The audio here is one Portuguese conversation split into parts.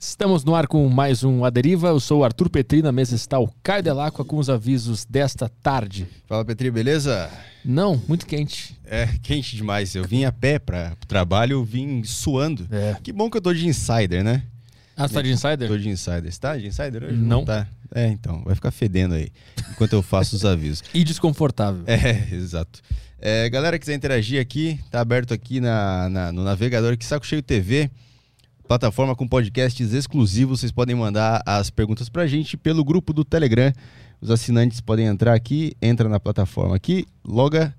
Estamos no ar com mais um A Deriva. Eu sou o Arthur Petri, na mesa está o Caio Delacqua com os avisos desta tarde. Fala Petri, beleza? Não, muito quente. É, quente demais. Eu vim a pé para o trabalho, eu vim suando. É. Que bom que eu tô de insider, né? Ah, você tá de insider? Tô de insider. Você tá de insider hoje? Não. Tá. É, então, vai ficar fedendo aí, enquanto eu faço os avisos. E desconfortável. É, exato. É, galera que quiser interagir aqui, tá aberto aqui na, na- no navegador que Saco Cheio TV, plataforma com podcasts exclusivos. Vocês podem mandar as perguntas pra gente pelo grupo do Telegram. Os assinantes podem entrar aqui, entra na plataforma aqui, loga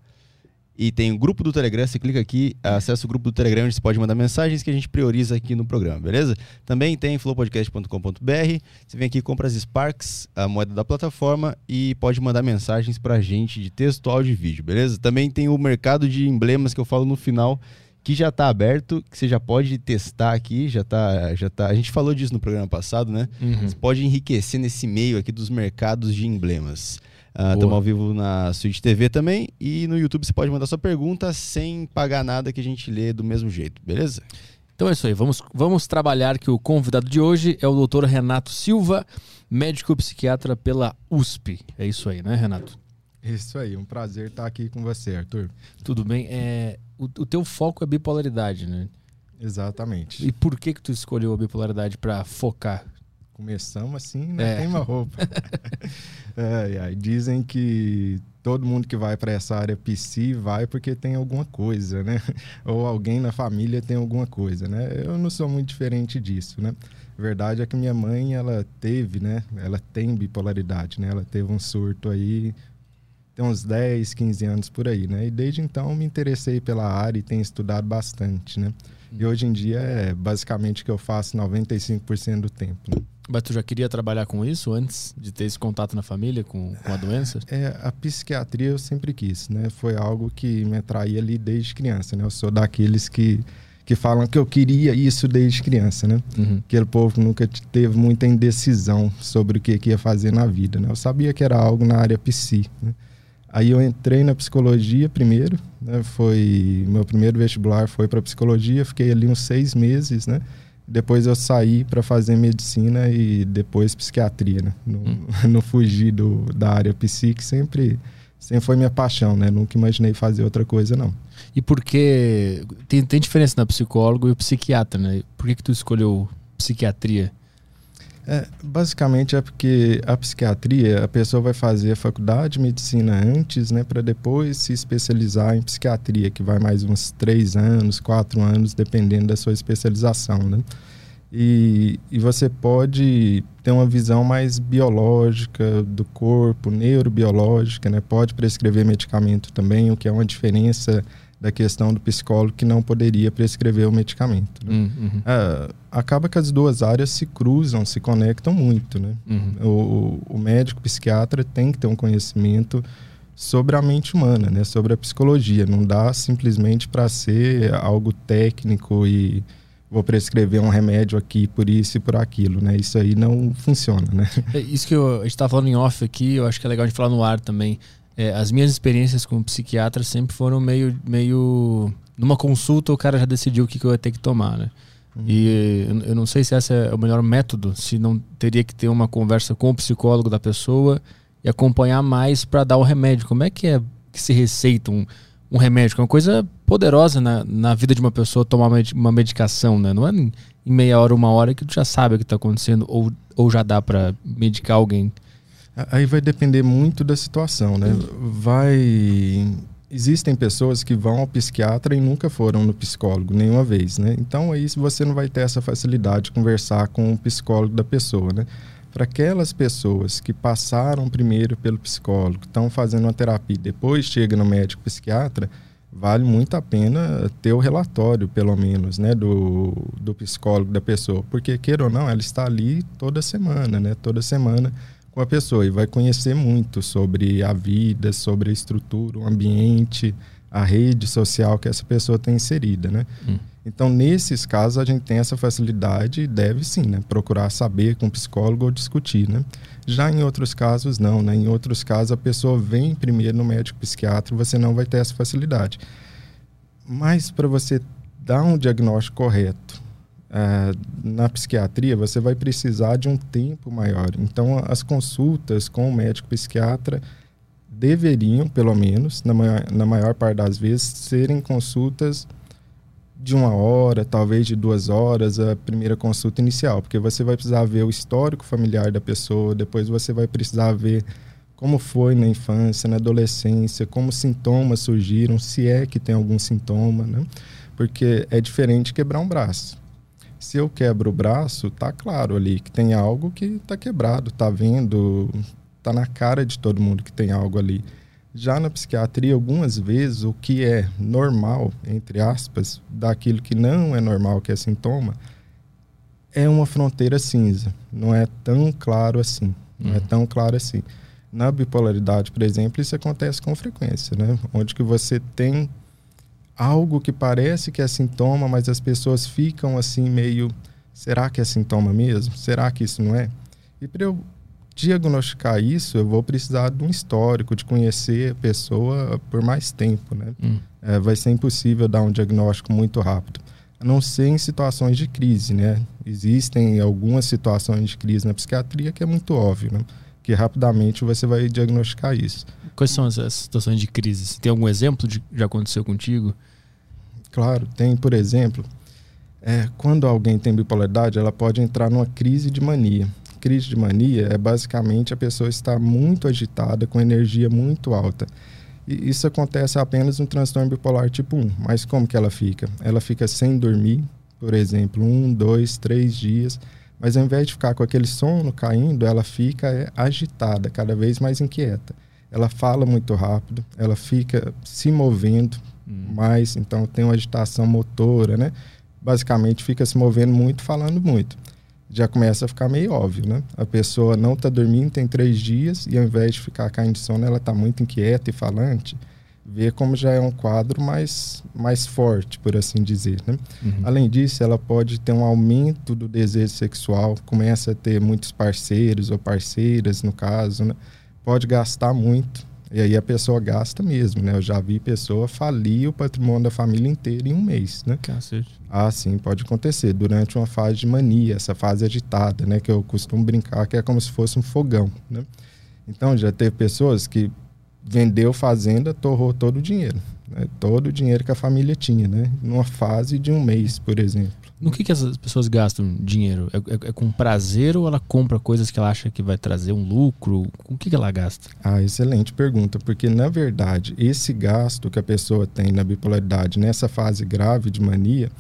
e tem o grupo do Telegram. Você clica aqui, acessa o grupo do Telegram onde você pode mandar mensagens que a gente prioriza aqui no programa, beleza? Também tem flowpodcast.com.br. Você vem aqui, compra as Sparks, a moeda da plataforma, e pode mandar mensagens pra gente de texto, áudio e vídeo, beleza? Também tem o mercado de emblemas que eu falo no final, que já tá aberto, que você já pode testar aqui, já tá, já tá. A gente falou disso no programa passado, né? Uhum. Você pode enriquecer nesse meio aqui dos mercados de emblemas. Estamos Boa. ao vivo na Switch TV também e no YouTube você pode mandar sua pergunta sem pagar nada que a gente lê do mesmo jeito, beleza? Então é isso aí, vamos, vamos trabalhar que o convidado de hoje é o doutor Renato Silva, médico psiquiatra pela USP. É isso aí, né, Renato? Isso aí, um prazer estar aqui com você, Arthur. Tudo bem. É, o, o teu foco é bipolaridade, né? Exatamente. E por que que tu escolheu a bipolaridade pra focar? Começamos assim, né? É. Tem uma roupa. Ai, ai, Dizem que todo mundo que vai para essa área PC vai porque tem alguma coisa, né? Ou alguém na família tem alguma coisa, né? Eu não sou muito diferente disso, né? A verdade é que minha mãe, ela teve, né? Ela tem bipolaridade, né? Ela teve um surto aí tem uns 10, 15 anos por aí, né? E desde então me interessei pela área e tenho estudado bastante, né? E hoje em dia é basicamente o que eu faço 95% do tempo. Né? Mas tu já queria trabalhar com isso antes de ter esse contato na família com, com a doença? É, a psiquiatria eu sempre quis, né? Foi algo que me atraía ali desde criança, né? Eu sou daqueles que, que falam que eu queria isso desde criança, né? Uhum. Aquele povo nunca teve muita indecisão sobre o que, que ia fazer na vida, né? Eu sabia que era algo na área psi, né? Aí eu entrei na psicologia primeiro, né? Foi meu primeiro vestibular foi para psicologia, fiquei ali uns seis meses, né? Depois eu saí para fazer medicina e depois psiquiatria, né? Não, não fugi do, da área psi, que sempre, sempre foi minha paixão, né? Nunca imaginei fazer outra coisa, não. E por que. Tem, tem diferença na psicólogo e o psiquiatra, né? Por que, que tu escolheu psiquiatria? É, basicamente é porque a psiquiatria, a pessoa vai fazer a faculdade de medicina antes, né, para depois se especializar em psiquiatria, que vai mais uns três anos, quatro anos, dependendo da sua especialização, né? E, e você pode ter uma visão mais biológica do corpo, neurobiológica, né? Pode prescrever medicamento também, o que é uma diferença da questão do psicólogo que não poderia prescrever o medicamento. né? Hum, uhum, É, acaba que as duas áreas se cruzam, se conectam muito, né? uhum. O, o médico psiquiatra tem que ter um conhecimento sobre a mente humana, né? Sobre a psicologia. Não dá simplesmente para ser algo técnico e vou prescrever um remédio aqui por isso e por aquilo, né? Isso aí não funciona, né? É Isso que eu, a gente estava falando em off aqui, eu acho que é legal a gente falar no ar também. É, as minhas experiências como psiquiatra sempre foram meio, meio. Numa consulta, o cara já decidiu o que, que eu ia ter que tomar, né? E eu- não sei se esse é o melhor método, se não teria que ter uma conversa com o psicólogo da pessoa e acompanhar mais para dar o remédio. Como é que é que se receita um, um remédio? Que é uma coisa poderosa na, na vida de uma pessoa tomar uma medi- uma medicação, né? Não é em, em meia hora, uma hora que tu já sabe o que está acontecendo ou, ou já dá para medicar alguém. Aí vai depender muito da situação, né? Vai. Existem pessoas que vão ao psiquiatra e nunca foram no psicólogo nenhuma vez, né? Então aí você não vai ter essa facilidade de conversar com o psicólogo da pessoa, né? Para aquelas pessoas que passaram primeiro pelo psicólogo, estão fazendo uma terapia, e depois chega no médico psiquiatra, vale muito a pena ter o relatório, pelo menos, né, do, do psicólogo da pessoa, porque queira ou não, ela está ali toda semana, né? Toda semana com a pessoa e vai conhecer muito sobre a vida, sobre a estrutura, o ambiente, a rede social que essa pessoa tem inserida, né? Hum. Então, nesses casos, a gente tem essa facilidade e deve sim, né? Procurar saber com o psicólogo ou discutir, né? Já em outros casos, não, né? Em outros casos, a pessoa vem primeiro no médico psiquiatra e você não vai ter essa facilidade. Mas para você dar um diagnóstico correto é, na psiquiatria você vai precisar de um tempo maior. Então, as consultas com o médico psiquiatra deveriam, pelo menos, na maior, na maior parte das vezes, serem consultas de uma hora, talvez de duas horas, a primeira consulta inicial, porque você vai precisar ver o histórico familiar da pessoa, depois você vai precisar ver como foi na infância, na adolescência, como sintomas surgiram, se é que tem algum sintoma, né? Porque é diferente quebrar um braço. Se eu quebro o braço, tá claro ali que tem algo que tá quebrado, tá vendo, tá na cara de todo mundo que tem algo ali. Já na psiquiatria, algumas vezes o que é normal, entre aspas, daquilo que não é normal, que é sintoma, é uma fronteira cinza. Não é tão claro assim. Não é uhum. é tão claro assim. Na bipolaridade, por exemplo, isso acontece com frequência, né? Onde que você tem algo que parece que é sintoma, mas as pessoas ficam assim meio, será que é sintoma mesmo? Será que isso não é? E para eu diagnosticar isso, eu vou precisar de um histórico, de conhecer a pessoa por mais tempo, né? Hum. É, vai ser impossível dar um diagnóstico muito rápido, a não ser em situações de crise, né? Existem algumas situações de crise na psiquiatria que é muito óbvio, né? Que rapidamente você vai diagnosticar isso. Quais são as situações de crise? Tem algum exemplo de já aconteceu contigo? Claro, tem, por exemplo, é, quando alguém tem bipolaridade, ela pode entrar numa crise de mania. Crise de mania é basicamente a pessoa estar muito agitada, com energia muito alta. E isso acontece apenas no transtorno bipolar tipo 1. Mas como que ela fica? Ela fica sem dormir, por exemplo, um, dois, três dias. Mas ao invés de ficar com aquele sono caindo, ela fica é, agitada, cada vez mais inquieta. Ela fala muito rápido, ela fica se movendo, Hum. mais, então tem uma agitação motora, né? Basicamente fica se movendo muito, falando muito. Já começa a ficar meio óbvio, né? A pessoa não está dormindo, tem três dias, e ao invés de ficar caindo de sono, ela está muito inquieta e falante. Vê como já é um quadro mais, mais forte, por assim dizer. Né? Uhum. Além disso, ela pode ter um aumento do desejo sexual, começa a ter muitos parceiros ou parceiras, no caso, né? Pode gastar muito, e aí a pessoa gasta mesmo, né? Eu já vi pessoa falir o patrimônio da família inteira em um mês, né? Cacete. Ah, sim, pode acontecer. Durante uma fase de mania, essa fase agitada, né? Que eu costumo brincar que é como se fosse um fogão, né? Então, já teve pessoas que vendeu fazenda, torrou todo o dinheiro. Né? Todo o dinheiro que a família tinha, né? Numa fase de um mês, por exemplo. No que, que as pessoas gastam dinheiro? É, é, é, com prazer ou ela compra coisas que ela acha que vai trazer um lucro? Com o que, que ela gasta? Ah, excelente pergunta, porque na verdade esse gasto que a pessoa tem na bipolaridade nessa fase grave de mania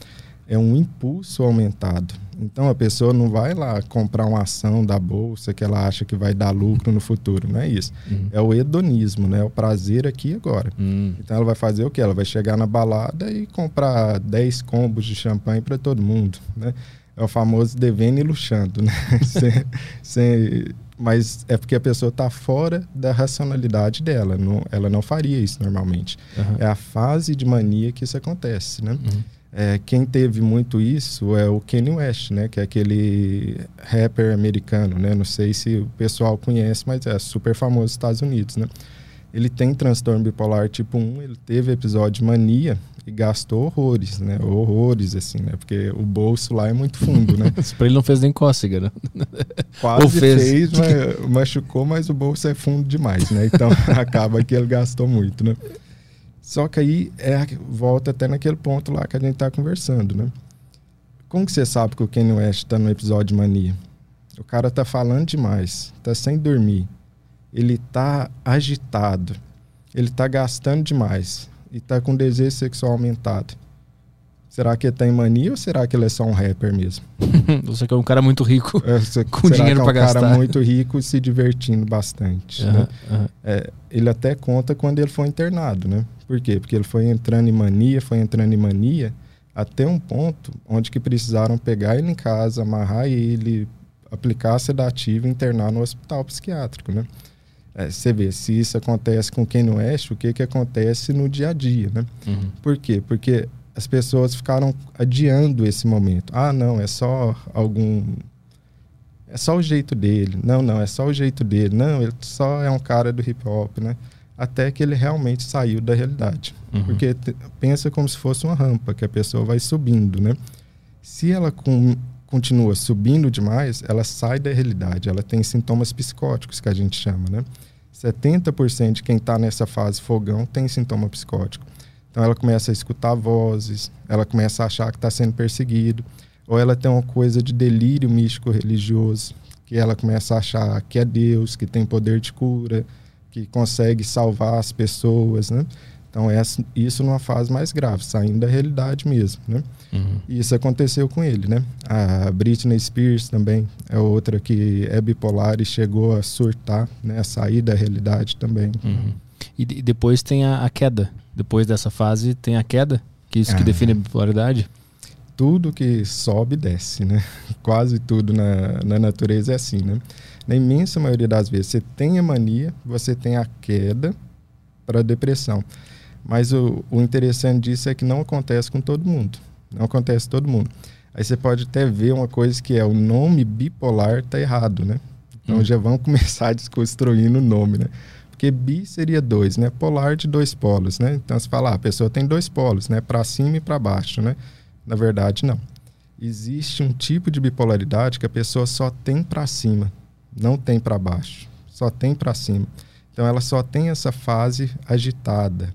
é um impulso aumentado. Então a pessoa não vai lá comprar uma ação da bolsa que ela acha que vai dar lucro no futuro, não é isso. Uhum. É o hedonismo, né? É o prazer aqui e agora. Uhum. Então ela vai fazer o que? Ela vai chegar na balada e comprar 10 combos de champanhe para todo mundo, né? É o famoso devendo e luxando, né? sem, sem, mas é porque a pessoa está fora da racionalidade dela. Não, ela não faria isso normalmente. Uhum. É a fase de mania que isso acontece, né? Uhum. É, quem teve muito isso é o Kanye West, né? Que é aquele rapper americano, né? Não sei se o pessoal conhece, mas é super famoso nos Estados Unidos, né? Ele tem transtorno bipolar tipo 1, ele teve episódio de mania e gastou horrores, né? Horrores, assim, né? Porque o bolso lá é muito fundo, né? Isso pra ele não fez nem cócega, né? Quase fez, fez mas machucou, mas o bolso é fundo demais, né? Então acaba que ele gastou muito, né? Só que aí é, volta até naquele ponto lá que a gente está conversando, né? Como que você sabe que o Kanye West está no episódio de mania? O cara tá falando demais, tá sem dormir, ele tá agitado, ele tá gastando demais e tá com desejo sexual aumentado. Será que ele tá mania ou será que ele é só um rapper mesmo? você que é um cara muito rico, é, você, com dinheiro para é um gastar. cara muito rico se divertindo bastante. Uhum, né? uhum. É, ele até conta quando ele foi internado, né? Por quê? Porque ele foi entrando em mania, foi entrando em mania, até um ponto onde que precisaram pegar ele em casa, amarrar ele, aplicar sedativo e internar no hospital psiquiátrico, né? É, você vê, se isso acontece com quem não é, o que, que acontece no dia a dia, né? Uhum. Por quê? Porque as pessoas ficaram adiando esse momento. Ah, não, é só algum... É só o jeito dele. Não, não, é só o jeito dele. Não, ele só é um cara do hip hop, né? Até que ele realmente saiu da realidade. Uhum. Porque pensa como se fosse uma rampa que a pessoa vai subindo, né? Se ela com, continua subindo demais, ela sai da realidade, ela tem sintomas psicóticos, que a gente chama, né? 70% de quem está nessa fase fogão tem sintoma psicótico. Então ela começa a escutar vozes, ela começa a achar que está sendo perseguido, ou ela tem uma coisa de delírio místico religioso, que ela começa a achar que é Deus, que tem poder de cura, que consegue salvar as pessoas, né? Então, essa, isso numa fase mais grave, saindo da realidade mesmo, né? Uhum. Isso aconteceu com ele, né? A Britney Spears também é outra que é bipolar e chegou a surtar, né? A sair da realidade também. Uhum. E, e, depois tem a, a, queda. Depois dessa fase tem a queda, que isso ah. que define a bipolaridade? Tudo que sobe, desce, né? Quase tudo na, na natureza é assim, né? Na imensa maioria das vezes, você tem a mania, você tem a queda para a depressão. Mas o, o interessante disso é que não acontece com todo mundo. Não acontece com todo mundo. Aí você pode até ver uma coisa que é o nome bipolar tá errado, né? Então hum. já vamos começar desconstruindo o nome, né? Porque bi seria dois, né? Polar de dois polos, né? Então você fala, ah, a pessoa tem dois polos, né? Para cima e para baixo, né? Na verdade, não. Existe um tipo de bipolaridade que a pessoa só tem para cima não tem para baixo, só tem para cima. Então ela só tem essa fase agitada,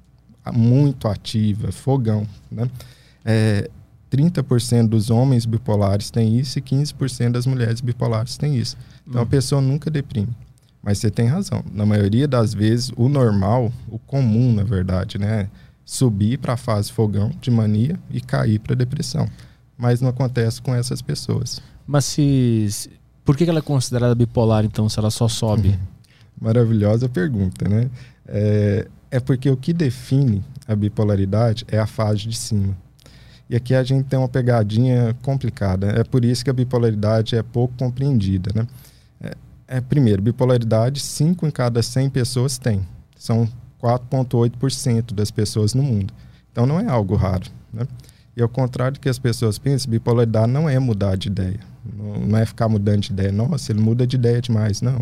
muito ativa, fogão. Né? É, 30% dos homens bipolares têm isso e 15% das mulheres bipolares têm isso. Então a hum. pessoa nunca deprime. Mas você tem razão. Na maioria das vezes, o normal, o comum, na verdade, né? Subir para a fase fogão de mania e cair para depressão. Mas não acontece com essas pessoas. Mas se, por que ela é considerada bipolar, então, se ela só sobe? Uhum. Maravilhosa pergunta, né? É, é porque o que define a bipolaridade é a fase de cima. E aqui a gente tem uma pegadinha complicada. É por isso que a bipolaridade é pouco compreendida, né? É, é primeiro, bipolaridade, 5 em cada 100 pessoas têm. São 4,8% das pessoas no mundo. Então não é algo raro, né? E ao contrário do que as pessoas pensam, bipolaridade não é mudar de ideia. Não, é ficar mudando de ideia. Nossa, ele muda de ideia demais. Não.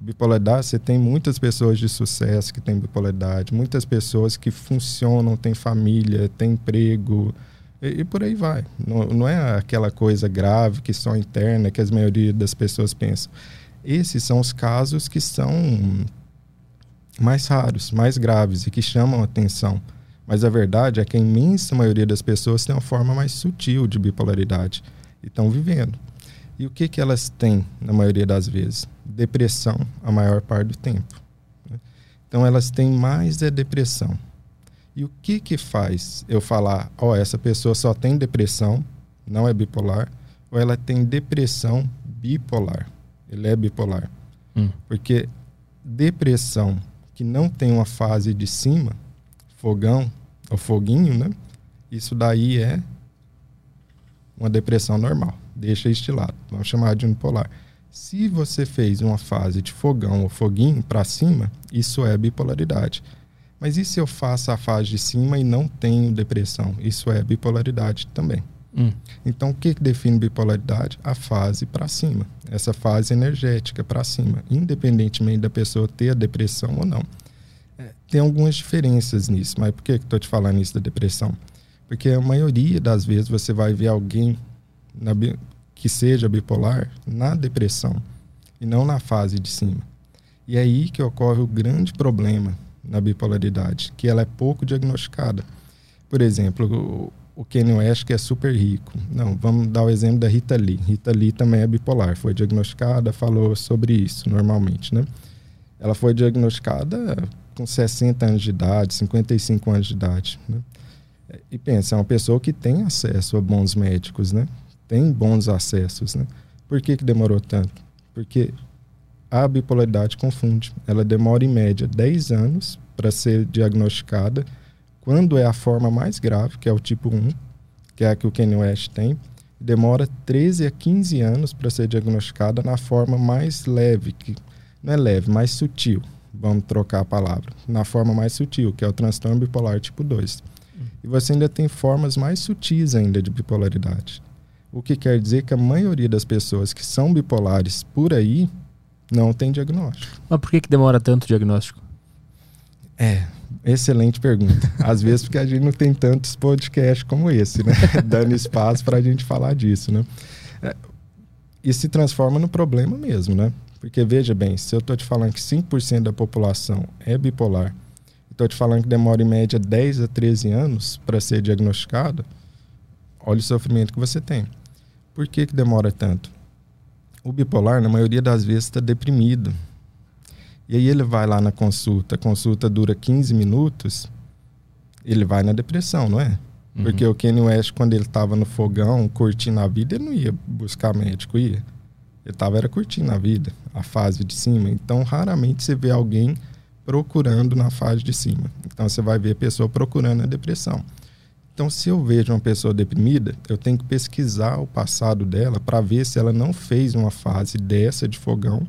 Bipolaridade, você tem muitas pessoas de sucesso que têm bipolaridade, muitas pessoas que funcionam, têm família, têm emprego, e, e, por aí vai. Não, não é aquela coisa grave que só interna, que a maioria das pessoas pensam. Esses são os casos que são mais raros, mais graves e que chamam atenção. Mas a verdade é que a imensa maioria das pessoas tem uma forma mais sutil de bipolaridade e estão vivendo. E o que, que elas têm, na maioria das vezes? Depressão, a maior parte do tempo. Né? Então, elas têm mais é depressão. E o que, que faz eu falar, ó, oh, essa pessoa só tem depressão, não é bipolar, ou ela tem depressão bipolar? Ele é bipolar. Hum. Porque depressão que não tem uma fase de cima, fogão, ou foguinho, né? Isso daí é uma depressão normal. Deixa este lado. Vamos chamar de unipolar. Se você fez uma fase de fogão ou foguinho para cima, isso é bipolaridade. Mas e se eu faço a fase de cima e não tenho depressão? Isso é bipolaridade também. Hum. Então, o que, que define bipolaridade? A fase para cima. Essa fase energética para cima, independentemente da pessoa ter a depressão ou não. É, tem algumas diferenças nisso, mas por que estou te falando isso da depressão? Porque a maioria das vezes você vai ver alguém na, que seja bipolar na depressão e não na fase de cima. E é aí que ocorre o grande problema na bipolaridade, que ela é pouco diagnosticada. Por exemplo, o, o Kanye West que é super rico. Não, vamos dar o exemplo da Rita Lee. Rita Lee também é bipolar, foi diagnosticada, falou sobre isso normalmente, né? Ela foi diagnosticada com 60 anos de idade, 55 anos de idade, né? E pensa, é uma pessoa que tem acesso a bons médicos, né? Tem bons acessos, né? Por que, que demorou tanto? Porque a bipolaridade confunde. Ela demora em média 10 anos para ser diagnosticada. Quando é a forma mais grave, que é o tipo 1, que é a que o Kanye West tem, demora 13 a 15 anos para ser diagnosticada na forma mais leve, que não é leve, mais sutil. Vamos trocar a palavra. Na forma mais sutil, que é o transtorno bipolar tipo 2. E você ainda tem formas mais sutis ainda de bipolaridade. O que quer dizer que a maioria das pessoas que são bipolares por aí não tem diagnóstico. Mas por que, que demora tanto o diagnóstico? É, Excelente pergunta. Às vezes porque a gente não tem tantos podcasts como esse, né? Dando espaço para a gente falar disso, né? É, e se transforma no problema mesmo, né? Porque veja bem, se eu estou te falando que 5% da população é bipolar, estou te falando que demora em média 10 a 13 anos para ser diagnosticado, olha o sofrimento que você tem. Por que, que demora tanto? O bipolar, na maioria das vezes, está deprimido. E aí ele vai lá na consulta, a consulta dura 15 minutos, ele vai na depressão, não é? Uhum. Porque o Kanye West, quando ele estava no fogão, curtindo a vida, ele não ia buscar médico, ia. Ele estava era curtindo a vida, a fase de cima. Então, raramente você vê alguém procurando na fase de cima. Então, você vai ver a pessoa procurando a depressão. Então, se eu vejo uma pessoa deprimida, eu tenho que pesquisar o passado dela para ver se ela não fez uma fase dessa de fogão,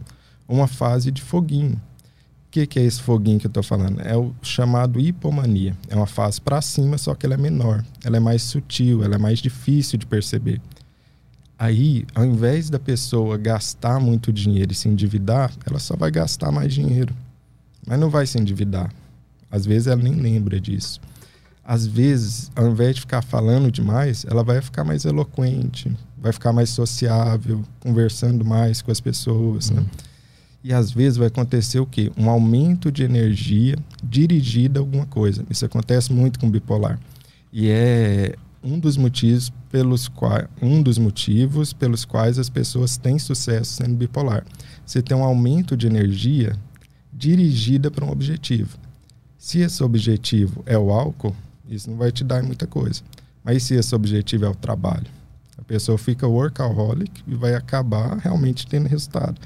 uma fase de foguinho. O que, que é esse foguinho que eu estou falando? É o chamado hipomania. É uma fase para cima, só que ela é menor. Ela é mais sutil, ela é mais difícil de perceber. Aí, ao invés da pessoa gastar muito dinheiro e se endividar, ela só vai gastar mais dinheiro. Mas não vai se endividar. Às vezes ela nem lembra disso. Às vezes, ao invés de ficar falando demais, ela vai ficar mais eloquente, vai ficar mais sociável, conversando mais com as pessoas, né? uhum. E às vezes vai acontecer o quê? Um aumento de energia dirigida a alguma coisa. Isso acontece muito com bipolar. E é um dos motivos pelos quais um dos motivos pelos quais as pessoas têm sucesso sendo bipolar. Você tem um aumento de energia dirigida para um objetivo. Se esse objetivo é o álcool, isso não vai te dar muita coisa. Mas se esse objetivo é o trabalho, a pessoa fica workaholic e vai acabar realmente tendo resultado.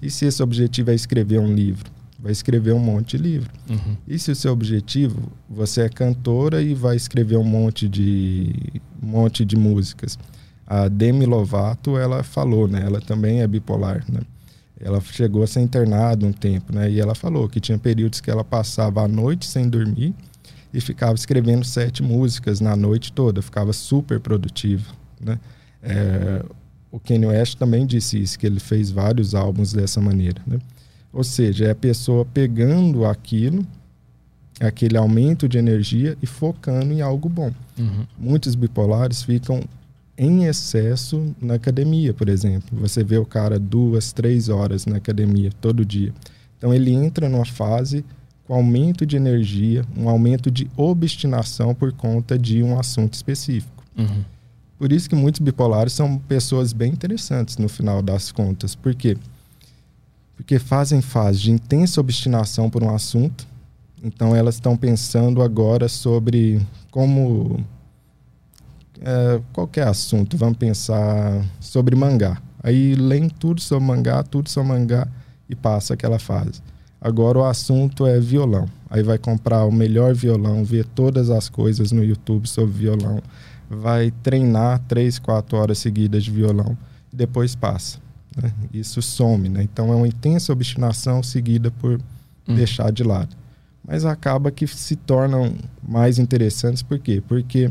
E se esse objetivo é escrever um livro? Vai escrever um monte de livro. Uhum. E se o seu objetivo, você é cantora e vai escrever um monte de, um monte de músicas. A Demi Lovato, ela falou, né? Ela também é bipolar, né? Ela chegou a ser internada um tempo, né? E ela falou que tinha períodos que ela passava a noite sem dormir e ficava escrevendo sete músicas na noite toda, ficava super produtiva, né? É, o Kanye West também disse isso, que ele fez vários álbuns dessa maneira. Né? Ou seja, é a pessoa pegando aquilo, aquele aumento de energia e focando em algo bom. Uhum. Muitos bipolares ficam em excesso na academia, por exemplo. Você vê o cara duas, três horas na academia todo dia. Então ele entra numa fase com aumento de energia, um aumento de obstinação por conta de um assunto específico. Uhum. Por isso que muitos bipolares são pessoas bem interessantes no final das contas. Por quê? Porque fazem fase de intensa obstinação por um assunto. Então elas estão pensando agora sobre como é, qualquer assunto. Vamos pensar sobre mangá. Aí leem tudo sobre mangá, tudo sobre mangá e passa aquela fase. Agora o assunto é violão. Aí vai comprar o melhor violão, ver todas as coisas no YouTube sobre violão vai treinar três, quatro horas seguidas de violão e depois passa. Né? Isso some, né? Então é uma intensa obstinação seguida por hum. deixar de lado. Mas acaba que se tornam mais interessantes, por quê? Porque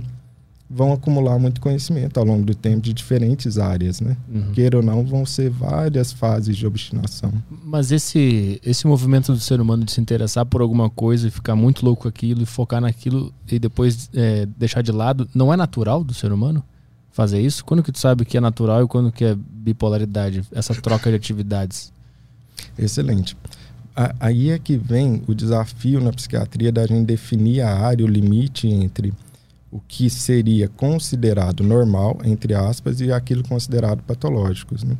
vão acumular muito conhecimento ao longo do tempo de diferentes áreas, né? Uhum. Queira ou não, vão ser várias fases de obstinação. Mas esse, esse movimento do ser humano de se interessar por alguma coisa e ficar muito louco com aquilo e focar naquilo e depois é, deixar de lado, não é natural do ser humano fazer isso? Quando que tu sabe que é natural e quando que é bipolaridade, essa troca de atividades? Excelente. Aí é que vem o desafio na psiquiatria da gente definir a área, o limite entre o que seria considerado normal, entre aspas, e aquilo considerado patológicos. Né?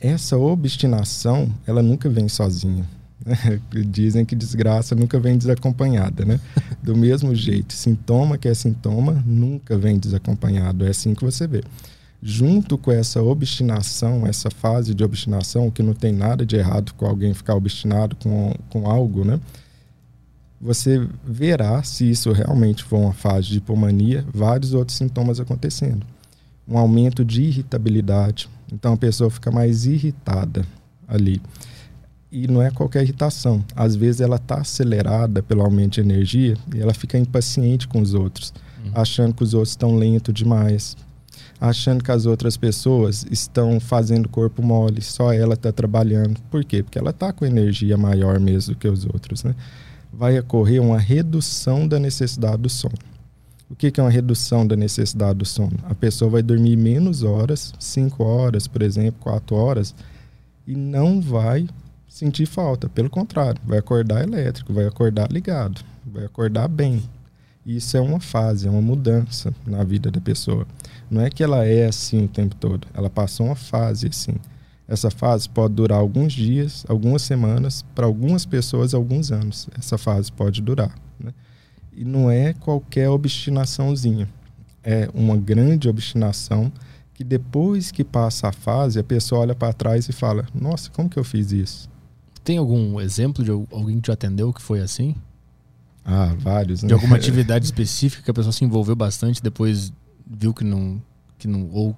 Essa obstinação, ela nunca vem sozinha. Né? Dizem que desgraça nunca vem desacompanhada, né? Do mesmo jeito, sintoma que é sintoma nunca vem desacompanhado. É assim que você vê. Junto com essa obstinação, essa fase de obstinação, que não tem nada de errado com alguém ficar obstinado com, com algo, né? Você verá, se isso realmente for uma fase de hipomania, vários outros sintomas acontecendo. Um aumento de irritabilidade, então a pessoa fica mais irritada ali. E não é qualquer irritação. Às vezes ela está acelerada pelo aumento de energia e ela fica impaciente com os outros, uhum. achando que os outros estão lentos demais, achando que as outras pessoas estão fazendo corpo mole, só ela está trabalhando. Por quê? Porque ela está com energia maior mesmo que os outros, né? Vai ocorrer uma redução da necessidade do sono. O que, que é uma redução da necessidade do sono? A pessoa vai dormir menos horas, 5 horas, por exemplo, 4 horas, e não vai sentir falta. Pelo contrário, vai acordar elétrico, vai acordar ligado, vai acordar bem. Isso é uma fase, é uma mudança na vida da pessoa. Não é que ela é assim o tempo todo, ela passou uma fase assim. Essa fase pode durar alguns dias, algumas semanas, para algumas pessoas, alguns anos. Essa fase pode durar. Né? E não é qualquer obstinaçãozinha. É uma grande obstinação que depois que passa a fase, a pessoa olha para trás e fala: Nossa, como que eu fiz isso? Tem algum exemplo de alguém que te atendeu que foi assim? Ah, vários. Né? De alguma atividade específica que a pessoa se envolveu bastante, depois viu que não, que não ou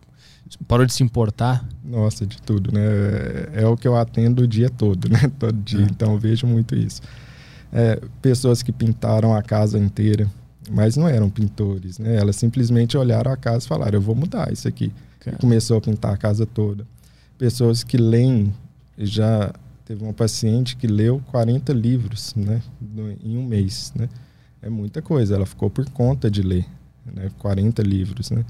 parou de se importar? Nossa, de tudo, né? É, é o que eu atendo o dia todo, né? Todo dia. É. Então vejo muito isso é, pessoas que pintaram a casa inteira, mas não eram pintores, né? Elas simplesmente olharam a casa e falaram: eu vou mudar isso aqui. E começou a pintar a casa toda. Pessoas que leem, já teve uma paciente que leu 40 livros, né? em um mês, né? É muita coisa. Ela ficou por conta de ler, né? 40 livros, né?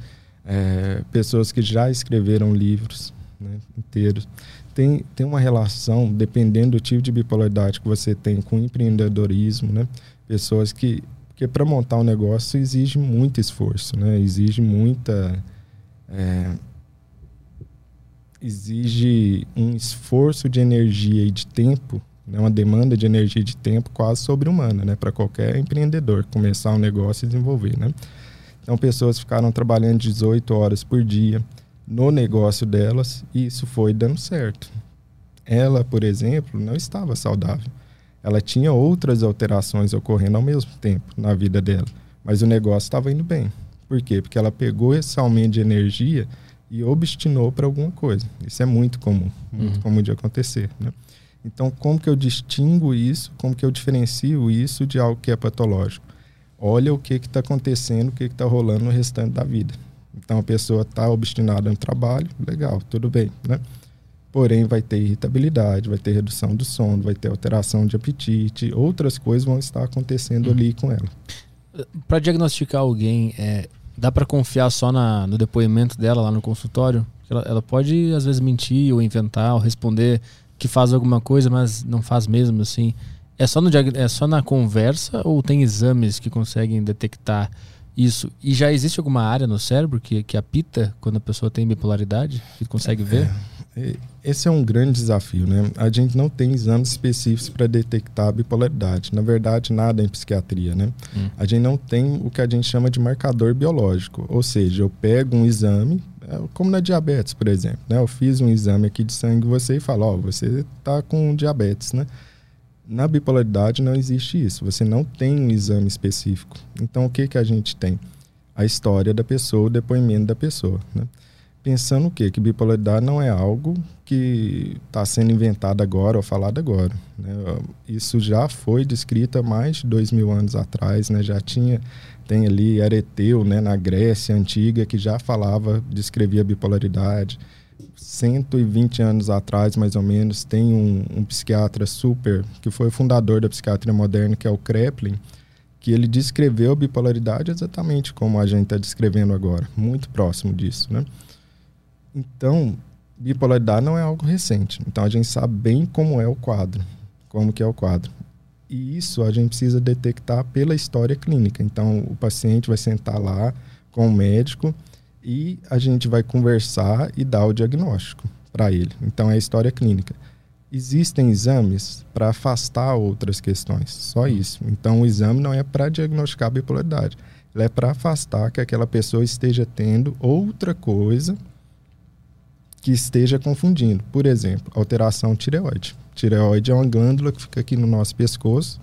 É, pessoas que já escreveram livros né? inteiros tem, tem uma relação, dependendo do tipo de bipolaridade que você tem com empreendedorismo, né? Pessoas que. Porque para montar um negócio exige muito esforço, né? Exige muita. É, exige um esforço de energia e de tempo, né? uma demanda de energia e de tempo quase sobre-humana, né? Para qualquer empreendedor começar um negócio e desenvolver, né? Então, pessoas ficaram trabalhando 18 horas por dia no negócio delas e isso foi dando certo. Ela, por exemplo, não estava saudável. Ela tinha outras alterações ocorrendo ao mesmo tempo na vida dela, mas o negócio estava indo bem. Por quê? Porque ela pegou esse aumento de energia e obstinou para alguma coisa. Isso é muito comum, muito uhum. comum de acontecer, né? Então, como que eu distingo isso? Como que eu diferencio isso de algo que é patológico? Olha o que está acontecendo, o que está rolando no restante da vida. Então a pessoa está obstinada no trabalho, legal, tudo bem, né? Porém, vai ter irritabilidade, vai ter redução do sono, vai ter alteração de apetite, outras coisas vão estar acontecendo uhum. ali com ela. Para diagnosticar alguém, é, dá para confiar só na, no depoimento dela lá no consultório? Ela, ela, pode, às vezes, mentir ou inventar ou responder que faz alguma coisa, mas não faz mesmo, assim. É só, no, é só na conversa ou tem exames que conseguem detectar isso. E já existe alguma área no cérebro que, que apita quando a pessoa tem bipolaridade? Que consegue ver? É, esse é um grande desafio, né? A gente não tem exames específicos para detectar a bipolaridade. Na verdade, nada em psiquiatria, né? Hum. A gente não tem o que a gente chama de marcador biológico. Ou seja, eu pego um exame, é, como na diabetes, por exemplo. Né? Eu fiz um exame aqui de sangue você e falo, ó, oh, você está com diabetes, né? Na bipolaridade não existe isso. Você não tem um exame específico. Então, o que, que a gente tem? A história da pessoa, o depoimento da pessoa. Né? Pensando o quê? Que bipolaridade não é algo que está sendo inventado agora ou falado agora. Né? Isso já foi descrito há mais de dois mil anos atrás. Né? Já tinha, tem ali Areteu, né? na Grécia Antiga, que já falava, descrevia bipolaridade. 120 anos atrás, mais ou menos, tem um, um, psiquiatra super, que foi o fundador da psiquiatria moderna, que é o Kreplin, que ele descreveu a bipolaridade exatamente como a gente está descrevendo agora, muito próximo disso, né? Então, bipolaridade não é algo recente. Então, a gente sabe bem como é o quadro, como que é o quadro. E isso a gente precisa detectar pela história clínica. Então, o paciente vai sentar lá com o médico e a gente vai conversar e dar o diagnóstico para ele. Então é história clínica. Existem exames para afastar outras questões, só isso. Então o exame não é para diagnosticar a bipolaridade, ele é para afastar que aquela pessoa esteja tendo outra coisa que esteja confundindo. Por exemplo, alteração tireoide. Tireoide é uma glândula que fica aqui no nosso pescoço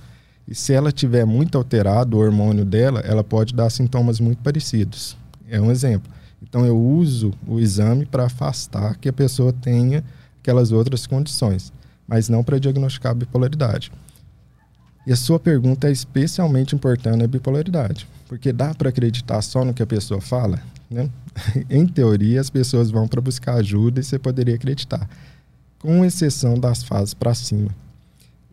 e se ela tiver muito alterado o hormônio dela, ela pode dar sintomas muito parecidos. É um exemplo. Então eu uso o exame para afastar que a pessoa tenha aquelas outras condições, mas não para diagnosticar a bipolaridade. E a sua pergunta é especialmente importante na bipolaridade, porque dá para acreditar só no que a pessoa fala, né? em teoria, as pessoas vão para buscar ajuda e você poderia acreditar, com exceção das fases para cima.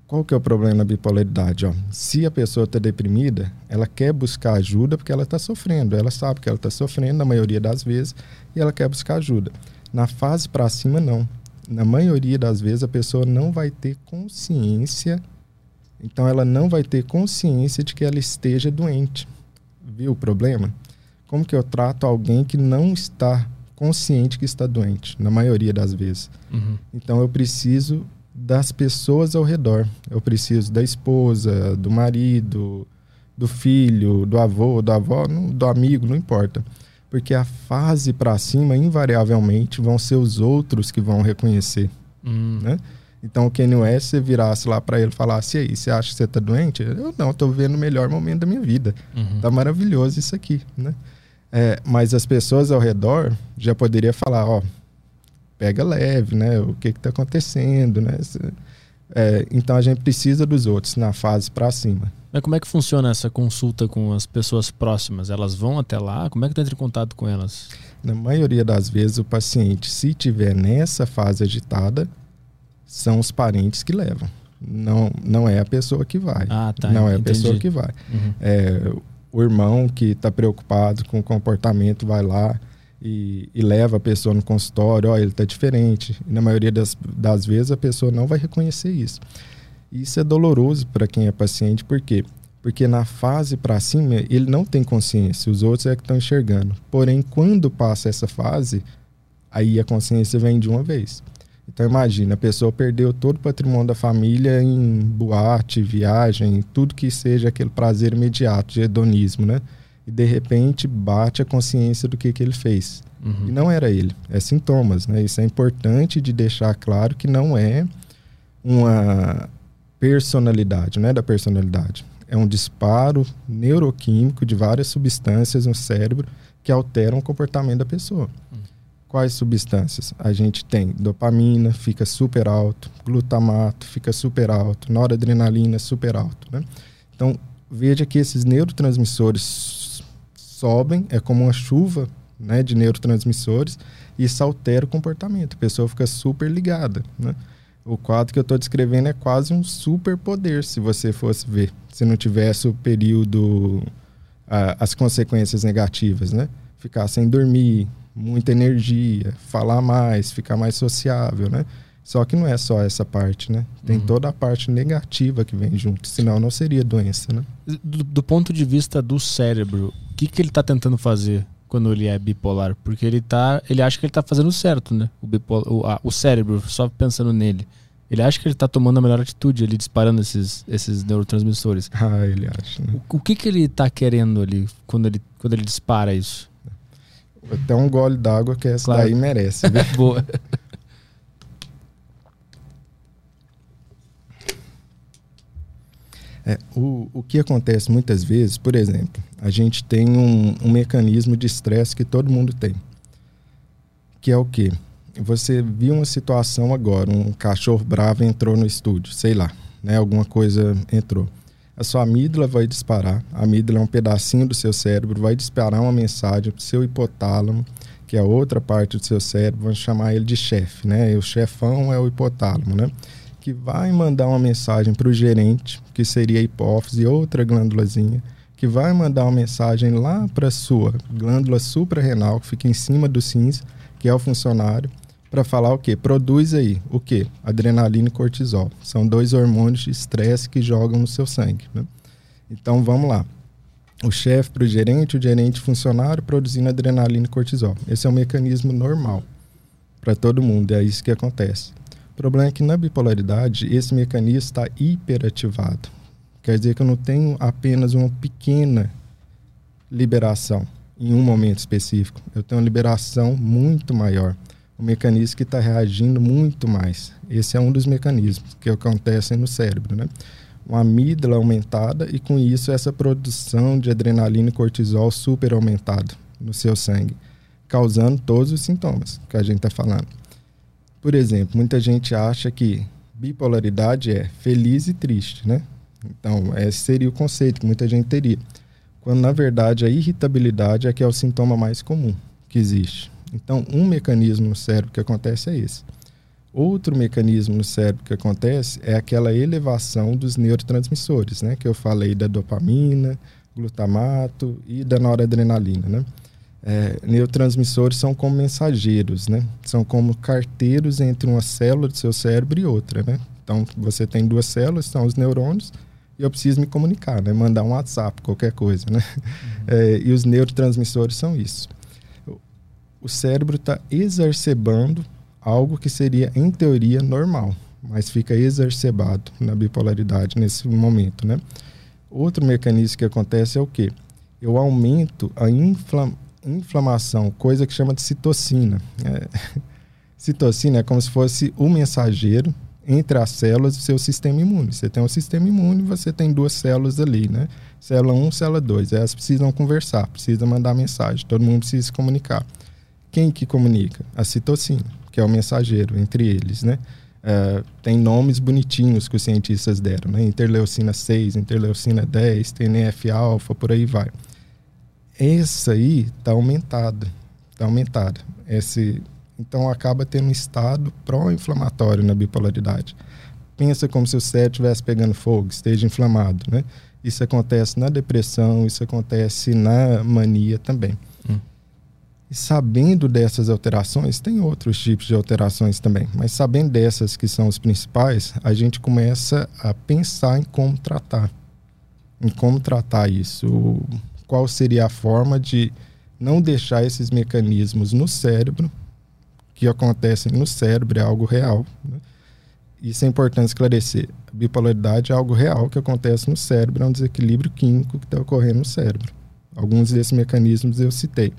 Qual que é o problema na bipolaridade? Ó? Se a pessoa está deprimida, ela quer buscar ajuda porque ela está sofrendo. Ela sabe que ela está sofrendo na maioria das vezes e ela quer buscar ajuda. Na fase para cima, não. Na maioria das vezes, a pessoa não vai ter consciência. Então, ela não vai ter consciência de que ela esteja doente. Viu o problema? Como que eu trato alguém que não está consciente que está doente? Na maioria das vezes. Uhum. Então, eu preciso das pessoas ao redor. Eu preciso da esposa, do marido, do filho, do avô, da avó, do amigo, não importa. Porque a fase para cima, invariavelmente, vão ser os outros que vão reconhecer. Hum. Né? Então, o Kanye West, você virasse lá para ele e falasse: e aí, você acha que você está doente? Eu não, estou vivendo o melhor momento da minha vida. Uhum. Tá maravilhoso isso aqui. Né? É, mas as pessoas ao redor já poderiam falar: ó, pega leve, né? O que está acontecendo, né? É, então a gente precisa dos outros na fase para cima. Mas como é que funciona essa consulta com as pessoas próximas? Elas vão até lá? Como é que tu entra em contato com elas? Na maioria das vezes, o paciente, se tiver nessa fase agitada, são os parentes que levam. Não, não é a pessoa que vai. Ah, tá. Não é a pessoa que vai. Uhum. É, o irmão que está preocupado com o comportamento vai lá e, e, leva a pessoa no consultório, ó, oh, ele está diferente. E na maioria das, das vezes a pessoa não vai reconhecer isso. Isso é doloroso para quem é paciente, por quê? Porque na fase para cima ele não tem consciência, os outros é que estão enxergando. Porém, quando passa essa fase, aí a consciência vem de uma vez. Então imagina, a pessoa perdeu todo o patrimônio da família em boate, viagem, tudo que seja aquele prazer imediato de hedonismo, né? E de repente bate a consciência do que, que ele fez. Uhum. E não era ele, é sintomas, né? Isso é importante de deixar claro que não é uma personalidade, não é da personalidade. É um disparo neuroquímico de várias substâncias no cérebro que alteram o comportamento da pessoa. Uhum. Quais substâncias? A gente tem dopamina, fica super alto, glutamato, fica super alto, noradrenalina, super alto. Né? Então, veja que esses neurotransmissores sobem, é como uma chuva né, de neurotransmissores, e isso altera o comportamento. A pessoa fica super ligada. Né? O quadro que eu estou descrevendo é quase um superpoder, se você fosse ver, se não tivesse o período, as consequências negativas, né? Ficar sem dormir, muita energia, falar mais, ficar mais sociável, né? Só que não é só essa parte, né? Tem uhum. toda a parte negativa que vem junto, senão não seria doença, né? Do, do ponto de vista do cérebro, que, que ele está tentando fazer quando ele é bipolar? Porque ele tá, ele acha que ele está fazendo certo, né? O, bipolar, o, o cérebro, só pensando nele. Ele acha que ele está tomando a melhor atitude ali, disparando esses, esses neurotransmissores. Ah, ele acha. Né? O, o, que, que ele está querendo ali quando ele, quando ele dispara isso? Até um gole d'água que essa claro. daí merece. Boa. É, o, o que acontece muitas vezes, por exemplo, a gente tem um, um mecanismo de estresse que todo mundo tem. Que é o quê? Você viu uma situação agora, um cachorro bravo entrou no estúdio, sei lá, né? Alguma coisa entrou. A sua amígdala vai disparar, a amígdala é um pedacinho do seu cérebro, vai disparar uma mensagem para o seu hipotálamo, que é outra parte do seu cérebro, vamos chamar ele de chefe, né? E o chefão é o hipotálamo, né? que vai mandar uma mensagem para o gerente, que seria a hipófise, outra glândulazinha, que vai mandar uma mensagem lá para a sua glândula suprarrenal, que fica em cima do cinza, que é o funcionário, para falar o quê? Produz aí o quê? Adrenalina e cortisol. São dois hormônios de estresse que jogam no seu sangue. Né? Então vamos lá. O chefe para o gerente, o gerente funcionário produzindo adrenalina e cortisol. Esse é um mecanismo normal para todo mundo, é isso que acontece. O problema é que na bipolaridade esse mecanismo está hiperativado. Quer dizer que eu não tenho apenas uma pequena liberação em um momento específico. Eu tenho uma liberação muito maior. Um mecanismo que está reagindo muito mais. Esse é um dos mecanismos que acontecem no cérebro, né? Uma amígdala aumentada e com isso essa produção de adrenalina e cortisol super aumentada no seu sangue, causando todos os sintomas que a gente está falando. Por exemplo, muita gente acha que bipolaridade é feliz e triste, né? Então, esse seria o conceito que muita gente teria. Quando, na verdade, a irritabilidade é que é o sintoma mais comum que existe. Então, um mecanismo no cérebro que acontece é esse. Outro mecanismo no cérebro que acontece é aquela elevação dos neurotransmissores, né? Que eu falei da dopamina, glutamato e da noradrenalina, né? É, neurotransmissores são como mensageiros, né? São como carteiros entre uma célula do seu cérebro e outra, né? Então, você tem duas células, são os neurônios, e eu preciso me comunicar, né? Mandar um WhatsApp, qualquer coisa, né? Uhum. É, e os neurotransmissores são isso. O cérebro está exacerbando algo que seria, em teoria, normal, mas fica exacerbado na bipolaridade nesse momento, né? Outro mecanismo que acontece é o quê? Eu aumento a infla inflamação, coisa que chama de citocina. É, citocina é como se fosse o mensageiro entre as células do seu sistema imune. Você tem um sistema imune, você tem duas células ali, né? Célula 1, célula 2. Elas precisam conversar, precisam mandar mensagem, todo mundo precisa se comunicar. Quem que comunica? A citocina que é o mensageiro entre eles, né? Uh, tem nomes bonitinhos que os cientistas deram, né? Interleucina 6, interleucina 10, TNF-alfa, por aí vai. Essa aí está aumentada, está aumentada. Esse, então acaba tendo um estado pró-inflamatório na bipolaridade. Pensa como se o cérebro estivesse pegando fogo, esteja inflamado, né? Isso acontece na depressão, isso acontece na mania também. E sabendo dessas alterações, tem outros tipos de alterações também, mas sabendo dessas que são os principais, a gente começa a pensar em como tratar. Em como tratar isso. Qual seria a forma de não deixar esses mecanismos no cérebro, que acontecem no cérebro, é algo real. Né? Isso é importante esclarecer. A bipolaridade é algo real que acontece no cérebro, é um desequilíbrio químico que está ocorrendo no cérebro. Alguns desses mecanismos eu citei.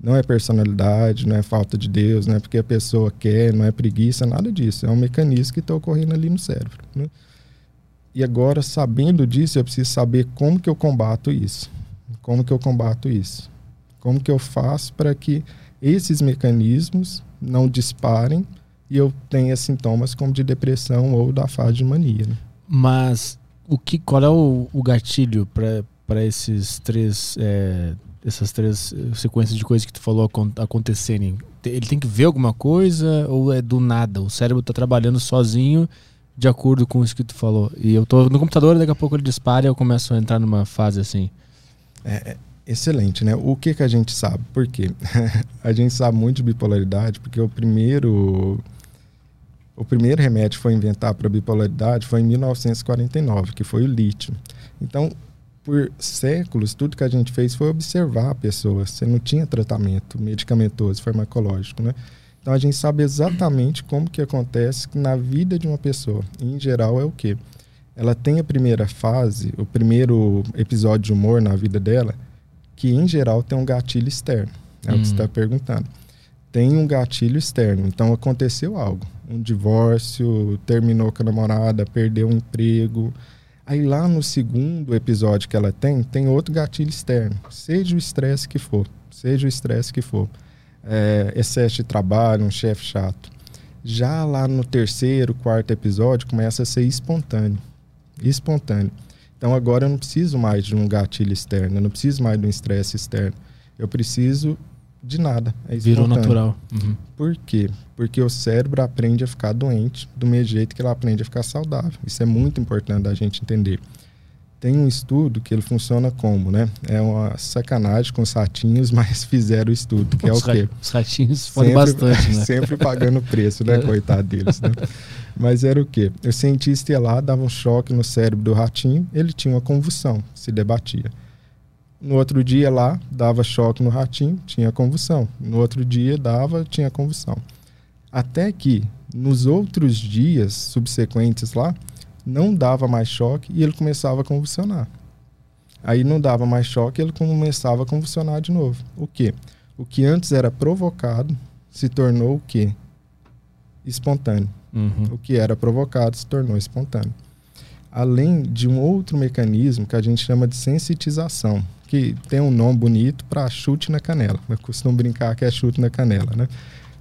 Não é personalidade, não é falta de Deus, não é porque a pessoa quer, não é preguiça, nada disso. É um mecanismo que está ocorrendo ali no cérebro. Né? E agora, sabendo disso, eu preciso saber como que eu combato isso. Como que eu combato isso? Como que eu faço para que esses mecanismos não disparem e eu tenha sintomas como de depressão ou da fase de mania. Né? Mas o que, qual é o, o gatilho para esses três é, essas três eh, sequências de coisas que tu falou acontecerem? Ele tem que ver alguma coisa ou é do nada? O cérebro está trabalhando sozinho de acordo com isso que tu falou. E eu tô no computador, daqui a pouco ele dispara e eu começo a entrar numa fase assim. É, é excelente, né? O que que a gente sabe? Por quê? a gente sabe muito de bipolaridade porque o primeiro o primeiro remédio que foi inventado para bipolaridade foi em 1949, que foi o lítio. Então, por séculos, tudo que a gente fez foi observar a pessoa. Você não tinha tratamento medicamentoso, farmacológico, né? Então a gente sabe exatamente como que acontece na vida de uma pessoa. E, em geral é o quê? Ela tem a primeira fase, o primeiro episódio de humor na vida dela, que em geral tem um gatilho externo. É hum. o que você está hum. perguntando. Tem um gatilho externo. Então aconteceu algo. Um divórcio, terminou com a namorada, perdeu o um emprego, Aí lá no segundo episódio que ela tem, tem outro gatilho externo. Seja o estresse que for, seja o estresse que for. É, excesso de trabalho, um chefe chato. Já lá no terceiro, quarto episódio, começa a ser espontâneo. Espontâneo. Então agora eu não preciso mais de um gatilho externo, eu não preciso mais de um estresse externo. Eu preciso de nada. É Virou natural. Uhum. Por quê? Porque o cérebro aprende a ficar doente do mesmo jeito que ele aprende a ficar saudável. Isso é muito importante da gente entender. Tem um estudo que ele funciona como, né? É uma sacanagem com os ratinhos, mas fizeram o estudo, que é o quê? Os ratinhos foram bastante, né? Sempre pagando preço, né? Coitado deles, né? Mas era o quê? O cientista ia lá, dava um choque no cérebro do ratinho, ele tinha uma convulsão, se debatia. No outro dia lá, dava choque no ratinho, tinha convulsão. No outro dia dava, tinha convulsão. Até que nos outros dias subsequentes lá, não dava mais choque e ele começava a convulsionar. Aí não dava mais choque, ele começava a convulsionar de novo. O que? O que antes era provocado se tornou o quê? Espontâneo. Uhum. O que era provocado se tornou espontâneo. Além de um outro mecanismo que a gente chama de sensitização que tem um nome bonito para chute na canela. Eu costumo brincar que é chute na canela, né?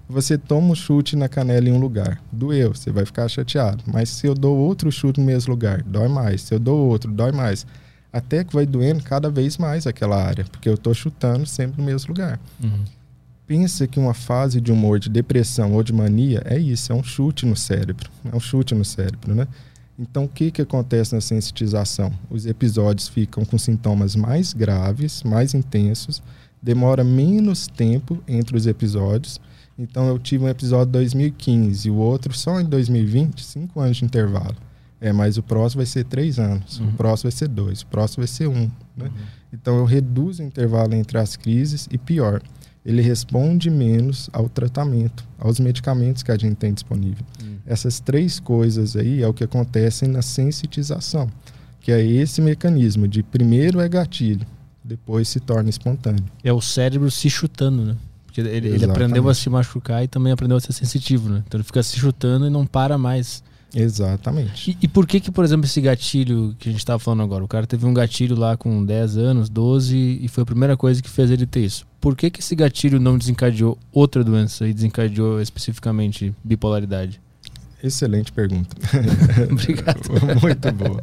Você toma um chute na canela em um lugar, doeu, você vai ficar chateado. Mas se eu dou outro chute no mesmo lugar, dói mais. Se eu dou outro, dói mais. Até que vai doendo cada vez mais aquela área, porque eu estou chutando sempre no mesmo lugar. Uhum. pensa que uma fase de humor, de depressão ou de mania é isso, é um chute no cérebro. É um chute no cérebro, né? Então, o que, que acontece na sensitização? Os episódios ficam com sintomas mais graves, mais intensos, demora menos tempo entre os episódios. Então, eu tive um episódio em 2015 e o outro só em 2020, cinco anos de intervalo. É, mas o próximo vai ser três anos, uhum. o próximo vai ser dois, o próximo vai ser um. Né? Uhum. Então, eu reduzo o intervalo entre as crises e, pior, ele responde menos ao tratamento, aos medicamentos que a gente tem disponível. Hum. Essas três coisas aí é o que acontece na sensitização, que é esse mecanismo de primeiro é gatilho, depois se torna espontâneo. É o cérebro se chutando, né? Porque ele, ele aprendeu a se machucar e também aprendeu a ser sensitivo, né? Então ele fica se chutando e não para mais. Exatamente. E, e, por que que, por exemplo, esse gatilho que a gente estava falando agora, o cara teve um gatilho lá com 10 anos, 12 e foi a primeira coisa que fez ele ter isso. Por que que esse gatilho não desencadeou outra doença e desencadeou especificamente bipolaridade? Excelente pergunta. Obrigado. Muito boa.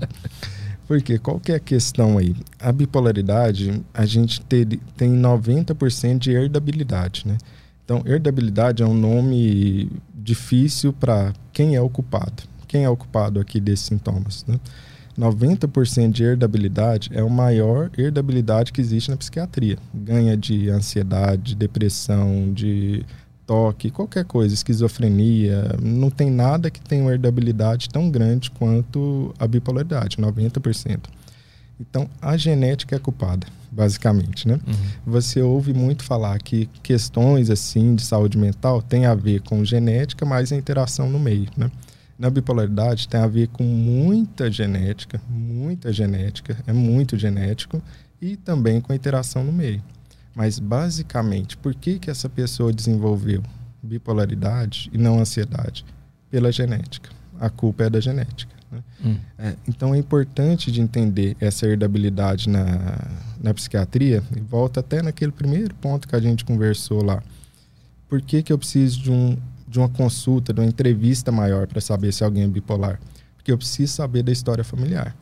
Porque qual que é a questão aí? A bipolaridade, a gente ter, tem 90% de herdabilidade, né? Então, herdabilidade é um nome difícil para quem é o culpado quem é o culpado aqui desses sintomas. Né? 90% de herdabilidade é a maior herdabilidade que existe na psiquiatria. Ganha de ansiedade, depressão, de toque, qualquer coisa, esquizofrenia. Não tem nada que tenha uma herdabilidade tão grande quanto a bipolaridade, 90%. Então, a genética é culpada, basicamente, né? Uhum. Você ouve muito falar que questões assim de saúde mental têm a ver com genética, mas a interação no meio, né? na bipolaridade tem a ver com muita genética, muita genética, é muito genético, e também com a interação no meio. Mas, basicamente, por que, que essa pessoa desenvolveu bipolaridade e não ansiedade? Pela genética. A culpa é da genética. Né? Hum. É, então, é importante de entender essa herdabilidade na, na psiquiatria, e volta até naquele primeiro ponto que a gente conversou lá. Por que, que eu preciso de um de uma consulta, de uma entrevista maior para saber se alguém é bipolar. Porque eu preciso saber da história familiar.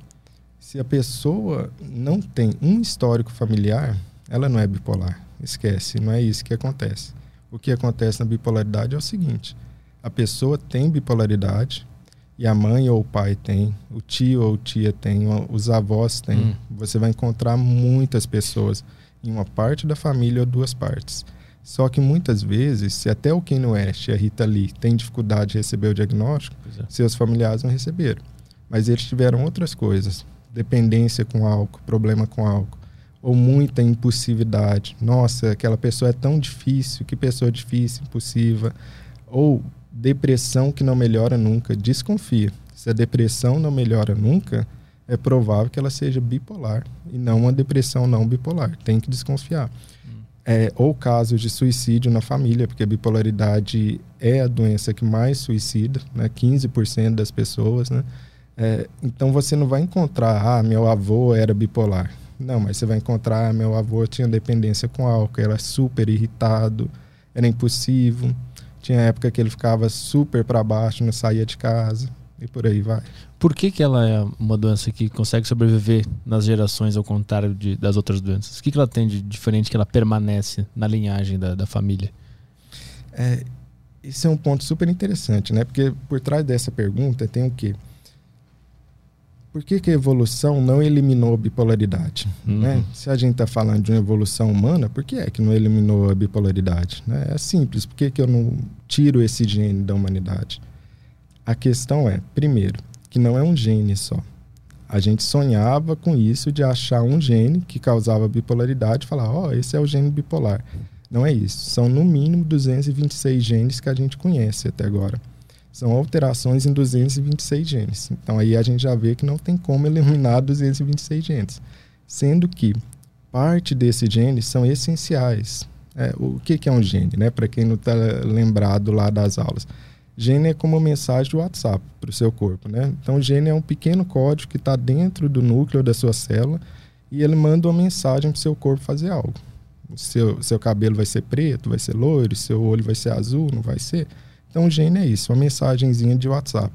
Se a pessoa não tem um histórico familiar, ela não é bipolar. Esquece, não é isso que acontece. O que acontece na bipolaridade é o seguinte: a pessoa tem bipolaridade e a mãe ou o pai tem, o tio ou tia tem, os avós têm. Hum. Você vai encontrar muitas pessoas em uma parte da família ou duas partes. Só que muitas vezes, se até o Kanye West e a Rita Lee têm dificuldade de receber o diagnóstico, é. seus familiares não receberam. Mas eles tiveram outras coisas, dependência com álcool, problema com álcool, ou muita impulsividade. Nossa, aquela pessoa é tão difícil, que pessoa difícil, impulsiva. Ou depressão que não melhora nunca. Desconfia. Se a depressão não melhora nunca, é provável que ela seja bipolar e não uma depressão não bipolar. Tem que desconfiar é, ou casos de suicídio na família, porque a bipolaridade é a doença que mais suicida, né? 15% das pessoas, né? É, então você não vai encontrar, ah, meu avô era bipolar. Não, mas você vai encontrar, meu avô tinha dependência com álcool, era super irritado, era impulsivo, tinha época que ele ficava super para baixo, não saía de casa e por aí vai. Por que, que ela é uma doença que consegue sobreviver nas gerações ao contrário de, das outras doenças? O que, que ela tem de diferente que ela permanece na linhagem da, da família? É, esse é um ponto super interessante, né? Porque por trás dessa pergunta tem o quê? Por que, que a evolução não eliminou a bipolaridade? Uhum. Né? Se a gente está falando de uma evolução humana, por que é que não eliminou a bipolaridade? Né? É simples, por que, que eu não tiro esse gene da humanidade? A questão é, primeiro, que não é um gene só. A gente sonhava com isso de achar um gene que causava bipolaridade e falar, ó, oh, esse é o gene bipolar. Não é isso. São no mínimo 226 genes que a gente conhece até agora. São alterações em 226 genes. Então aí a gente já vê que não tem como eliminar 226 genes. Sendo que parte desses genes são essenciais. É, o que, que é um gene, né? Para quem não está lembrado lá das aulas Gene é como uma mensagem do WhatsApp para o seu corpo, né? Então, gene é um pequeno código que está dentro do núcleo da sua célula e ele manda uma mensagem para o seu corpo fazer algo. Seu, seu cabelo vai ser preto, vai ser loiro, seu olho vai ser azul, não vai ser. Então, gene é isso, uma mensagenzinha de WhatsApp.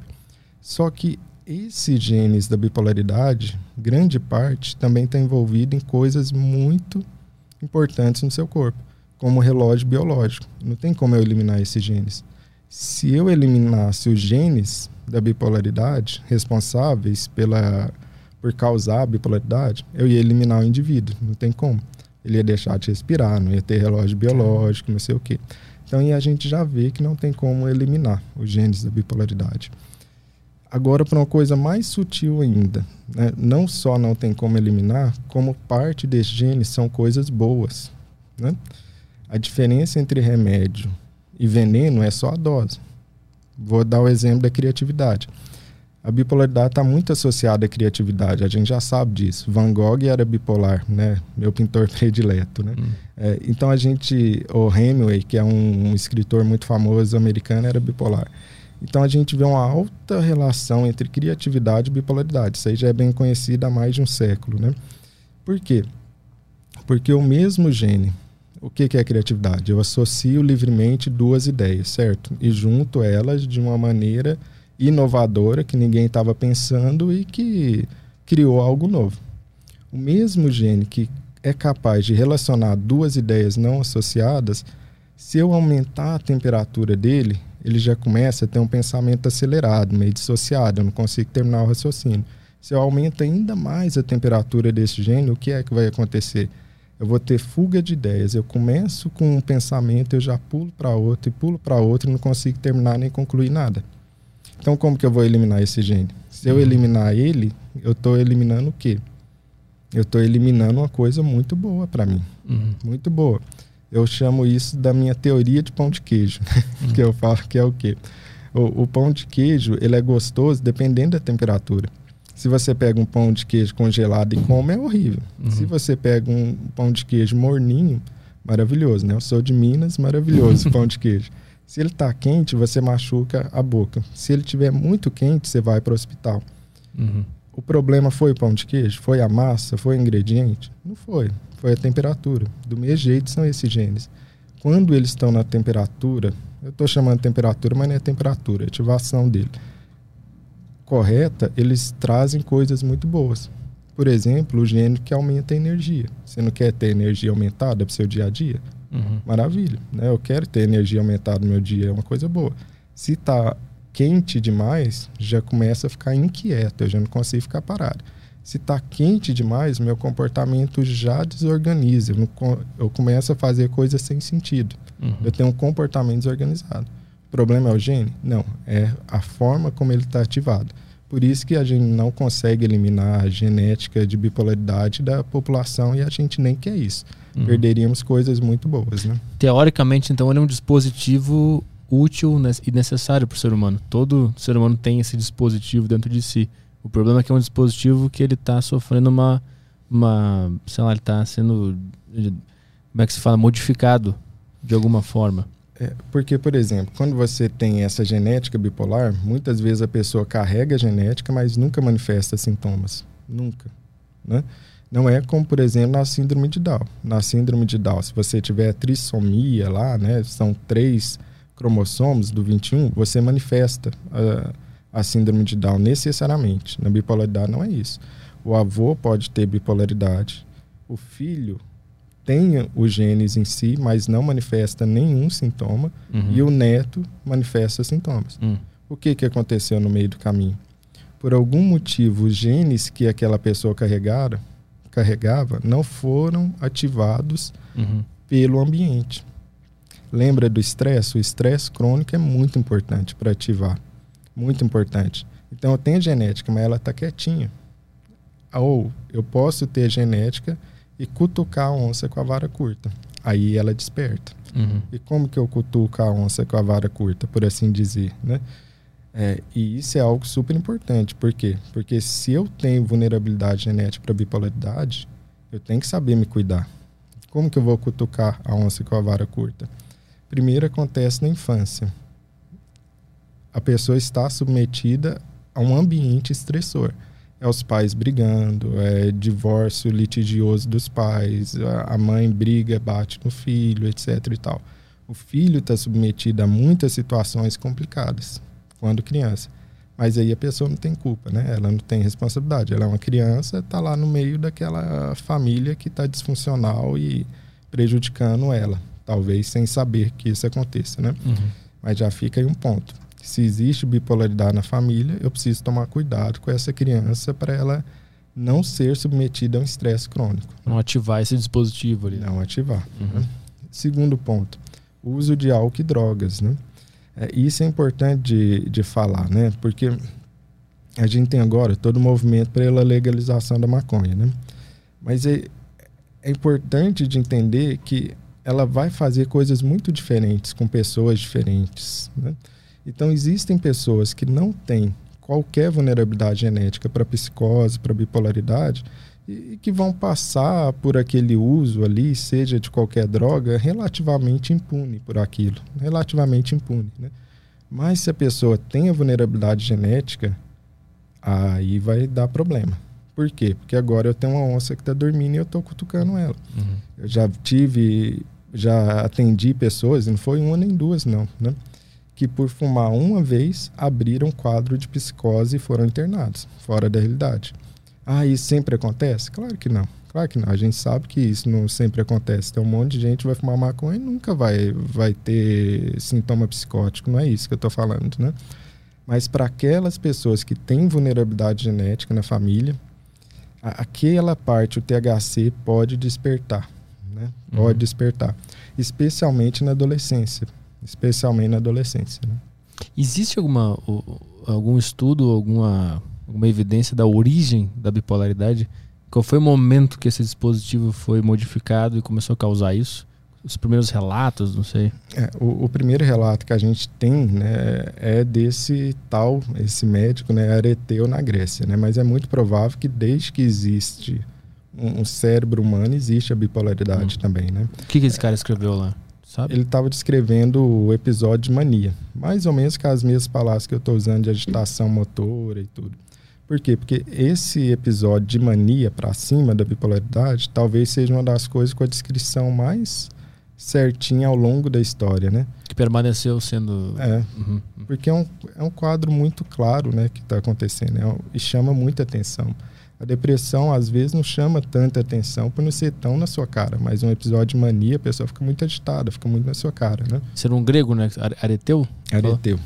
Só que esses genes da bipolaridade, grande parte, também está envolvido em coisas muito importantes no seu corpo, como relógio biológico. Não tem como eu eliminar esses genes. Se eu eliminasse os genes da bipolaridade responsáveis pela por causar a bipolaridade, eu ia eliminar o indivíduo. Não tem como. Ele ia deixar de respirar, não ia ter relógio biológico, não sei o quê. Então, e a gente já vê que não tem como eliminar os genes da bipolaridade. Agora, para uma coisa mais sutil ainda, né? não só não tem como eliminar, como parte desses genes são coisas boas. Né? A diferença entre remédio e veneno é só a dose. Vou dar o exemplo da criatividade. A bipolaridade está muito associada à criatividade, a gente já sabe disso. Van Gogh era bipolar, né? Meu pintor predileto, né? Hum. É, então a gente, o Hemingway, que é um, um escritor muito famoso americano, era bipolar. Então a gente vê uma alta relação entre criatividade e bipolaridade. Isso aí já é bem conhecido há mais de um século, né? Por quê? Porque o mesmo gene, o que, que é criatividade? Eu associo livremente duas ideias, certo? E junto elas de uma maneira inovadora que ninguém estava pensando e que criou algo novo. O mesmo gene que é capaz de relacionar duas ideias não associadas, se eu aumentar a temperatura dele, ele já começa a ter um pensamento acelerado, meio dissociado, eu não consigo terminar o raciocínio. Se eu aumento ainda mais a temperatura desse gene, o que é que vai acontecer? Eu vou ter fuga de ideias. Eu começo com um pensamento, eu já pulo para outro e pulo para outro e não consigo terminar nem concluir nada. Então, como que eu vou eliminar esse gene? Se eu eliminar ele, eu estou eliminando o quê? Eu estou eliminando uma coisa muito boa para mim. Uhum. Muito boa. Eu chamo isso da minha teoria de pão de queijo, uhum. que eu falo que é o quê? O, o, pão de queijo ele é gostoso dependendo da temperatura. Se você pega um pão de queijo congelado e come, é horrível. Uhum. Se você pega um pão de queijo morninho, maravilhoso, né? Eu sou de Minas, maravilhoso pão de queijo. Se ele está quente, você machuca a boca. Se ele estiver muito quente, você vai para o hospital. Uhum. O problema foi o pão de queijo? Foi a massa? Foi o ingrediente? Não foi foi a temperatura. Do mesmo jeito são esses genes. Quando eles estão na temperatura, eu estou chamando de temperatura, mas não é temperatura, é ativação dele. Correta, eles trazem coisas muito boas. Por exemplo, o gene que aumenta a energia. Você não quer ter energia aumentada para o seu dia a dia? Uhum. Maravilha. Né? Eu quero ter energia aumentada no meu dia, é uma coisa boa. Se está quente demais, já começa a ficar inquieto, eu já não consigo ficar parado. Se está quente demais, meu comportamento já desorganiza. Eu, não, eu começo a fazer coisas sem sentido. Uhum. Eu tenho um comportamento desorganizado. O problema é o gene? Não, é a forma como ele está ativado. Por isso que a gente não consegue eliminar a genética de bipolaridade da população e a gente nem quer isso. Uhum. Perderíamos coisas muito boas, né? Teoricamente, então, ele é um dispositivo útil e necessário para o ser humano. Todo ser humano tem esse dispositivo dentro de si. O problema é que é um dispositivo que ele está sofrendo uma, uma, sei lá, ele está sendo, como é que se fala, modificado de alguma forma. É, porque, por exemplo, quando você tem essa genética bipolar, muitas vezes a pessoa carrega a genética, mas nunca manifesta sintomas. Nunca. Né? Não é como, por exemplo, na síndrome de Down. Na síndrome de Down, se você tiver trissomia lá, né, são três cromossomos do 21, você manifesta. Uh, a síndrome de Down necessariamente. Na bipolaridade não é isso. O avô pode ter bipolaridade. O filho tem os genes em si, mas não manifesta nenhum sintoma. Uhum. E o neto manifesta sintomas. Uhum. O que, que aconteceu no meio do caminho? Por algum motivo, os genes que aquela pessoa carregara, carregava não foram ativados uhum. pelo ambiente. Lembra do estresse? O estresse crônico é muito importante para ativar. Muito importante. Então eu tenho genética, mas ela está quietinha. Ou eu posso ter genética e cutucar a onça com a vara curta. Aí ela desperta. Uhum. E como que eu cutuco a onça com a vara curta, por assim dizer, né? É, e isso é algo super importante. Por quê? Porque se eu tenho vulnerabilidade genética para bipolaridade, eu tenho que saber me cuidar. Como que eu vou cutucar a onça com a vara curta? Primeiro acontece na infância a pessoa está submetida a um ambiente estressor. É os pais brigando, é divórcio litigioso dos pais, a mãe briga, bate no filho, etc. e tal. O filho está submetido a muitas situações complicadas quando criança. Mas aí a pessoa não tem culpa, né? Ela não tem responsabilidade. Ela é uma criança, está lá no meio daquela família que está disfuncional e prejudicando ela. talvez sem saber que isso aconteça, né? Uhum. Mas já fica aí um ponto. Se existe bipolaridade na família, eu preciso tomar cuidado com essa criança para ela não ser submetida a um estresse crônico. Não ativar esse dispositivo ali. Não ativar. Uhum. Né? Segundo ponto, o uso de álcool e drogas, né? É, isso é importante de, de falar, né? Porque a gente tem agora todo o movimento pela legalização da maconha, né? Mas é, é importante de entender que ela vai fazer coisas muito diferentes com pessoas diferentes, né? Então existem pessoas que não têm qualquer vulnerabilidade genética para psicose, para bipolaridade, e que vão passar por aquele uso ali, seja de qualquer droga, relativamente impune por aquilo, relativamente impune, né? Mas se a pessoa tem a vulnerabilidade genética, aí vai dar problema. Por quê? Porque agora eu tenho uma onça que está dormindo e eu estou cutucando ela. Uhum. Eu já tive, já atendi pessoas, e não foi uma nem duas não, né? Que por fumar uma vez abriram quadro de psicose e foram internados, fora da realidade. Ah, isso sempre acontece? Claro que não. Claro que não. A gente sabe que isso não sempre acontece. Tem um monte de gente que vai fumar maconha e nunca vai, vai ter sintoma psicótico. Não é isso que eu estou falando, né? Mas para aquelas pessoas que têm vulnerabilidade genética na família, aquela parte, o THC, pode despertar. Né? Pode Uhum. despertar. Especialmente na adolescência. Especialmente na adolescência. Né? Existe alguma, algum estudo, alguma, alguma evidência da origem da bipolaridade? Qual foi o momento que esse dispositivo foi modificado e começou a causar isso? Os primeiros relatos, não sei. É, o, o primeiro relato que a gente tem né, é desse tal, esse médico, né, Areteu na Grécia. Né? Mas é muito provável que desde que existe um, um cérebro humano, existe a bipolaridade Hum. também. Né? O que, que esse cara escreveu lá? Sabe? Ele estava descrevendo o episódio de mania. Mais ou menos com as mesmas palavras que eu estou usando de agitação motora e tudo. Por quê? Porque esse episódio de mania para cima da bipolaridade talvez seja uma das coisas com a descrição mais certinha ao longo da história, né? Que permaneceu sendo. É, Uhum. porque é um, é um quadro muito claro, né, que está acontecendo é um- e chama muita atenção. A depressão, às vezes, não chama tanta atenção por não ser tão na sua cara, mas um episódio de mania, a pessoa fica muito agitada, fica muito na sua cara, né? Ser um grego, né? Are- Areteu? Areteu,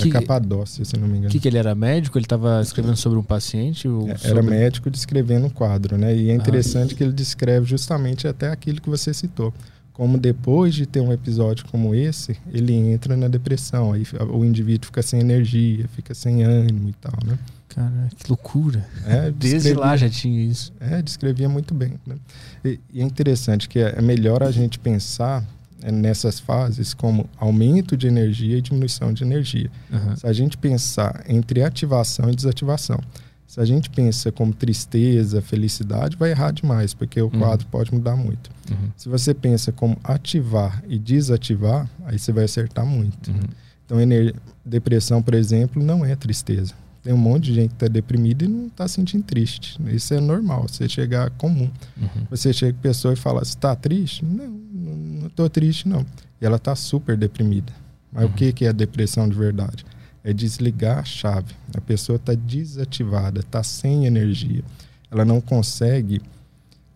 da Que- Capadócia, se não me O engano. que, que ele era médico? Ele estava escrevendo sobre um paciente? É, Era sobre- médico descrevendo um quadro, né? Ah. E é interessante que ele descreve justamente até aquilo que você citou. Como depois de ter um episódio como esse, ele entra na depressão. Aí o indivíduo fica sem energia, fica sem ânimo e tal, né? Cara, que loucura. É, Desde lá já tinha isso. É, descrevia muito bem. Né? E, e é interessante que é é melhor a gente pensar nessas fases como aumento de energia e diminuição de energia. Aham. Se a gente pensar entre ativação e desativação, se a gente pensa como tristeza, felicidade, vai errar demais, porque o Uhum. quadro pode mudar muito. Uhum. Se você pensa como ativar e desativar, aí você vai acertar muito. Uhum. Então, depressão, por exemplo, não é tristeza. Tem um monte de gente que está deprimida e não está sentindo triste. Isso é normal, você chegar comum. Uhum. Você chega com a pessoa e fala, você está triste? Não, não, tô triste, não. E ela está super deprimida. Mas Uhum. o que, que é depressão de verdade? É desligar a chave. A pessoa está desativada, está sem energia. Ela não consegue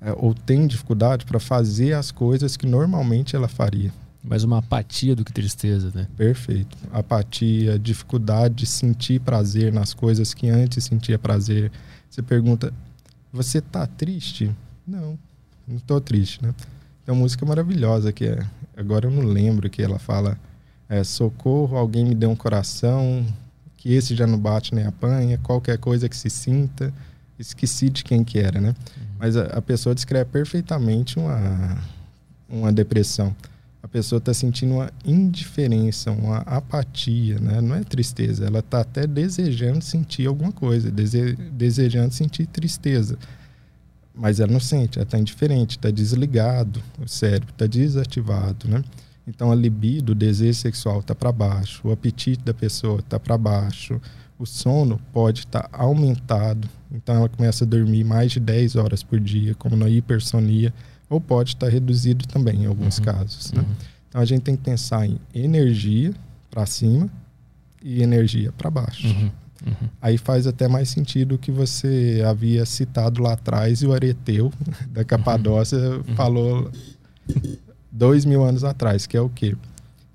é, ou tem dificuldade para fazer as coisas que normalmente ela faria. Mais uma apatia do que tristeza, né? Perfeito. Apatia, dificuldade de sentir prazer nas coisas que antes sentia prazer. Você pergunta, você tá triste? Não, não tô triste, né? Tem uma música maravilhosa que é, agora eu não lembro que ela fala, é, socorro, alguém me deu um coração, que esse já não bate nem apanha, qualquer coisa que se sinta. Esqueci de quem que era, né? Mas a, a pessoa descreve perfeitamente uma, uma depressão a pessoa está sentindo uma indiferença, uma apatia, né? não é tristeza, ela está até desejando sentir alguma coisa, dese desejando sentir tristeza, mas ela não sente, ela está indiferente, está desligado, o cérebro está desativado, né? Então a libido, o desejo sexual está para baixo, o apetite da pessoa está para baixo, o sono pode estar tá aumentado, então ela começa a dormir mais de 10 horas por dia, como na hipersonia, ou pode estar reduzido também em alguns Uhum. casos. Né? Uhum. Então a gente tem que pensar em energia para cima e energia para baixo. Uhum. Uhum. Aí faz até mais sentido o que você havia citado lá atrás e o Areteu da Capadócia falou dois mil anos atrás, que é o quê?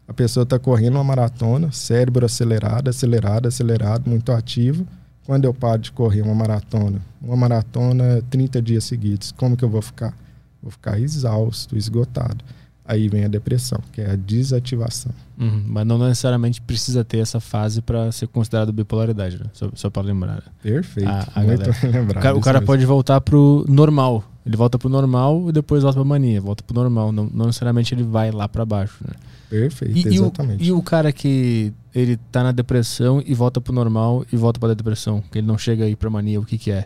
A pessoa está correndo uma maratona, cérebro acelerado, acelerado, acelerado, muito ativo. Quando eu paro de correr uma maratona, uma maratona 30 dias seguidos, como que eu vou ficar? Vou ficar exausto, esgotado. Aí vem a depressão, que é a desativação. Uhum, mas não necessariamente precisa ter essa fase para ser considerado bipolaridade, né? Só, só para lembrar. Perfeito. A, a muito lembrado. O cara, o cara pode voltar pro normal. Ele volta pro normal e depois volta pra mania. Volta pro normal. Não, não necessariamente ele vai lá para baixo, né? Perfeito, e, exatamente. E o, e o, cara que ele tá na depressão e volta pro normal e volta pra depressão, que ele não chega aí pra mania, o que que é?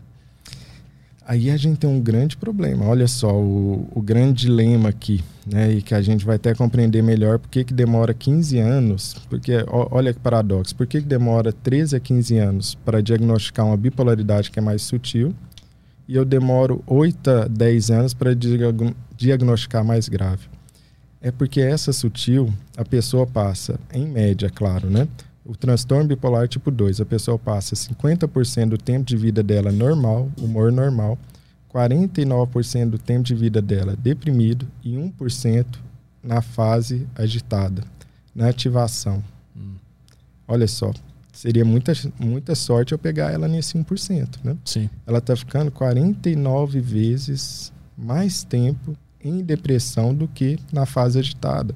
Aí a gente tem um grande problema. Olha só, o, o grande dilema aqui, né? E que a gente vai até compreender melhor por que, que demora 15 anos. Porque, olha que paradoxo, por que, que demora 13 a 15 anos para diagnosticar uma bipolaridade que é mais sutil e eu demoro 8 a 10 anos para diagnosticar mais grave? É porque essa sutil, a pessoa passa, em média, claro, né? O transtorno bipolar tipo 2, a pessoa passa 50% do tempo de vida dela normal, humor normal, 49% do tempo de vida dela deprimido e 1% na fase agitada, na ativação. Hum. Olha só, seria muita, muita sorte eu pegar ela nesse 1%, né? Sim. Ela está ficando 49 vezes mais tempo em depressão do que na fase agitada.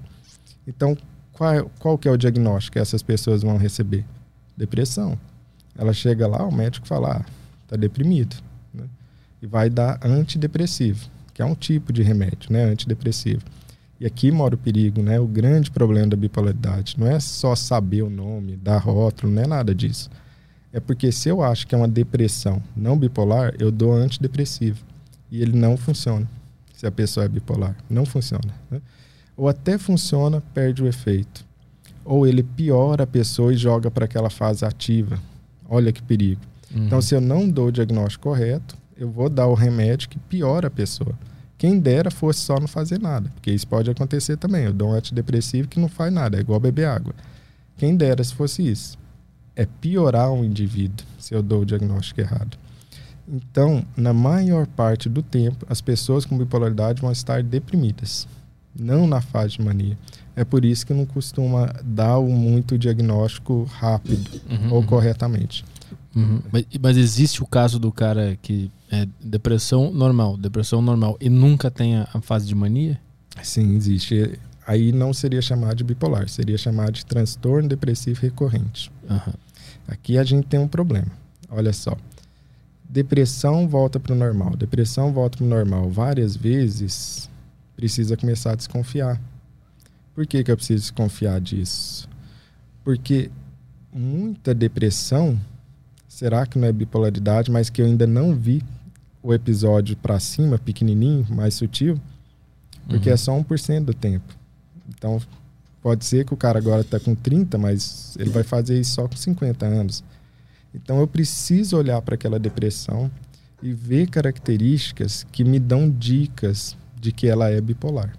Então, qual, qual que é o diagnóstico que essas pessoas vão receber? Depressão. Ela chega lá, o médico fala, ah, tá deprimido. Né? E vai dar antidepressivo, que é um tipo de remédio, né? Antidepressivo. E aqui mora o perigo, né? O grande problema da bipolaridade. Não é só saber o nome, dar rótulo, não é nada disso. É porque se eu acho que é uma depressão não bipolar, eu dou antidepressivo. E ele não funciona. Se a pessoa é bipolar. Não funciona. Né? Ou até funciona, perde o efeito. Ou ele piora a pessoa e joga para aquela fase ativa. Olha que perigo. Uhum. Então, se eu não dou o diagnóstico correto, eu vou dar o remédio que piora a pessoa. Quem dera fosse só não fazer nada, porque isso pode acontecer também. Eu dou um antidepressivo que não faz nada, é igual beber água. Quem dera se fosse isso. É piorar um indivíduo se eu dou o diagnóstico errado. Então, na maior parte do tempo, as pessoas com bipolaridade vão estar deprimidas não na fase de mania. É por isso que não costuma dar muito diagnóstico rápido uhum, ou uhum. corretamente. Uhum. Mas, mas, existe o caso do cara que é depressão normal, depressão normal e nunca tem a, a fase de mania? Sim, existe. Aí não seria chamado de bipolar, seria chamado de transtorno depressivo recorrente. Aqui a gente tem um problema. Olha só. Depressão volta para o normal, depressão volta para o normal várias vezes precisa começar a desconfiar. Por que, que eu preciso desconfiar disso? Porque muita depressão, será que não é bipolaridade, mas que eu ainda não vi o episódio para cima, pequenininho, mais sutil? Porque uhum. é só 1% do tempo. Então, pode ser que o cara agora está com 30, mas ele vai fazer isso só com 50 anos. Então, eu preciso olhar para aquela depressão e ver características que me dão dicas de que ela é bipolar.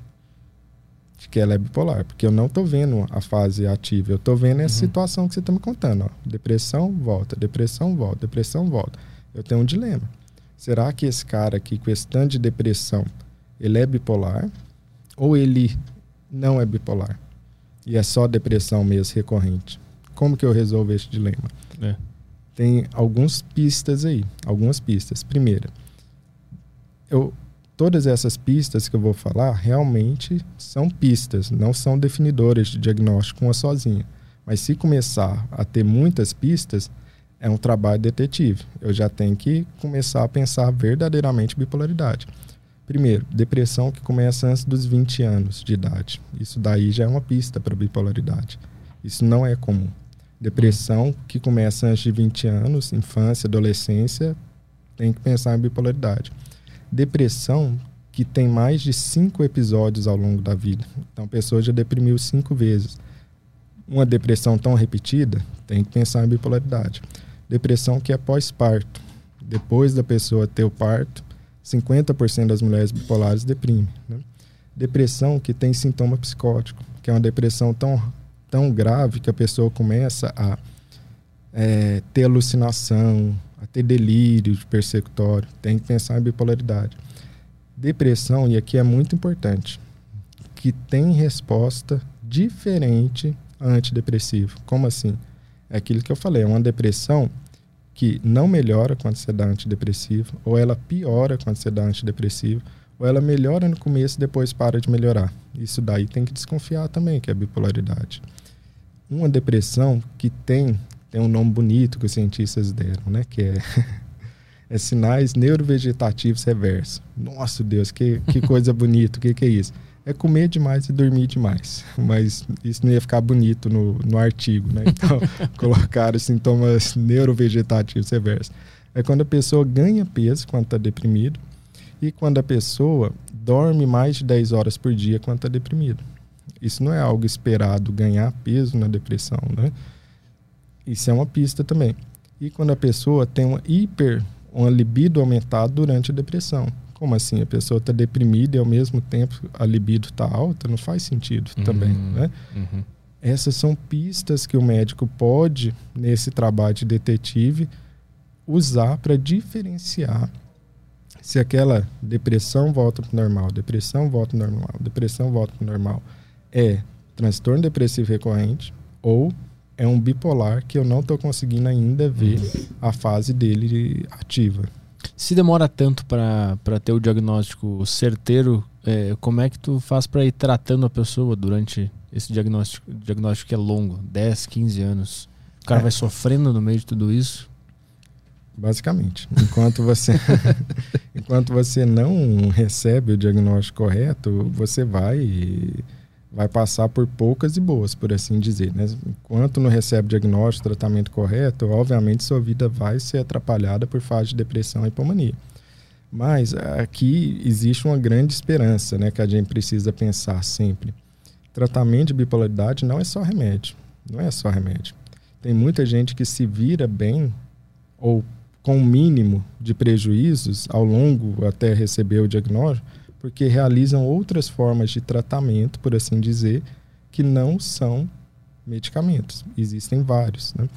De que ela é bipolar. Porque eu não estou vendo a fase ativa, eu estou vendo essa uhum. situação que você está me contando. Ó. Depressão, volta, depressão, volta, depressão, volta. Eu tenho um dilema. Será que esse cara aqui, com esse tanto de depressão, ele é bipolar? Ou ele não é bipolar? E é só depressão mesmo, recorrente? Como que eu resolvo esse dilema? É. Tem algumas pistas aí, algumas pistas. Primeira, eu todas essas pistas que eu vou falar realmente são pistas, não são definidoras de diagnóstico uma sozinha. Mas se começar a ter muitas pistas, é um trabalho detetive. Eu já tenho que começar a pensar verdadeiramente bipolaridade. Primeiro, depressão que começa antes dos 20 anos de idade. Isso daí já é uma pista para bipolaridade. Isso não é comum. Depressão que começa antes de 20 anos, infância, adolescência, tem que pensar em bipolaridade depressão que tem mais de cinco episódios ao longo da vida. Então, a pessoa já deprimiu cinco vezes. Uma depressão tão repetida, tem que pensar em bipolaridade. Depressão que é pós-parto. Depois da pessoa ter o parto, 50% das mulheres bipolares deprimem. Né? Depressão que tem sintoma psicótico, que é uma depressão tão, tão grave que a pessoa começa a é, ter alucinação, a ter delírio de persecutório, tem que pensar em bipolaridade. Depressão, e aqui é muito importante, que tem resposta diferente a antidepressivo. Como assim? É aquilo que eu falei, é uma depressão que não melhora quando você dá antidepressivo, ou ela piora quando você dá antidepressivo, ou ela melhora no começo e depois para de melhorar. Isso daí tem que desconfiar também, que é bipolaridade. Uma depressão que tem, tem um nome bonito que os cientistas deram, né? Que é, é sinais neurovegetativos reversos. Nossa Deus, que, que coisa bonita, o que, que é isso? é comer demais e dormir demais. Mas isso não ia ficar bonito no, no artigo, né? Então, colocaram sintomas neurovegetativos severos. É quando a pessoa ganha peso quando está deprimido e quando a pessoa dorme mais de 10 horas por dia quando está deprimido. Isso não é algo esperado, ganhar peso na depressão, né? Isso é uma pista também. E quando a pessoa tem uma hiper, uma libido aumentada durante a depressão. Como assim? A pessoa está deprimida e ao mesmo tempo a libido está alta? Não faz sentido uhum, também, né? Uhum. Essas são pistas que o médico pode, nesse trabalho de detetive, usar para diferenciar se aquela depressão volta para o normal, depressão volta para o normal, depressão volta para o normal, é transtorno depressivo recorrente ou é um bipolar que eu não estou conseguindo ainda ver uhum. a fase dele ativa. Se demora tanto para ter o diagnóstico certeiro, é, como é que tu faz para ir tratando a pessoa durante esse diagnóstico, diagnóstico que é longo, 10, 15 anos? O cara é. vai sofrendo no meio de tudo isso? Basicamente. Enquanto você, enquanto você não recebe o diagnóstico correto, você vai vai passar por poucas e boas, por assim dizer. Né? Enquanto não recebe diagnóstico, tratamento correto, obviamente sua vida vai ser atrapalhada por fase de depressão e hipomania. Mas aqui existe uma grande esperança né, que a gente precisa pensar sempre. Tratamento de bipolaridade não é só remédio. Não é só remédio. Tem muita gente que se vira bem ou com o mínimo de prejuízos ao longo até receber o diagnóstico porque realizam outras formas de tratamento, por assim dizer, que não são medicamentos. Existem vários. Né?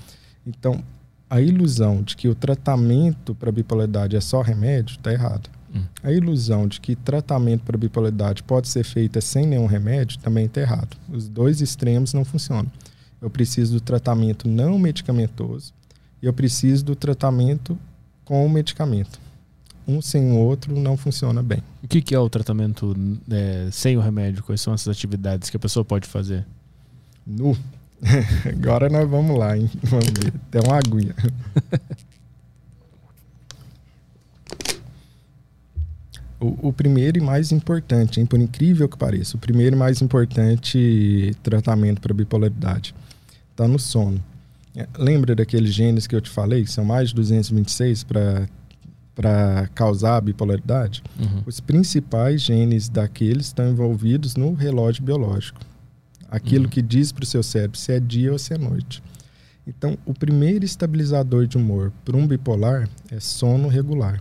Então, a ilusão de que o tratamento para bipolaridade é só remédio está errada. Hum. A ilusão de que tratamento para bipolaridade pode ser feita sem nenhum remédio também está errado. Os dois extremos não funcionam. Eu preciso do tratamento não medicamentoso e eu preciso do tratamento com o medicamento um sem o outro não funciona bem. O que, que é o tratamento é, sem o remédio? Quais são essas atividades que a pessoa pode fazer? Nu. Agora nós vamos lá, hein? Vamos ver. Tem uma aguinha. o, o, primeiro e mais importante, hein? por incrível que pareça, o primeiro e mais importante tratamento para bipolaridade está no sono. É, lembra daqueles genes que eu te falei, são mais de 226 para para causar a bipolaridade, uhum. os principais genes daqueles estão envolvidos no relógio biológico. Aquilo uhum. que diz para o seu cérebro se é dia ou se é noite. Então, o primeiro estabilizador de humor para um bipolar é sono regular.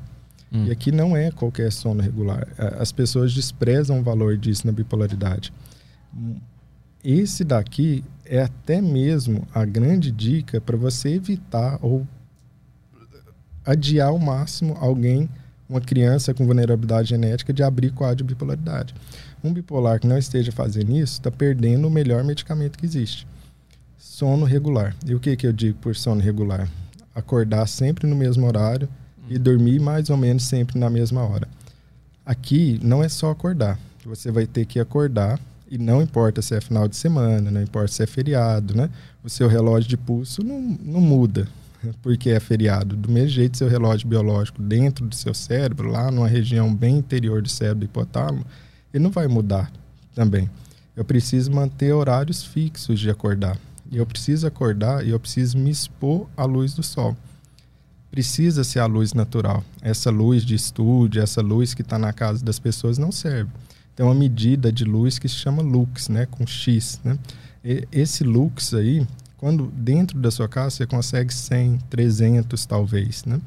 Uhum. E aqui não é qualquer sono regular. As pessoas desprezam o valor disso na bipolaridade. Esse daqui é até mesmo a grande dica para você evitar ou adiar ao máximo alguém, uma criança com vulnerabilidade genética, de abrir quadro de bipolaridade. Um bipolar que não esteja fazendo isso está perdendo o melhor medicamento que existe. Sono regular. E o que, que eu digo por sono regular? Acordar sempre no mesmo horário e dormir mais ou menos sempre na mesma hora. Aqui não é só acordar. Você vai ter que acordar e não importa se é final de semana, não importa se é feriado, né? O seu relógio de pulso não, não muda porque é feriado. Do mesmo jeito, seu relógio biológico dentro do seu cérebro, lá numa região bem interior do cérebro do hipotálamo, ele não vai mudar também. Eu preciso manter horários fixos de acordar. E eu preciso acordar e eu preciso me expor à luz do sol. Precisa ser a luz natural. Essa luz de estúdio, essa luz que está na casa das pessoas não serve. Tem uma medida de luz que se chama lux, né, com X. Né? E esse lux aí, quando dentro da sua casa você consegue 100, 300 talvez, né?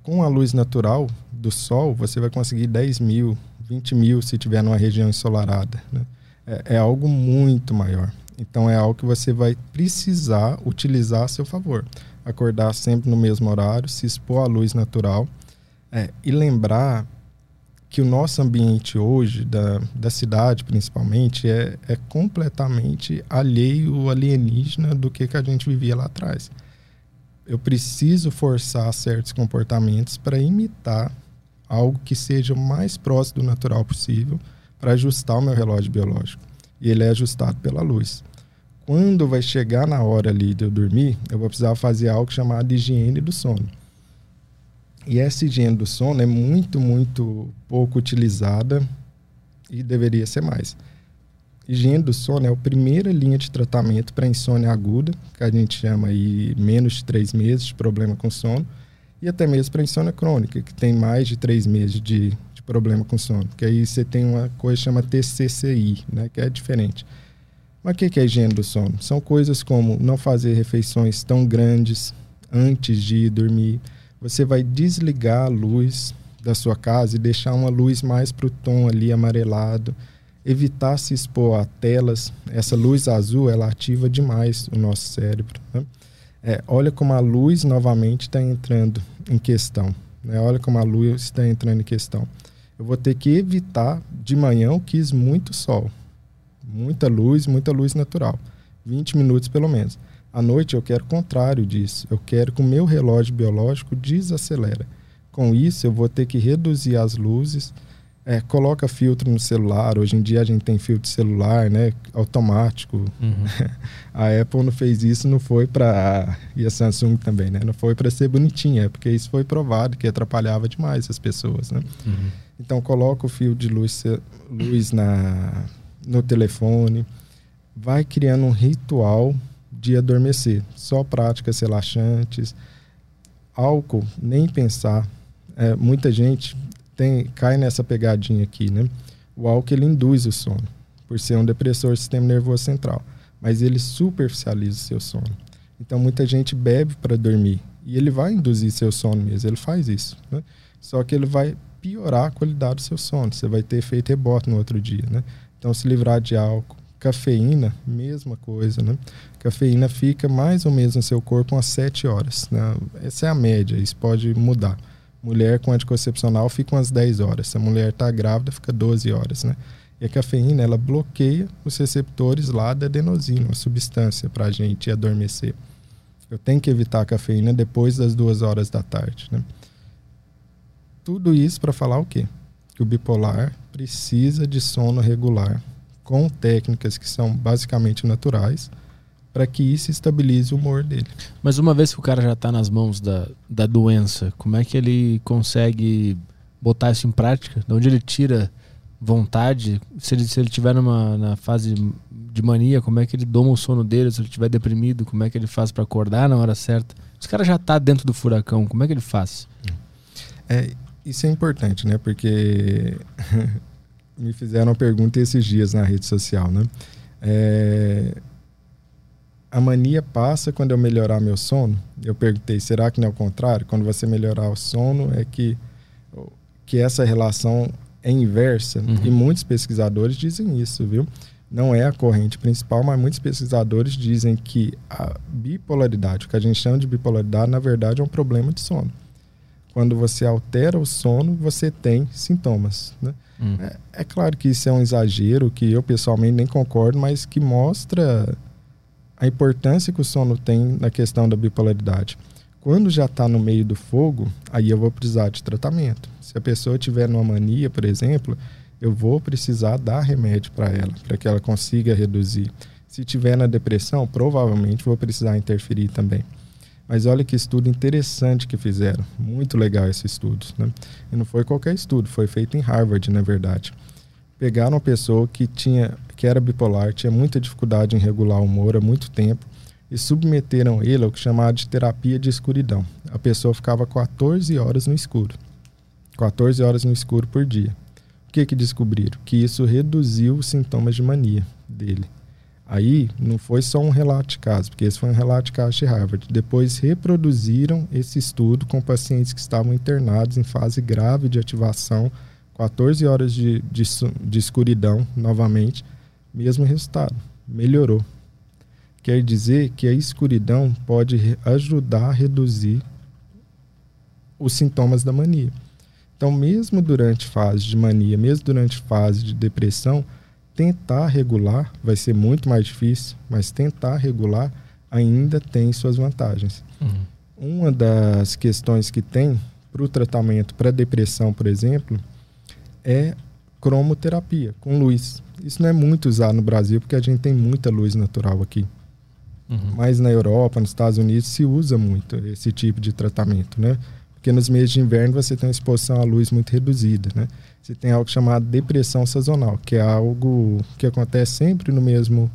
Com a luz natural do sol, você vai conseguir 10 mil, 20 mil se tiver numa região ensolarada. Né? É, é, algo muito maior. Então é algo que você vai precisar utilizar a seu favor. Acordar sempre no mesmo horário, se expor à luz natural é, e lembrar que o nosso ambiente hoje, da, da cidade principalmente, é, é completamente alheio, alienígena do que, que a gente vivia lá atrás. Eu preciso forçar certos comportamentos para imitar algo que seja o mais próximo do natural possível para ajustar o meu relógio biológico. E ele é ajustado pela luz. Quando vai chegar na hora ali de eu dormir, eu vou precisar fazer algo chamado higiene do sono. E essa higiene do sono é muito, muito pouco utilizada e deveria ser mais. Higiene do sono é a primeira linha de tratamento para insônia aguda, que a gente chama aí menos de três meses de problema com sono, e até mesmo para insônia crônica, que tem mais de três meses de, de problema com sono. Que aí você tem uma coisa chama TCCI, né, que é diferente. Mas o que é higiene do sono? São coisas como não fazer refeições tão grandes antes de ir dormir, você vai desligar a luz da sua casa e deixar uma luz mais para o tom ali amarelado. Evitar se expor a telas. Essa luz azul ela ativa demais o nosso cérebro. Né? É, olha como a luz novamente está entrando em questão. Né? Olha como a luz está entrando em questão. Eu vou ter que evitar de manhã eu quis muito sol. Muita luz, muita luz natural. 20 minutos pelo menos. À noite eu quero o contrário disso. Eu quero que o meu relógio biológico desacelera. Com isso eu vou ter que reduzir as luzes. É, coloca filtro no celular. Hoje em dia a gente tem filtro celular, né, automático. Uhum. A Apple não fez isso, não foi para e a Samsung também, né? Não foi para ser bonitinha, é porque isso foi provado que atrapalhava demais as pessoas, né? Uhum. Então coloca o fio de luz, luz na no telefone, vai criando um ritual de adormecer. Só práticas relaxantes. Álcool, nem pensar. É, muita gente tem, cai nessa pegadinha aqui, né? O álcool ele induz o sono, por ser um depressor do sistema nervoso central, mas ele superficializa o seu sono. Então muita gente bebe para dormir e ele vai induzir seu sono mesmo, ele faz isso, né? Só que ele vai piorar a qualidade do seu sono, você vai ter efeito rebote no outro dia, né? Então se livrar de álcool, Cafeína, mesma coisa, né? Cafeína fica mais ou menos no seu corpo umas 7 horas. Né? Essa é a média, isso pode mudar. Mulher com anticoncepcional fica umas 10 horas. Se a mulher está grávida, fica 12 horas, né? E a cafeína, ela bloqueia os receptores lá da adenosina, uma substância para a gente adormecer. Eu tenho que evitar a cafeína depois das duas horas da tarde, né? Tudo isso para falar o quê? Que o bipolar precisa de sono regular com técnicas que são basicamente naturais para que isso estabilize o humor dele. Mas uma vez que o cara já está nas mãos da, da doença, como é que ele consegue botar isso em prática? De onde ele tira vontade? Se ele, se ele tiver numa na fase de mania, como é que ele doma o sono dele? Se ele estiver deprimido, como é que ele faz para acordar na hora certa? Esse cara já está dentro do furacão, como é que ele faz? É, isso é importante, né? Porque me fizeram uma pergunta esses dias na rede social, né? É, a mania passa quando eu melhorar meu sono? Eu perguntei, será que não é o contrário? Quando você melhorar o sono, é que, que essa relação é inversa? Uhum. E muitos pesquisadores dizem isso, viu? Não é a corrente principal, mas muitos pesquisadores dizem que a bipolaridade, o que a gente chama de bipolaridade, na verdade é um problema de sono. Quando você altera o sono, você tem sintomas, né? Hum. É, é, claro que isso é um exagero, que eu pessoalmente nem concordo, mas que mostra a importância que o sono tem na questão da bipolaridade. Quando já está no meio do fogo, aí eu vou precisar de tratamento. Se a pessoa tiver numa mania, por exemplo, eu vou precisar dar remédio para ela, para que ela consiga reduzir. Se tiver na depressão, provavelmente vou precisar interferir também. Mas olha que estudo interessante que fizeram. Muito legal esse estudo. Né? E não foi qualquer estudo, foi feito em Harvard, na verdade. Pegaram uma pessoa que, tinha, que era bipolar, tinha muita dificuldade em regular o humor há muito tempo e submeteram ele ao que chamava de terapia de escuridão. A pessoa ficava 14 horas no escuro. 14 horas no escuro por dia. O que, que descobriram? Que isso reduziu os sintomas de mania dele. Aí não foi só um relato de caso, porque esse foi um relato de caso de Harvard. Depois reproduziram esse estudo com pacientes que estavam internados em fase grave de ativação, 14 horas de, de, de escuridão novamente, mesmo resultado, melhorou. Quer dizer que a escuridão pode ajudar a reduzir os sintomas da mania. Então, mesmo durante fase de mania, mesmo durante fase de depressão, tentar regular vai ser muito mais difícil, mas tentar regular ainda tem suas vantagens. Uhum. Uma das questões que tem para o tratamento para depressão, por exemplo, é cromoterapia com luz. Isso não é muito usado no Brasil porque a gente tem muita luz natural aqui. Uhum. Mas na Europa, nos Estados Unidos, se usa muito esse tipo de tratamento, né? Porque nos meses de inverno você tem uma exposição à luz muito reduzida, né? Você tem algo chamado depressão sazonal, que é algo que acontece sempre no mesmo,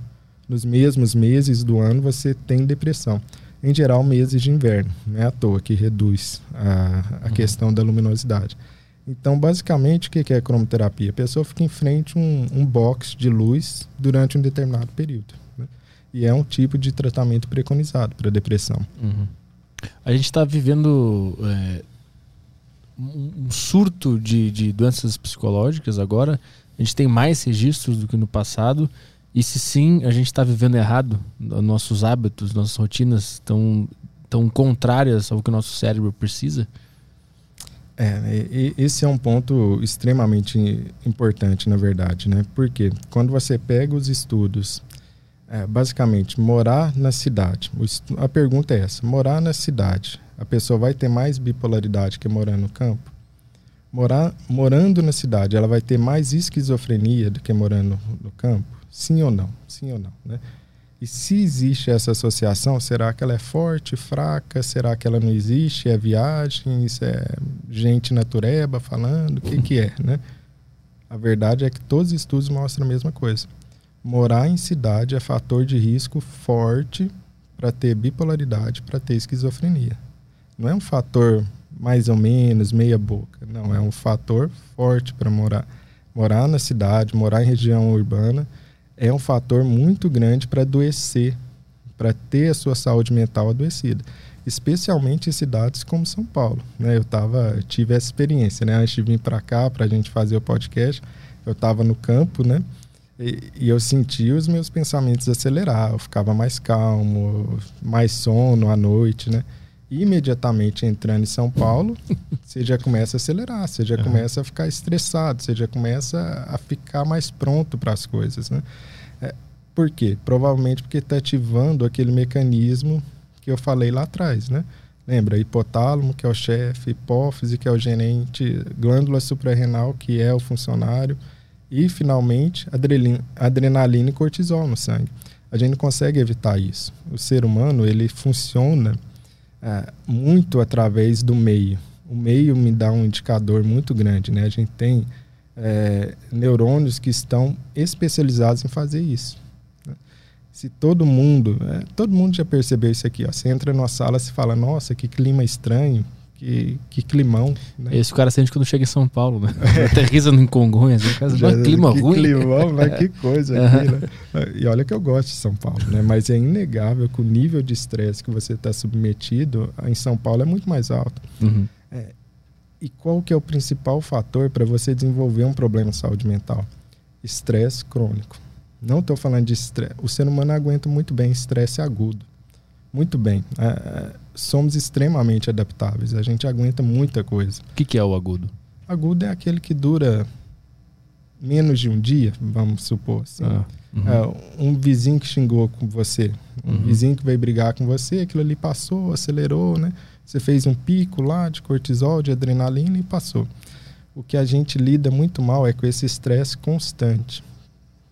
nos mesmos meses do ano você tem depressão. Em geral, meses de inverno, não é à toa que reduz a, a uhum. questão da luminosidade. Então, basicamente, o que é cromoterapia? A pessoa fica em frente a um, um box de luz durante um determinado período. Né? E é um tipo de tratamento preconizado para depressão. Uhum. A gente está vivendo é, um surto de, de doenças psicológicas agora. A gente tem mais registros do que no passado. E se sim, a gente está vivendo errado, nossos hábitos, nossas rotinas estão tão contrárias ao que o nosso cérebro precisa. É, esse é um ponto extremamente importante, na verdade, né? Porque quando você pega os estudos, é, basicamente, morar na cidade, a pergunta é essa: morar na cidade, a pessoa vai ter mais bipolaridade que morar no campo? Morar, morando na cidade, ela vai ter mais esquizofrenia do que morando no campo? Sim ou não? Sim ou não, né? E se existe essa associação, será que ela é forte, fraca? Será que ela não existe? É viagem? Isso é gente natureba falando? O que, que é, né? A verdade é que todos os estudos mostram a mesma coisa. Morar em cidade é fator de risco forte para ter bipolaridade, para ter esquizofrenia. Não é um fator mais ou menos, meia boca. Não, é um fator forte para morar. Morar na cidade, morar em região urbana é um fator muito grande para adoecer, para ter a sua saúde mental adoecida, especialmente em cidades como São Paulo. Né? Eu tava, tive essa experiência, né? Antes de vir para cá para a gente fazer o podcast, eu estava no campo, né? E, e, eu sentia os meus pensamentos acelerar, eu ficava mais calmo, mais sono à noite, né? Imediatamente entrando em São Paulo, você já começa a acelerar, você já uhum. começa a ficar estressado, você já começa a ficar mais pronto para as coisas, né? É, por quê? Provavelmente porque está ativando aquele mecanismo que eu falei lá atrás, né? Lembra, hipotálamo, que é o chefe, hipófise, que é o gerente, glândula suprarrenal, que é o funcionário, e, finalmente, adrenalina e cortisol no sangue. A gente não consegue evitar isso. O ser humano, ele funciona é, muito através do meio. O meio me dá um indicador muito grande, né? A gente tem é, neurônios que estão especializados em fazer isso. Né? Se todo mundo, é, todo mundo já percebeu isso aqui, ó. Você entra numa sala e fala, nossa, que clima estranho, que, que climão. Né? Esse cara sente quando chega em São Paulo, né? Aterriza no Congonhas, né? Já, clima que ruim. Climão, mas que coisa aqui, né? E olha que eu gosto de São Paulo, né? Mas é inegável que o nível de estresse que você está submetido em São Paulo é muito mais alto. Uhum. É, e qual que é o principal fator para você desenvolver um problema de saúde mental? Estresse crônico. Não estou falando de estresse. O ser humano aguenta muito bem estresse agudo. Muito bem. É, é somos extremamente adaptáveis. A gente aguenta muita coisa. O que, que é o agudo? Agudo é aquele que dura menos de um dia, vamos supor. Assim. Ah, uhum. é, um vizinho que xingou com você, um uhum. vizinho que veio brigar com você, aquilo ali passou, acelerou, né? Você fez um pico lá de cortisol, de adrenalina e passou. O que a gente lida muito mal é com esse estresse constante.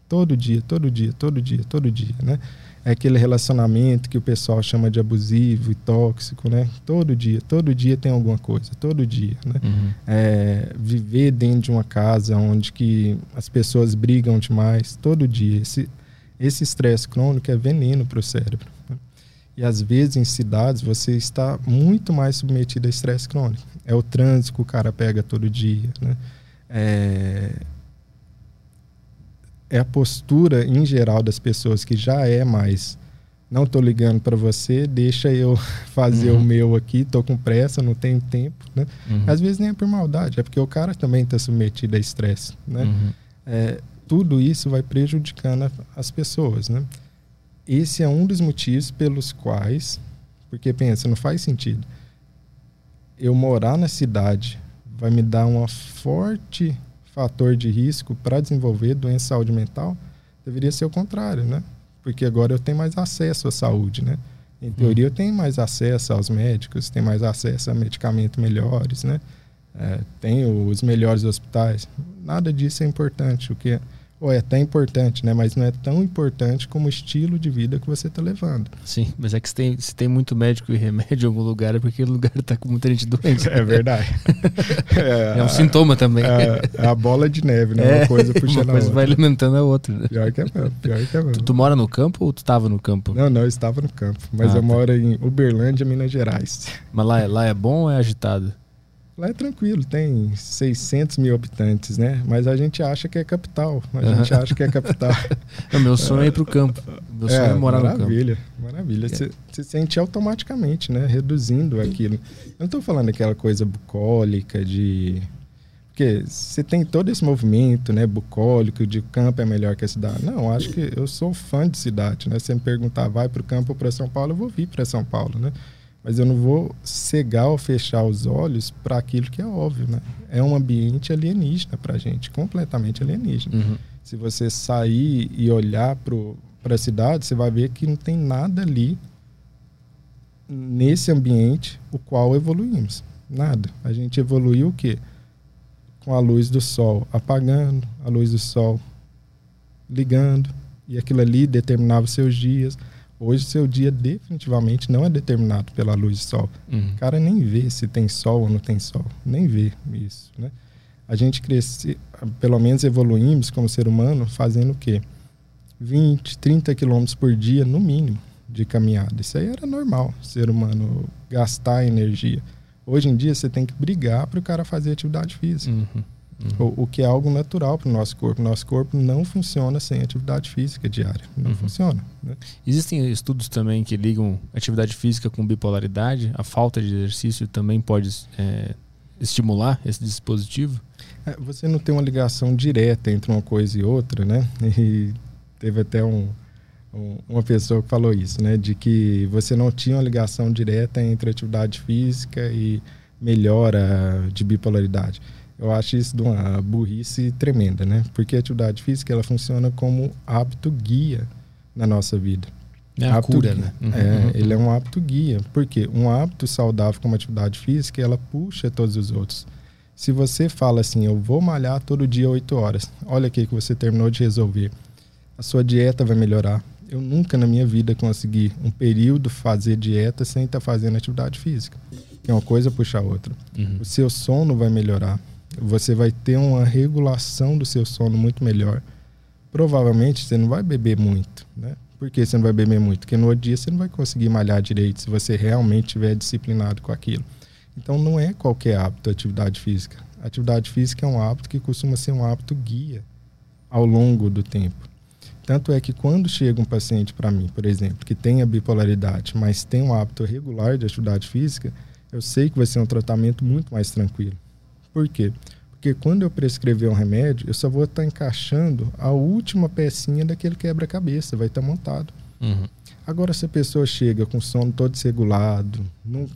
Todo dia, todo dia, todo dia, todo dia, né? É aquele relacionamento que o pessoal chama de abusivo e tóxico, né? Todo dia, todo dia tem alguma coisa, todo dia, né? Uhum. É, viver dentro de uma casa onde que as pessoas brigam demais, todo dia. Esse esse estresse crônico é veneno para o cérebro. Né? E às vezes em cidades você está muito mais submetido a estresse crônico. É o trânsito que o cara pega todo dia, né? É, é a postura em geral das pessoas que já é mais não estou ligando para você, deixa eu fazer uhum. o meu aqui, estou com pressa, não tenho tempo, né? Uhum. Às vezes nem é por maldade, é porque o cara também está submetido a estresse, né? Uhum. É, tudo isso vai prejudicando a, as pessoas, né? Esse é um dos motivos pelos quais, porque pensa, não faz sentido eu morar na cidade vai me dar um forte fator de risco para desenvolver doença de saúde mental, deveria ser o contrário, né? Porque agora eu tenho mais acesso à saúde, né? Em teoria, eu tenho mais acesso aos médicos, tenho mais acesso a medicamentos melhores, né? É, tenho os melhores hospitais. Nada disso é importante. O que ou é até importante, né? Mas não é tão importante como o estilo de vida que você está levando. Sim, mas é que se tem, se tem muito médico e remédio em algum lugar, é porque o lugar está com muita gente doente. É verdade. é, é, um sintoma também. É, é, a bola de neve, né? Uma é, coisa puxando uma coisa vai alimentando a outra. Né? Pior que é mesmo, pior que é mesmo. Tu, tu, mora no campo ou tu estava no campo? Não, não, eu estava no campo. Mas ah, eu tá. moro em Uberlândia, Minas Gerais. Mas lá, lá é bom ou é agitado? Lá é tranquilo, tem 600 mil habitantes, né? Mas a gente acha que é capital. A gente acha que é capital. o meu sonho é ir para o campo. Meu sonho é, é morar maravilha, no campo. Maravilha, Você é. sente automaticamente, né? Reduzindo aquilo. Eu não estou falando aquela coisa bucólica de... Porque você tem todo esse movimento, né? Bucólico, de campo é melhor que a cidade. Não, acho que eu sou fã de cidade, né? Se você me perguntar, vai para o campo ou para São Paulo, eu vou vir para São Paulo, né? Mas eu não vou cegar ou fechar os olhos para aquilo que é óbvio, né? É um ambiente alienígena para a gente, completamente alienígena. Uhum. Se você sair e olhar para a cidade, você vai ver que não tem nada ali nesse ambiente o qual evoluímos. Nada. A gente evoluiu o quê? Com a luz do sol apagando, a luz do sol ligando, e aquilo ali determinava os seus dias Hoje, seu dia definitivamente não é determinado pela luz do sol. Uhum. O cara nem vê se tem sol ou não tem sol. Nem vê isso, né? A gente cresce, pelo menos evoluímos como ser humano, fazendo o quê? 20, 30 quilômetros por dia, no mínimo, de caminhada. Isso aí era normal, ser humano gastar energia. Hoje em dia, você tem que brigar para o cara fazer atividade física. Uhum. Uhum. O, o, que é algo natural para o nosso corpo. Nosso corpo não funciona sem atividade física diária. Não uhum. funciona. Né? Existem estudos também que ligam atividade física com bipolaridade. A falta de exercício também pode é, estimular esse dispositivo? É, você não tem uma ligação direta entre uma coisa e outra, né? E teve até um, um, uma pessoa que falou isso, né? De que você não tinha uma ligação direta entre atividade física e melhora de bipolaridade. Eu acho isso de uma burrice tremenda, né? Porque a atividade física ela funciona como hábito guia na nossa vida. É a hábito cura, guia. né? Uhum, é, uhum. Ele é um hábito guia. Porque um hábito saudável como atividade física, ela puxa todos os outros. Se você fala assim, eu vou malhar todo dia 8 horas, olha aqui que você terminou de resolver. A sua dieta vai melhorar. Eu nunca na minha vida consegui um período fazer dieta sem estar fazendo atividade física. Que é uma coisa puxa a outra. Uhum. O seu sono vai melhorar você vai ter uma regulação do seu sono muito melhor. Provavelmente você não vai beber muito, né? Por que você não vai beber muito? Porque no outro dia você não vai conseguir malhar direito se você realmente estiver disciplinado com aquilo. Então não é qualquer hábito atividade física. Atividade física é um hábito que costuma ser um hábito guia ao longo do tempo. Tanto é que quando chega um paciente para mim, por exemplo, que tem a bipolaridade, mas tem um hábito regular de atividade física, eu sei que vai ser um tratamento muito mais tranquilo. Por quê? Porque quando eu prescrever um remédio, eu só vou estar tá encaixando a última pecinha daquele quebra-cabeça, vai estar tá montado. Uhum. Agora, se a pessoa chega com sono todo desregulado,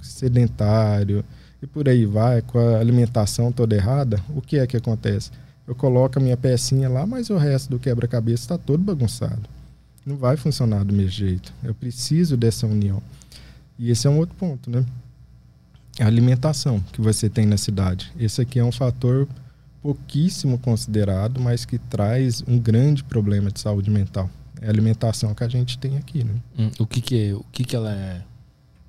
sedentário e por aí vai, com a alimentação toda errada, o que é que acontece? Eu coloco a minha pecinha lá, mas o resto do quebra-cabeça está todo bagunçado. Não vai funcionar do mesmo jeito. Eu preciso dessa união. E esse é um outro ponto, né? A alimentação que você tem na cidade. Esse aqui é um fator pouquíssimo considerado, mas que traz um grande problema de saúde mental. É a alimentação que a gente tem aqui, né? Hum, o que que, o que que ela é?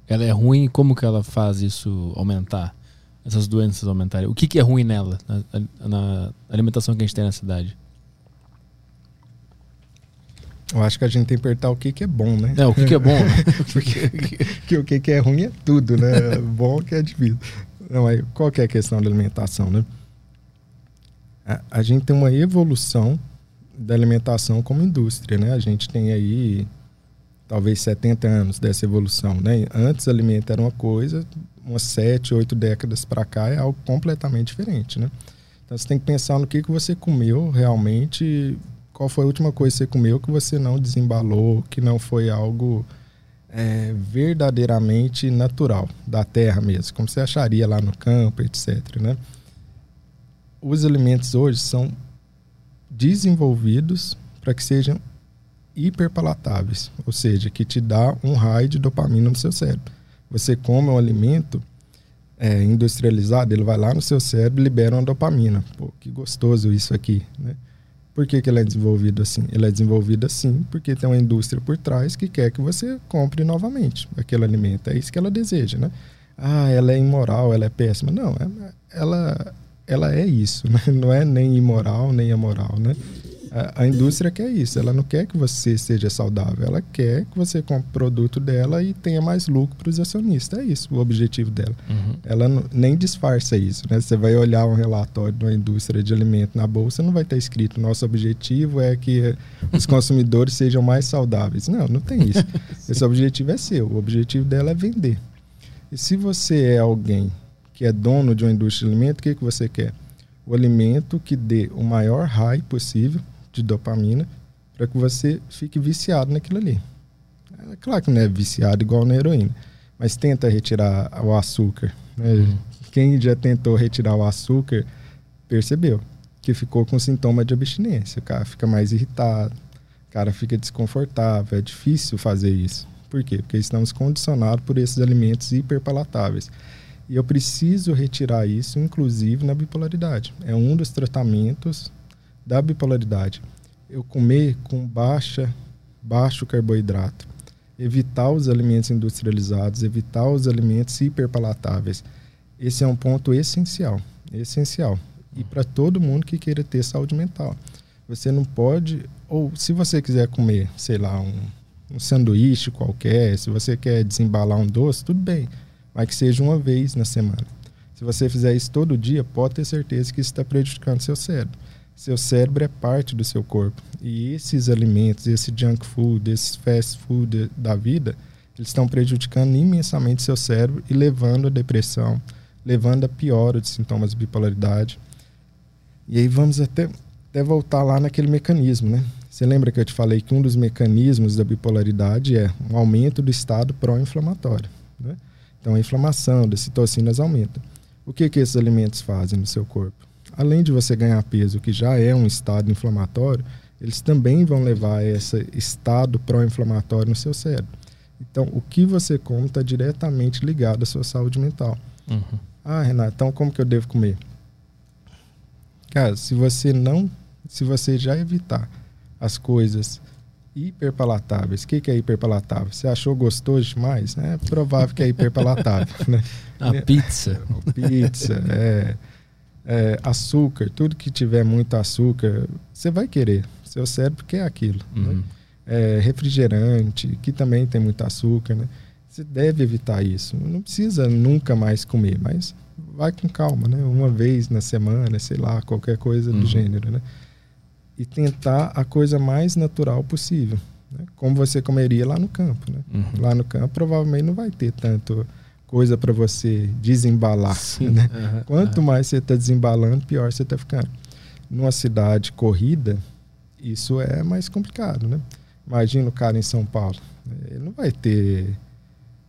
Ela é ruim e como que ela faz isso aumentar? Essas doenças aumentarem? O que que é ruim nela, na, na alimentação que a gente tem na cidade? Eu acho que a gente tem que apertar o que, que é bom, né? É, o que, que é bom. Né? Porque que, o que, que é ruim é tudo, né? bom que é difícil. Não, aí, qual que é a questão da alimentação, né? A, a, gente tem uma evolução da alimentação como indústria, né? A gente tem aí talvez 70 anos dessa evolução, né? Antes alimento era uma coisa, umas 7, 8 décadas para cá é algo completamente diferente, né? Então você tem que pensar no que, que você comeu realmente qual foi a última coisa que você comeu que você não desembalou, que não foi algo é, verdadeiramente natural, da terra mesmo, como você acharia lá no campo, etc. Né? os alimentos hoje são desenvolvidos para que sejam hiperpalatáveis, ou seja, que te dá um raio de dopamina no seu cérebro. Você come um alimento é, industrializado, ele vai lá no seu cérebro e libera uma dopamina. Pô, que gostoso isso aqui, né? Por que, que ele é desenvolvido assim? Ele é desenvolvido assim porque tem uma indústria por trás que quer que você compre novamente aquele alimento. É isso que ela deseja, né? Ah, ela é imoral, ela é péssima. Não, é, ela, ela é isso, né? não é nem imoral nem amoral, né? A, a, indústria quer isso, ela não quer que você seja saudável, ela quer que você compre produto dela e tenha mais lucro para os acionistas. É isso o objetivo dela. Uhum. Ela não, nem disfarça isso, né? Você vai olhar um relatório de uma indústria de alimento na bolsa, não vai estar escrito nosso objetivo é que os consumidores sejam mais saudáveis. Não, não tem isso. Esse objetivo é seu, o objetivo dela é vender. E se você é alguém que é dono de uma indústria de alimento, o que, que você quer? O alimento que dê o maior high possível de dopamina para que você fique viciado naquilo ali. É claro que não é viciado igual na heroína, mas tenta retirar o açúcar. Né? Uhum. Quem já tentou retirar o açúcar percebeu que ficou com sintoma de abstinência. O cara fica mais irritado, o cara fica desconfortável, é difícil fazer isso. Por quê? Porque estamos condicionados por esses alimentos hiperpalatáveis. E eu preciso retirar isso, inclusive na bipolaridade. É um dos tratamentos da bipolaridade. Eu comer com baixa, baixo carboidrato, evitar os alimentos industrializados, evitar os alimentos hiperpalatáveis. Esse é um ponto essencial, essencial. E para todo mundo que queira ter saúde mental. Você não pode, ou se você quiser comer, sei lá, um, um sanduíche qualquer, se você quer desembalar um doce, tudo bem, mas que seja uma vez na semana. Se você fizer isso todo dia, pode ter certeza que isso está prejudicando seu cérebro. Seu cérebro é parte do seu corpo. E esses alimentos, esse junk food, esse fast food da vida, eles estão prejudicando imensamente seu cérebro e levando a depressão, levando a piora de sintomas de bipolaridade. E aí vamos até, até voltar lá naquele mecanismo, né? Você lembra que eu te falei que um dos mecanismos da bipolaridade é um aumento do estado pró-inflamatório. Né? Então, a inflamação das citocinas aumenta. O que, que esses alimentos fazem no seu corpo? Além de você ganhar peso, que já é um estado inflamatório, eles também vão levar a esse estado pró-inflamatório no seu cérebro. Então, o que você come está diretamente ligado à sua saúde mental. Uhum. Ah, Renato, então como que eu devo comer? Cara, se você não, se você já evitar as coisas hiperpalatáveis. O que, que é hiperpalatável? Você achou gostoso demais? É provável que é hiperpalatável. né? A pizza. pizza, é, é, açúcar, tudo que tiver muito açúcar, você vai querer. Seu cérebro quer aquilo. Né? Uhum. Né? É, refrigerante, que também tem muito açúcar. Né? Você deve evitar isso. Não precisa nunca mais comer, mas vai com calma, né? Uma vez na semana, sei lá, qualquer coisa uhum. do gênero, né? e tentar a coisa mais natural possível, né? como você comeria lá no campo. Né? Uhum. Lá no campo provavelmente não vai ter tanto coisa para você desembalar. Sim. Né? Uhum. Quanto uhum. mais você está desembalando, pior você está ficando. Numa cidade corrida, isso é mais complicado. Né? Imagina o cara em São Paulo. Ele não vai ter.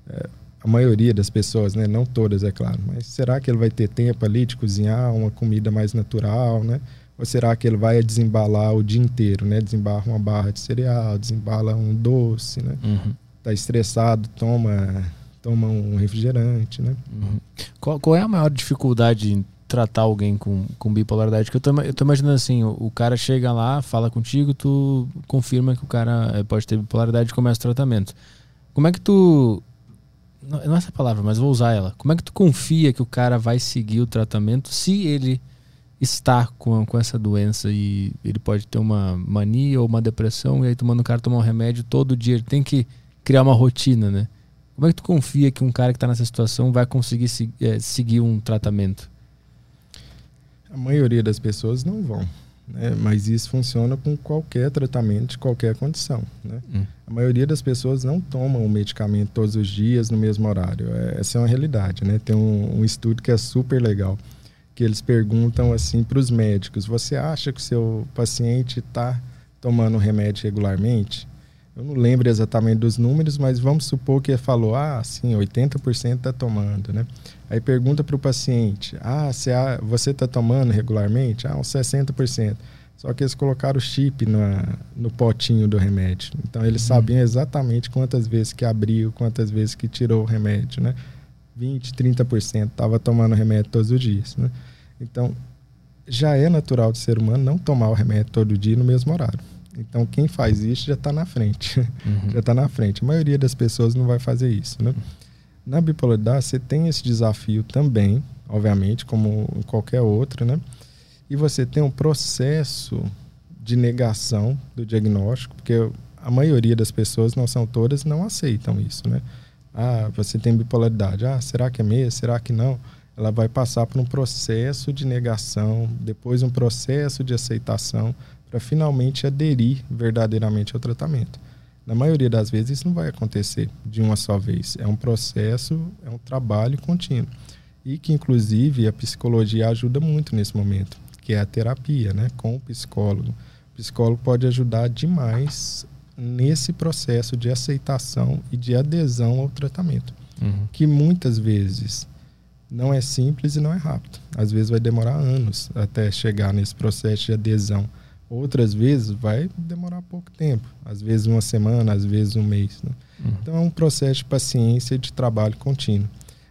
É, a maioria das pessoas, né? não todas, é claro, mas será que ele vai ter tempo ali de cozinhar uma comida mais natural, né? Ou será que ele vai desembalar o dia inteiro, né? Desembarra uma barra de cereal, desembala um doce, né? Uhum. Tá estressado, toma, toma um refrigerante, né? Uhum. Qual, qual, é a maior dificuldade em tratar alguém com, com bipolaridade? Que eu tô, eu tô imaginando assim, o, o, cara chega lá, fala contigo, tu confirma que o cara eh, pode ter bipolaridade e começa o tratamento. Como é que tu não, não é essa palavra, mas vou usar ela. Como é que tu confia que o cara vai seguir o tratamento se ele está com, com essa doença e ele pode ter uma mania ou uma depressão e aí tomando o cara tomar um remédio todo dia, ele tem que criar uma rotina, né? Como é que tu confia que um cara que está nessa situação vai conseguir se, é, seguir um tratamento? A maioria das pessoas não vão, né? mas isso funciona com qualquer tratamento de qualquer condição. Né? Hum. A maioria das pessoas não tomam o medicamento todos os dias no mesmo horário. É, essa é uma realidade. Né? Tem um, um estudo que é super legal que eles perguntam assim para os médicos: você acha que o seu paciente está tomando remédio regularmente? Eu não lembro exatamente dos números, mas vamos supor que ele falou, ah, sim, 80% está tomando, né? Aí pergunta para o paciente, ah, você está tomando regularmente? Ah, uns 60%. Só que eles colocaram o chip na, no potinho do remédio. Então eles uhum. sabiam exatamente quantas vezes que abriu, quantas vezes que tirou o remédio, né? 20, 30% estava tomando remédio todos os dias, né? Então já é natural do ser humano não tomar o remédio todo dia no mesmo horário. Então, quem faz isso já está na frente. Uhum. já está na frente. A maioria das pessoas não vai fazer isso. Né? Na bipolaridade, você tem esse desafio também, obviamente, como em qualquer outro, né? E você tem um processo de negação do diagnóstico, porque a maioria das pessoas, não são todas, não aceitam isso, né? Ah, você tem bipolaridade. Ah, será que é mesmo? Será que não? Ela vai passar por um processo de negação, depois um processo de aceitação, para finalmente aderir verdadeiramente ao tratamento. Na maioria das vezes isso não vai acontecer de uma só vez. É um processo, é um trabalho contínuo. E que inclusive a psicologia ajuda muito nesse momento, que é a terapia, né, com o psicólogo. O psicólogo pode ajudar demais nesse processo de aceitação e de adesão ao tratamento, uhum. que muitas vezes não é simples e não é rápido. Às vezes vai demorar anos até chegar nesse processo de adesão Outras vezes vai demorar pouco tempo, às vezes uma semana, às vezes um mês. Né? Uhum. Então é um processo de paciência e de trabalho contínuo.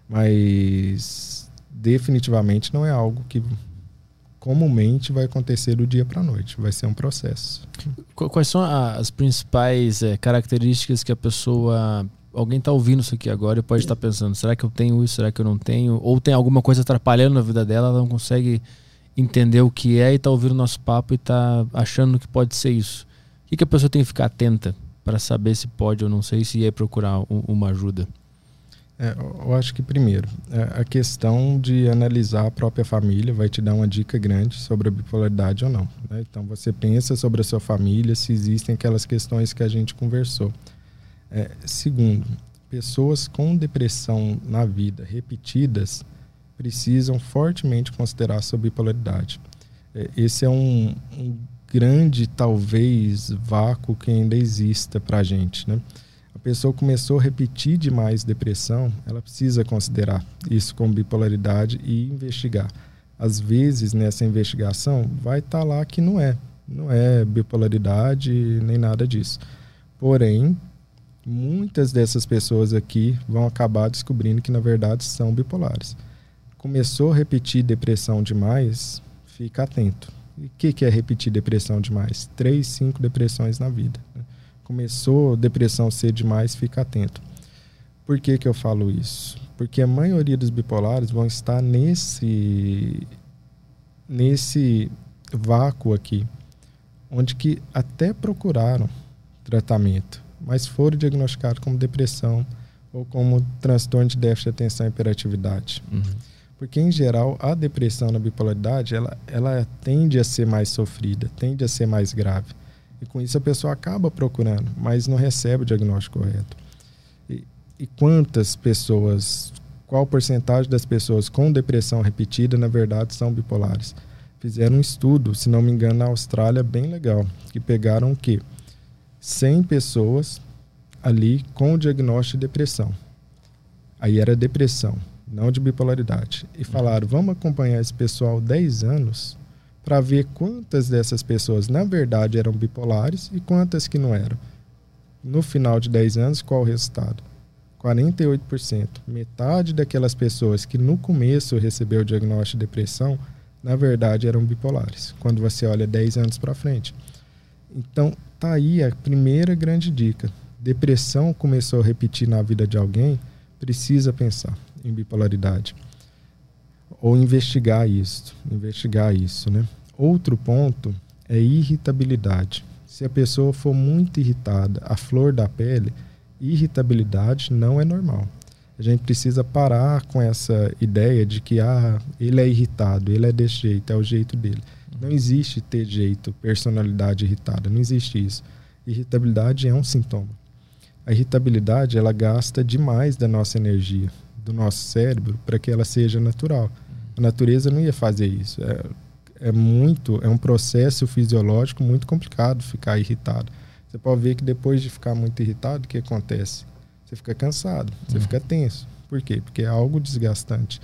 Mas definitivamente não é algo que comumente vai acontecer do dia para a noite. Vai ser um processo. Quais são as principais é, características que a pessoa. Alguém está ouvindo isso aqui agora e pode estar pensando: será que eu tenho isso? Será que eu não tenho? Ou tem alguma coisa atrapalhando na vida dela, ela não consegue entender o que é e tá ouvindo o nosso papo e tá achando que pode ser isso. O que, que a pessoa tem que ficar atenta para saber se pode ou não sei se é procurar um, uma ajuda? É, eu acho que primeiro, é, a questão de analisar a própria família vai te dar uma dica grande sobre a bipolaridade ou não. Né? Então você pensa sobre a sua família, se existem aquelas questões que a gente conversou. É, segundo, pessoas com depressão na vida repetidas, precisam fortemente considerar sua bipolaridade. É, esse é um, um grande, talvez, vácuo que ainda exista para a gente. Né? A pessoa começou a repetir demais depressão, ela precisa considerar isso como bipolaridade e investigar. Às vezes, nessa investigação, vai estar tá lá que não é. Não é bipolaridade nem nada disso. Porém, muitas dessas pessoas aqui vão acabar descobrindo que, na verdade, são bipolares começou a repetir depressão demais, fica atento. E o que, que é repetir depressão demais? Três, cinco depressões na vida. Né? Começou depressão ser demais, fica atento. Por que, que eu falo isso? Porque a maioria dos bipolares vão estar nesse nesse vácuo aqui, onde que até procuraram tratamento, mas foram diagnosticados como depressão ou como transtorno de déficit de atenção e hiperatividade. Uhum. Porque, em geral, a depressão na bipolaridade, ela, ela tende a ser mais sofrida, tende a ser mais grave. E com isso a pessoa acaba procurando, mas não recebe o diagnóstico correto. E, e quantas pessoas, qual porcentagem das pessoas com depressão repetida, na verdade, são bipolares? Fizeram um estudo, se não me engano, na Austrália, bem legal, que pegaram o quê? 100 pessoas ali com o diagnóstico de depressão. Aí era depressão não de bipolaridade. E falaram: vamos acompanhar esse pessoal 10 anos para ver quantas dessas pessoas na verdade eram bipolares e quantas que não eram. No final de 10 anos, qual o resultado? 48%. Metade daquelas pessoas que no começo recebeu o diagnóstico de depressão, na verdade eram bipolares, quando você olha 10 anos para frente. Então, tá aí a primeira grande dica. Depressão começou a repetir na vida de alguém, precisa pensar em bipolaridade. Ou investigar isso, investigar isso, né? Outro ponto é irritabilidade. Se a pessoa for muito irritada, a flor da pele, irritabilidade não é normal. A gente precisa parar com essa ideia de que ah, ele é irritado, ele é desse jeito, é o jeito dele. Não existe ter jeito, personalidade irritada, não existe isso. Irritabilidade é um sintoma. A irritabilidade, ela gasta demais da nossa energia do nosso cérebro para que ela seja natural. A natureza não ia fazer isso. É, é muito, é um processo fisiológico muito complicado ficar irritado. Você pode ver que depois de ficar muito irritado, o que acontece? Você fica cansado, você uhum. fica tenso. Por quê? Porque é algo desgastante.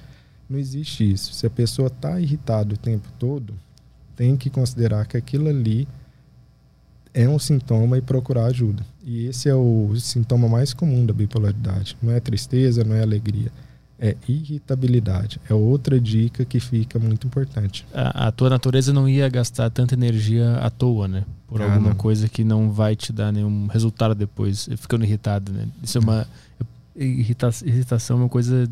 Não existe isso. Se a pessoa está irritada o tempo todo, tem que considerar que aquilo ali é um sintoma e procurar ajuda. E esse é o sintoma mais comum da bipolaridade. Não é tristeza, não é alegria. É irritabilidade. É outra dica que fica muito importante. A, a tua natureza não ia gastar tanta energia à toa, né? Por ah, alguma não. coisa que não vai te dar nenhum resultado depois, ficando irritado, né? Isso é uma. Irrita, irritação é uma coisa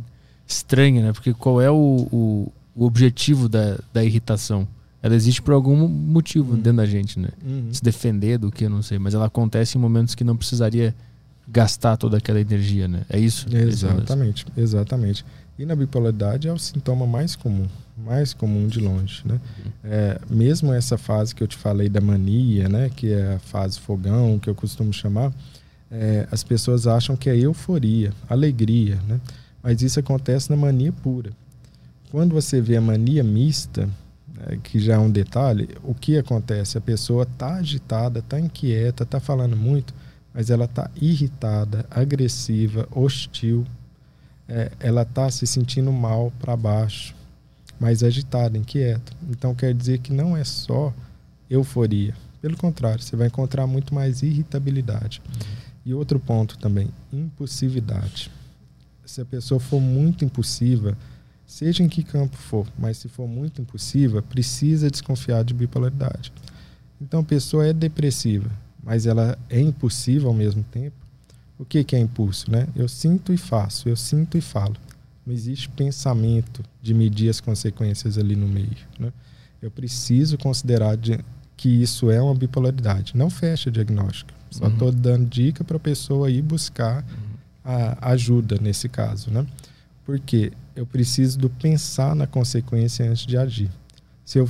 estranha, né? Porque qual é o, o, o objetivo da, da irritação? Ela existe por algum motivo uhum. dentro da gente, né? Uhum. Se defender do que, eu não sei. Mas ela acontece em momentos que não precisaria gastar toda aquela energia, né? É isso? Exatamente, é exatamente. E na bipolaridade é o sintoma mais comum, mais comum de longe, né? Uhum. É, mesmo essa fase que eu te falei da mania, né? Que é a fase fogão, que eu costumo chamar, é, as pessoas acham que é euforia, alegria, né? Mas isso acontece na mania pura. Quando você vê a mania mista, é, que já é um detalhe, o que acontece? A pessoa está agitada, está inquieta, está falando muito, mas ela está irritada, agressiva, hostil, é, ela está se sentindo mal para baixo, mais agitada, inquieta. Então quer dizer que não é só euforia. Pelo contrário, você vai encontrar muito mais irritabilidade. Uhum. E outro ponto também, impulsividade. Se a pessoa for muito impulsiva, seja em que campo for, mas se for muito impulsiva, precisa desconfiar de bipolaridade. Então, a pessoa é depressiva, mas ela é impulsiva ao mesmo tempo. O que, que é impulso? Né? Eu sinto e faço, eu sinto e falo. Não existe pensamento de medir as consequências ali no meio. Né? Eu preciso considerar de, que isso é uma bipolaridade. Não fecha diagnóstico. Só estou uhum. dando dica para a pessoa ir buscar uhum. a ajuda nesse caso. Né? Porque eu preciso do pensar na consequência antes de agir. Se eu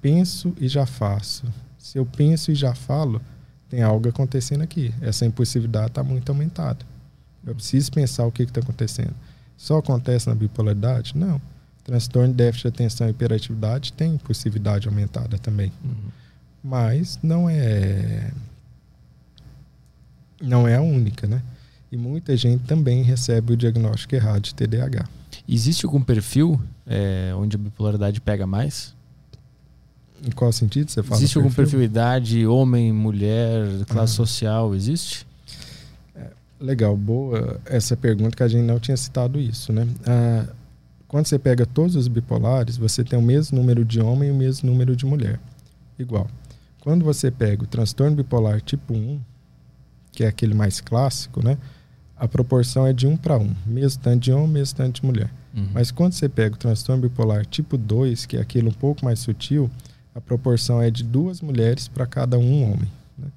penso e já faço, se eu penso e já falo, tem algo acontecendo aqui. Essa impulsividade está muito aumentada. Eu preciso pensar o que está acontecendo. Só acontece na bipolaridade? Não. Transtorno de déficit de atenção e hiperatividade tem impulsividade aumentada também. Uhum. Mas não é não é a única, né? E muita gente também recebe o diagnóstico errado de TDAH. Existe algum perfil é, onde a bipolaridade pega mais? Em qual sentido você fala? Existe perfil? algum perfil idade, homem, mulher, classe ah. social? Existe? É, legal, boa essa pergunta que a gente não tinha citado isso, né? Ah, quando você pega todos os bipolares, você tem o mesmo número de homem e o mesmo número de mulher. Igual. Quando você pega o transtorno bipolar tipo 1, que é aquele mais clássico, né? A proporção é de 1 para 1, mesmo tanto de homem, mesmo tanto de mulher. Uhum. Mas quando você pega o transtorno bipolar tipo 2, que é aquele um pouco mais sutil, a proporção é de duas mulheres para cada um homem. Né?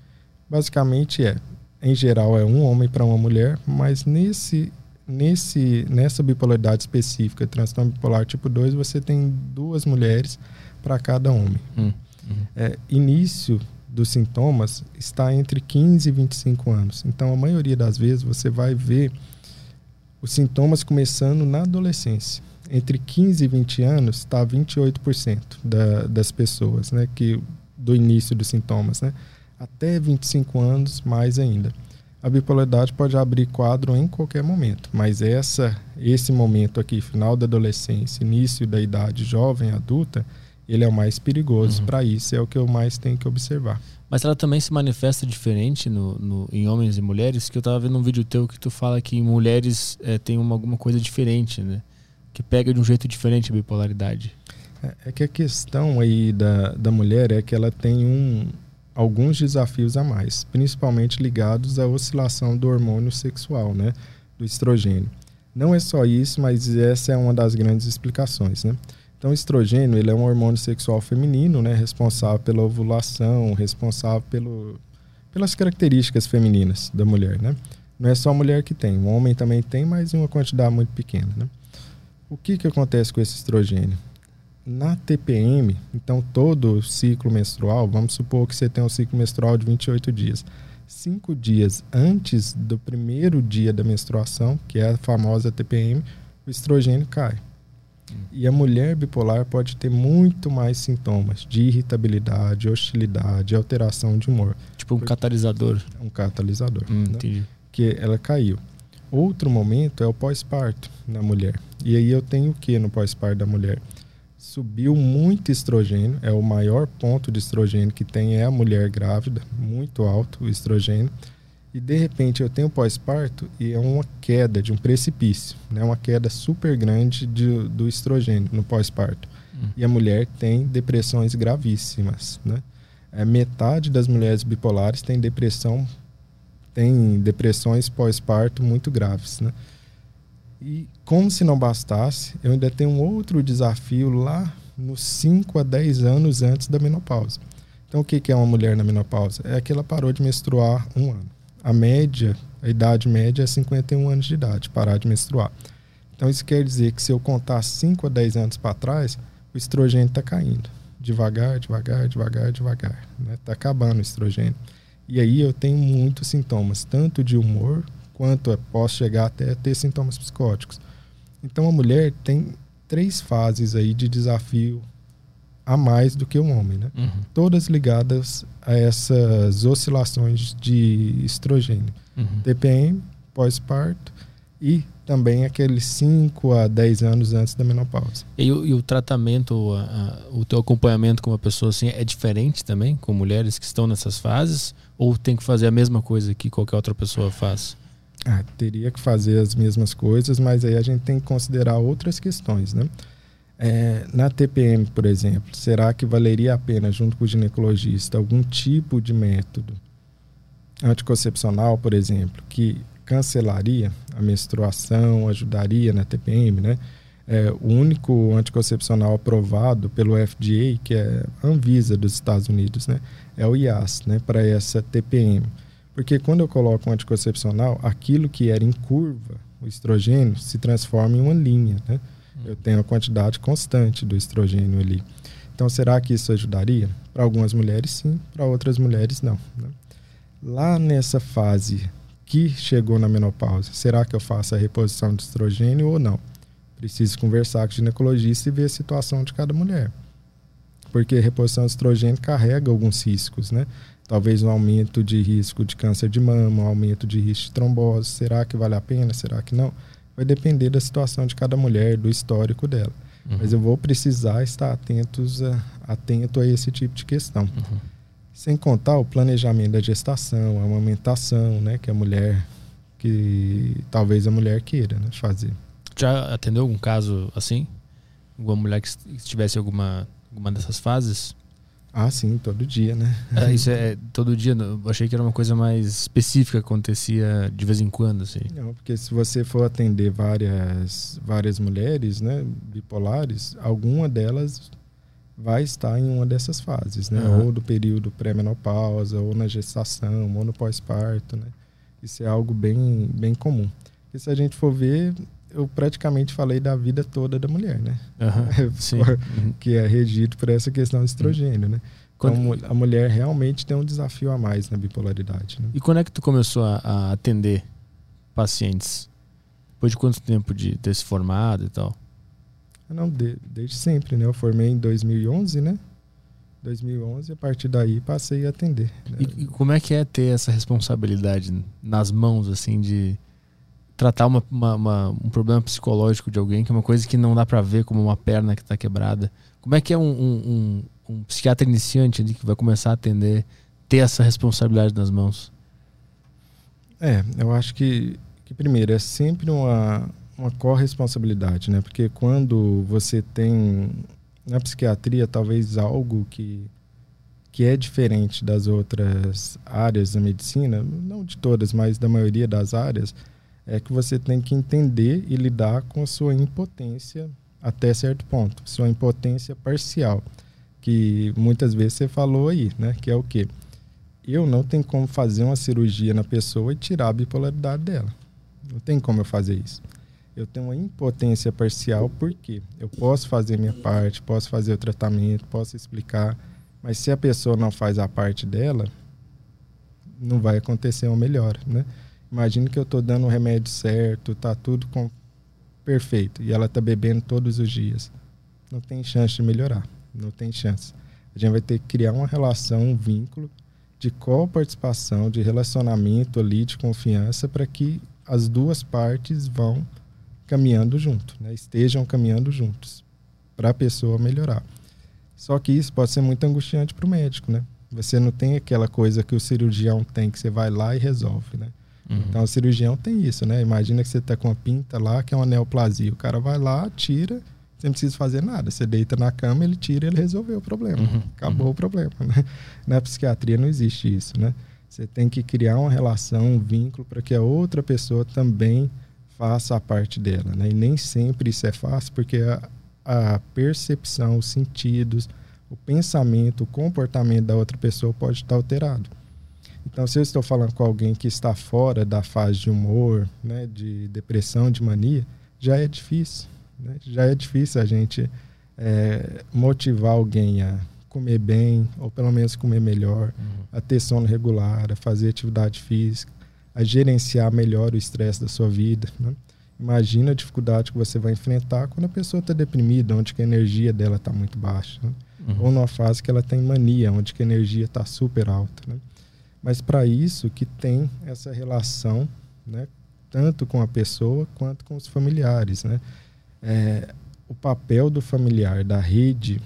Basicamente é, em geral é um homem para uma mulher, mas nesse, nesse, nessa bipolaridade específica, transtorno bipolar tipo 2, você tem duas mulheres para cada homem. Uhum. É, início dos sintomas está entre 15 e 25 anos. Então, a maioria das vezes você vai ver os sintomas começando na adolescência. Entre 15 e 20 anos está 28% da, das pessoas, né, que do início dos sintomas, né? Até 25 anos, mais ainda. A bipolaridade pode abrir quadro em qualquer momento, mas essa esse momento aqui, final da adolescência, início da idade jovem adulta, ele é o mais perigoso. Uhum. Para isso é o que eu mais tenho que observar. Mas ela também se manifesta diferente no, no, em homens e mulheres, que eu estava vendo um vídeo teu que tu fala que em mulheres é, tem uma, alguma coisa diferente, né? Que pega de um jeito diferente a bipolaridade. É, é que a questão aí da, da mulher é que ela tem um, alguns desafios a mais, principalmente ligados à oscilação do hormônio sexual, né? Do estrogênio. Não é só isso, mas essa é uma das grandes explicações, né? Então, o estrogênio ele é um hormônio sexual feminino, né, responsável pela ovulação, responsável pelo, pelas características femininas da mulher, né? Não é só a mulher que tem, o homem também tem, mas em uma quantidade muito pequena, né? O que, que acontece com esse estrogênio? Na TPM, então todo ciclo menstrual, vamos supor que você tem um ciclo menstrual de 28 dias. Cinco dias antes do primeiro dia da menstruação, que é a famosa TPM, o estrogênio cai. E a mulher bipolar pode ter muito mais sintomas de irritabilidade, hostilidade, alteração de humor. Tipo um catalisador. Um catalisador. Hum, né? entendi. Que ela caiu. Outro momento é o pós-parto na mulher. E aí eu tenho o que no pós-parto da mulher? Subiu muito estrogênio, é o maior ponto de estrogênio que tem é a mulher grávida, muito alto o estrogênio. E de repente eu tenho pós-parto e é uma queda de um precipício, né? uma queda super grande de, do estrogênio no pós-parto. Hum. E a mulher tem depressões gravíssimas. Né? É, metade das mulheres bipolares tem depressão, tem depressões pós-parto muito graves. Né? E como se não bastasse, eu ainda tenho um outro desafio lá nos 5 a 10 anos antes da menopausa. Então, o que é uma mulher na menopausa? É que ela parou de menstruar um ano a média, a idade média é 51 anos de idade, parar de menstruar. Então isso quer dizer que se eu contar 5 a 10 anos para trás, o estrogênio está caindo. Devagar, devagar, devagar, devagar. Está né? Tá acabando o estrogênio. E aí eu tenho muitos sintomas, tanto de humor, quanto posso chegar até ter sintomas psicóticos. Então a mulher tem três fases aí de desafio a mais do que o homem, né? Uhum. Todas ligadas a essas oscilações de estrogênio. Uhum. TPM, pós-parto e também aqueles 5 a 10 anos antes da menopausa. E o, e o tratamento, a, a, o teu acompanhamento com uma pessoa assim é diferente também com mulheres que estão nessas fases? Ou tem que fazer a mesma coisa que qualquer outra pessoa faz? Ah, teria que fazer as mesmas coisas, mas aí a gente tem que considerar outras questões, né? É, na TPM, por exemplo, será que valeria a pena, junto com o ginecologista, algum tipo de método anticoncepcional, por exemplo, que cancelaria a menstruação, ajudaria na TPM, né? É, o único anticoncepcional aprovado pelo FDA, que é a Anvisa dos Estados Unidos, né? É o IAS, né? Para essa TPM. Porque quando eu coloco um anticoncepcional, aquilo que era em curva, o estrogênio, se transforma em uma linha, né? Eu tenho a quantidade constante do estrogênio ali. Então, será que isso ajudaria? Para algumas mulheres, sim, para outras mulheres, não. Né? Lá nessa fase que chegou na menopausa, será que eu faço a reposição de estrogênio ou não? Preciso conversar com o ginecologista e ver a situação de cada mulher. Porque a reposição de estrogênio carrega alguns riscos, né? Talvez um aumento de risco de câncer de mama, um aumento de risco de trombose. Será que vale a pena? Será que não? Vai depender da situação de cada mulher, do histórico dela. Uhum. Mas eu vou precisar estar atentos a, atento a esse tipo de questão. Uhum. Sem contar o planejamento da gestação, a amamentação, né, que a mulher que talvez a mulher queira né, fazer. Já atendeu algum caso assim? Alguma mulher que estivesse alguma alguma dessas fases? Ah, sim, todo dia, né? É, isso é todo dia. Eu achei que era uma coisa mais específica que acontecia de vez em quando, assim. Não, porque se você for atender várias, várias mulheres, né, bipolares, alguma delas vai estar em uma dessas fases, né? Uhum. Ou do período pré-menopausa, ou na gestação, ou no pós-parto, né? Isso é algo bem, bem comum. Porque se a gente for ver, eu praticamente falei da vida toda da mulher, né? Uhum, sim. Que é regido por essa questão do estrogênio, né? Quando... Então, a mulher realmente tem um desafio a mais na bipolaridade. Né? E quando é que tu começou a, a, atender pacientes? Depois de quanto tempo de ter se formado e tal? Ah, não, de, desde sempre, né? Eu formei em 2011, né? 2011, a partir daí passei a atender. Né? E, e como é que é ter essa responsabilidade nas mãos, assim, de tratar uma, uma, uma, um problema psicológico de alguém, que é uma coisa que não dá para ver como uma perna que está quebrada. Como é que é um, um, um, um psiquiatra iniciante ali que vai começar a atender, ter essa responsabilidade nas mãos? É, eu acho que, que primeiro, é sempre uma, uma corresponsabilidade, né? Porque quando você tem na psiquiatria talvez algo que, que é diferente das outras áreas da medicina, não de todas, mas da maioria das áreas, é que você tem que entender e lidar com a sua impotência até certo ponto, sua impotência parcial, que muitas vezes você falou aí, né? Que é o quê? Eu não tenho como fazer uma cirurgia na pessoa e tirar a bipolaridade dela. Não tem como eu fazer isso. Eu tenho uma impotência parcial porque eu posso fazer minha parte, posso fazer o tratamento, posso explicar, mas se a pessoa não faz a parte dela, não vai acontecer uma melhora, né? Imagine que eu estou dando o remédio certo, tá tudo com perfeito e ela está bebendo todos os dias, não tem chance de melhorar, não tem chance. A gente vai ter que criar uma relação, um vínculo de co-participação, de relacionamento ali, de confiança, para que as duas partes vão caminhando junto, né? estejam caminhando juntos, para a pessoa melhorar. Só que isso pode ser muito angustiante para o médico, né? Você não tem aquela coisa que o cirurgião tem, que você vai lá e resolve, né? Uhum. Então, o cirurgião tem isso, né? Imagina que você está com uma pinta lá, que é uma neoplasia. O cara vai lá, tira, você não precisa fazer nada. Você deita na cama, ele tira, ele resolveu o problema. Uhum. Acabou uhum. o problema, né? Na psiquiatria não existe isso, né? Você tem que criar uma relação, um vínculo para que a outra pessoa também faça a parte dela, né? E nem sempre isso é fácil, porque a, a percepção, os sentidos, o pensamento, o comportamento da outra pessoa pode estar alterado. Então, se eu estou falando com alguém que está fora da fase de humor, né, de depressão, de mania, já é difícil. Né? Já é difícil a gente é, motivar alguém a comer bem, ou pelo menos comer melhor, uhum. a ter sono regular, a fazer atividade física, a gerenciar melhor o estresse da sua vida. Né? Imagina a dificuldade que você vai enfrentar quando a pessoa está deprimida, onde a energia dela está muito baixa. Né? Uhum. Ou numa fase que ela tem mania, onde a energia está super alta. Né? Mas para isso que tem essa relação, né, tanto com a pessoa quanto com os familiares, né? É, o papel do familiar, da rede,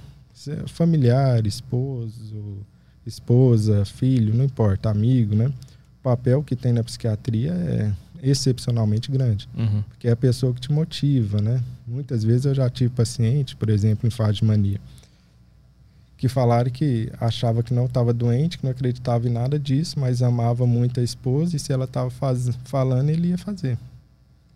familiar, esposo, esposa, filho, não importa, amigo, né? O papel que tem na psiquiatria é excepcionalmente grande, uhum. porque é a pessoa que te motiva, né? Muitas vezes eu já tive paciente, por exemplo, em fase de mania, que falaram que achava que não estava doente, que não acreditava em nada disso, mas amava muito a esposa e se ela estava falando, ele ia fazer.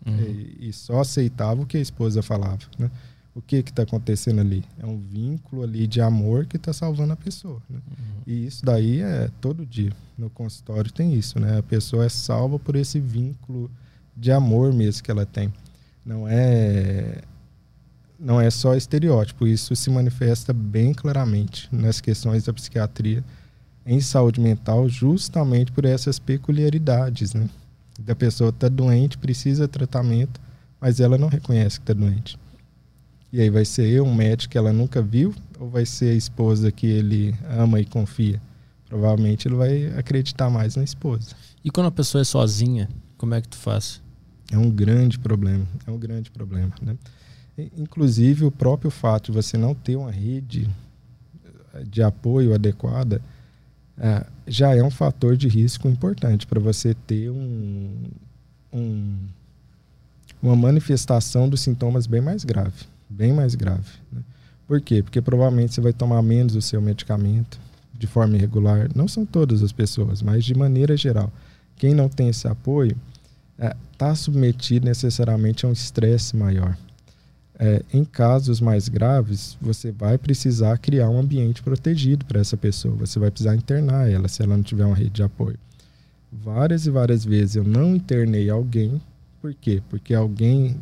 Uhum. E, e, só aceitava o que a esposa falava. Né? O que está acontecendo ali? É um vínculo ali de amor que está salvando a pessoa. Né? Uhum. E isso daí é todo dia. No consultório tem isso. Né? A pessoa é salva por esse vínculo de amor mesmo que ela tem. Não é não é só estereótipo, isso se manifesta bem claramente nas questões da psiquiatria em saúde mental, justamente por essas peculiaridades, né? Da pessoa está doente, precisa de tratamento, mas ela não reconhece que está doente. E aí vai ser eu, um médico que ela nunca viu, ou vai ser a esposa que ele ama e confia? Provavelmente ele vai acreditar mais na esposa. E quando a pessoa é sozinha, como é que tu faz? É um grande problema, é um grande problema, né? Inclusive, o próprio fato de você não ter uma rede eh, de apoio adequada é, já é um fator de risco importante para você ter um, um, uma manifestação dos sintomas bem mais grave. Bem mais grave. Né? Por quê? Porque provavelmente você vai tomar menos o seu medicamento de forma irregular. Não são todas as pessoas, mas de maneira geral. Quem não tem esse apoio está é, submetido necessariamente a um estresse maior. É, em casos mais graves, você vai precisar criar um ambiente protegido para essa pessoa. Você vai precisar internar ela se ela não tiver uma rede de apoio. Várias e várias vezes eu não internei alguém. Por quê? Porque alguém,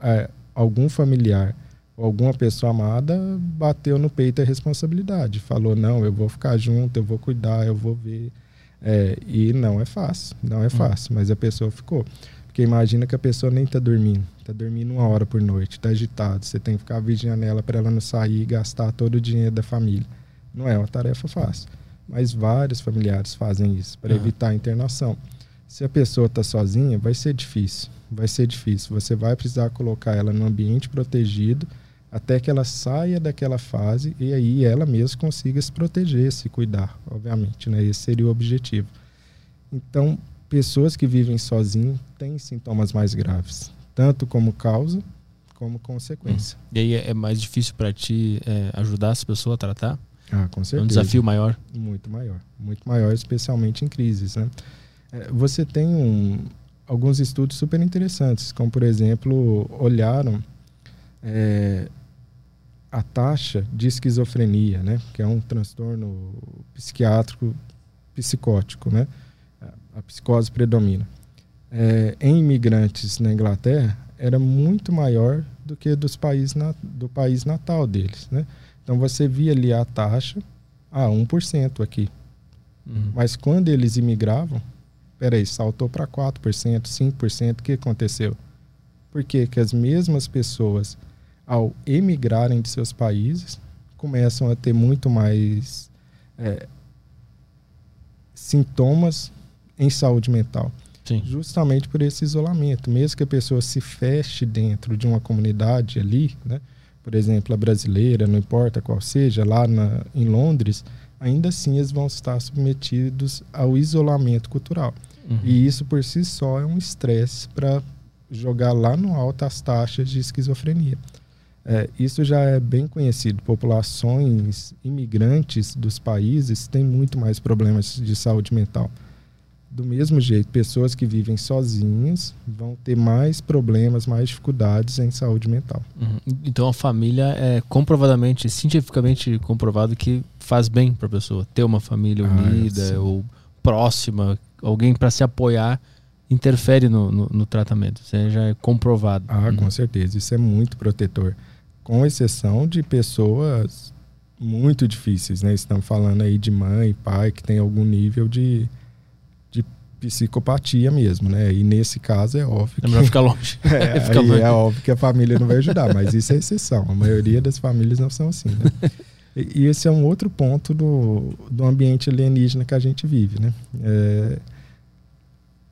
é, algum familiar ou alguma pessoa amada bateu no peito a responsabilidade. Falou: não, eu vou ficar junto, eu vou cuidar, eu vou ver. É, e não é fácil, não é hum. fácil, mas a pessoa ficou. Porque imagina que a pessoa nem está dormindo, está dormindo uma hora por noite, está agitado, você tem que ficar vigiando ela para ela não sair e gastar todo o dinheiro da família. Não é uma tarefa fácil. Mas vários familiares fazem isso para uhum. evitar a internação. Se a pessoa está sozinha, vai ser difícil. Vai ser difícil. Você vai precisar colocar ela num ambiente protegido até que ela saia daquela fase e aí ela mesma consiga se proteger, se cuidar, obviamente. Né? Esse seria o objetivo. Então, pessoas que vivem sozinhos têm sintomas mais graves, tanto como causa como consequência. Hum. E aí é mais difícil para ti é, ajudar essa pessoa a tratar? Ah, com certeza. É um desafio maior? Muito maior. Muito maior, especialmente em crises. Né? É, você tem um, alguns estudos super interessantes, como, por exemplo, olharam é, a taxa de esquizofrenia, né? que é um transtorno psiquiátrico psicótico, né? a psicose predomina. É, em imigrantes na Inglaterra era muito maior do que dos países na, do país natal deles, né? Então você via ali a taxa a ah, 1% aqui. Uhum. Mas quando eles imigravam, peraí, saltou para 4%, 5%, o que aconteceu? Por que que as mesmas pessoas, ao emigrarem de seus países, começam a ter muito mais é, sintomas em saúde mental? Sim. justamente por esse isolamento. Mesmo que a pessoa se feche dentro de uma comunidade ali, né? por exemplo, a brasileira, não importa qual seja, lá na, em Londres, ainda assim eles vão estar submetidos ao isolamento cultural. Uhum. E isso por si só é um estresse para jogar lá no alto as taxas de esquizofrenia. É, isso já é bem conhecido. Populações imigrantes dos países têm muito mais problemas de saúde mental do mesmo jeito, pessoas que vivem sozinhas vão ter mais problemas, mais dificuldades em saúde mental. Uhum. Então a família é comprovadamente, cientificamente comprovado que faz bem para a pessoa ter uma família Ah, unida sim. ou próxima, alguém para se apoiar interfere no, no, no tratamento. Isso já é comprovado. Ah, Uhum. com certeza, isso é muito protetor. Com exceção de pessoas muito difíceis, né? Estamos falando aí de mãe, pai que tem algum nível de psicopatia mesmo, né? E nesse caso é óbvio É que melhor ficar longe. É, Fica longe. é óbvio que a família não vai ajudar, mas isso é exceção. A maioria das famílias não são assim, né? E, e esse é um outro ponto do, do ambiente alienígena que a gente vive, né? É,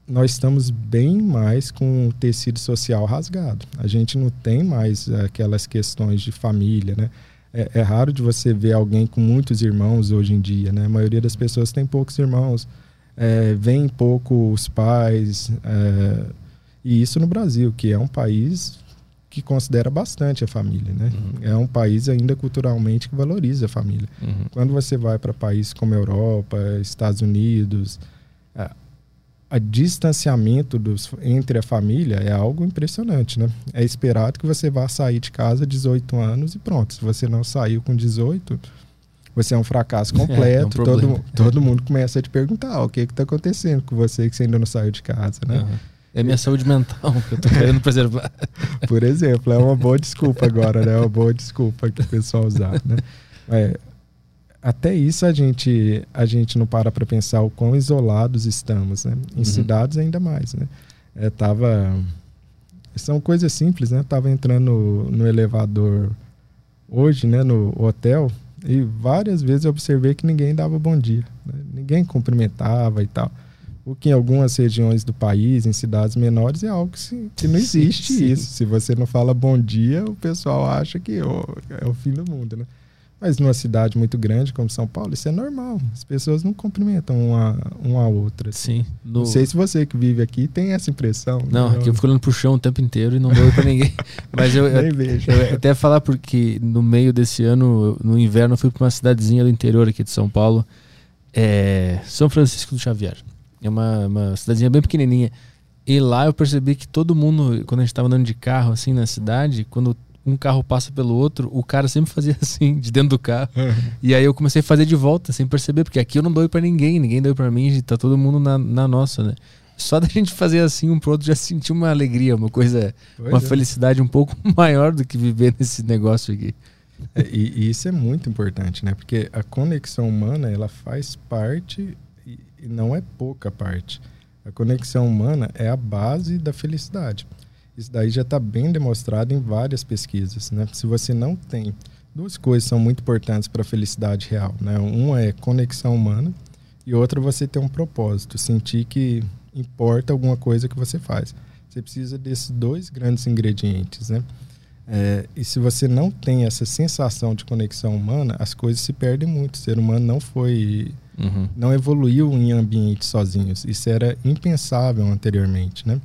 nós estamos bem mais com o tecido social rasgado. A gente não tem mais aquelas questões de família, né? É, é raro de você ver alguém com muitos irmãos hoje em dia, né? A maioria das pessoas tem poucos irmãos, é, vem pouco os pais, é, e isso no Brasil, que é um país que considera bastante a família, né? Uhum. É um país ainda culturalmente que valoriza a família. Uhum. Quando você vai para países como Europa, Estados Unidos, a, a distanciamento dos, entre a família é algo impressionante, né? É esperado que você vá sair de casa a 18 anos e pronto. Se você não saiu com 18, você é um fracasso É, é um completo. problema. todo, todo mundo começa a te perguntar "Ah, o que está acontecendo com você que você ainda não saiu de casa, né? Uhum. É minha saúde mental que eu tô querendo preservar. Por exemplo, é uma boa desculpa agora, né? É uma boa desculpa que o pessoal usar, né? É, até isso a gente a gente não para para pensar o quão isolados estamos, né? Em Uhum. cidades ainda mais, né? É, tava são coisas simples, né? Tava entrando no, no elevador hoje, né? No hotel e várias vezes eu observei que ninguém dava bom dia, né? ninguém cumprimentava e tal. O que em algumas regiões do país, em cidades menores, é algo que, se- que não Sim, existe sim. isso. Se você não fala bom dia, o pessoal acha que ô, é o fim do mundo, né? Mas numa cidade muito grande como São Paulo, isso é normal. As pessoas não cumprimentam uma, uma a outra. assim. Sim. No... Não sei se você que vive aqui tem essa impressão. Não, né? aqui eu fico olhando pro chão o tempo inteiro e não dou pra ninguém. Mas eu, eu, eu até falar porque no meio desse ano, no inverno, eu fui pra uma cidadezinha do interior aqui de São Paulo, é São Francisco do Xavier. É uma, uma cidadezinha bem pequenininha. E lá eu percebi que todo mundo, quando a gente tava andando de carro assim na cidade, quando um carro passa pelo outro, o cara sempre fazia assim, de dentro do carro. E aí eu comecei a fazer de volta, sem perceber, porque aqui eu não dou pra ninguém, ninguém deu pra mim, tá todo mundo na, na nossa, né? Só da gente fazer assim um pro outro já senti uma alegria, uma coisa, Pois uma é. felicidade um pouco maior do que viver nesse negócio aqui. É, E, e isso é muito importante, né? Porque a conexão humana, ela faz parte, e não é pouca parte. A conexão humana é a base da felicidade. Isso daí já está bem demonstrado em várias pesquisas, né? Se você não tem... Duas coisas são muito importantes para a felicidade real, né? Uma é conexão humana e outra você ter um propósito, sentir que importa alguma coisa que você faz. Você precisa desses dois grandes ingredientes, né? É, e se você não tem essa sensação de conexão humana, as coisas se perdem muito. O ser humano não foi, Uhum. não evoluiu em ambientes sozinhos. Isso era impensável anteriormente, né?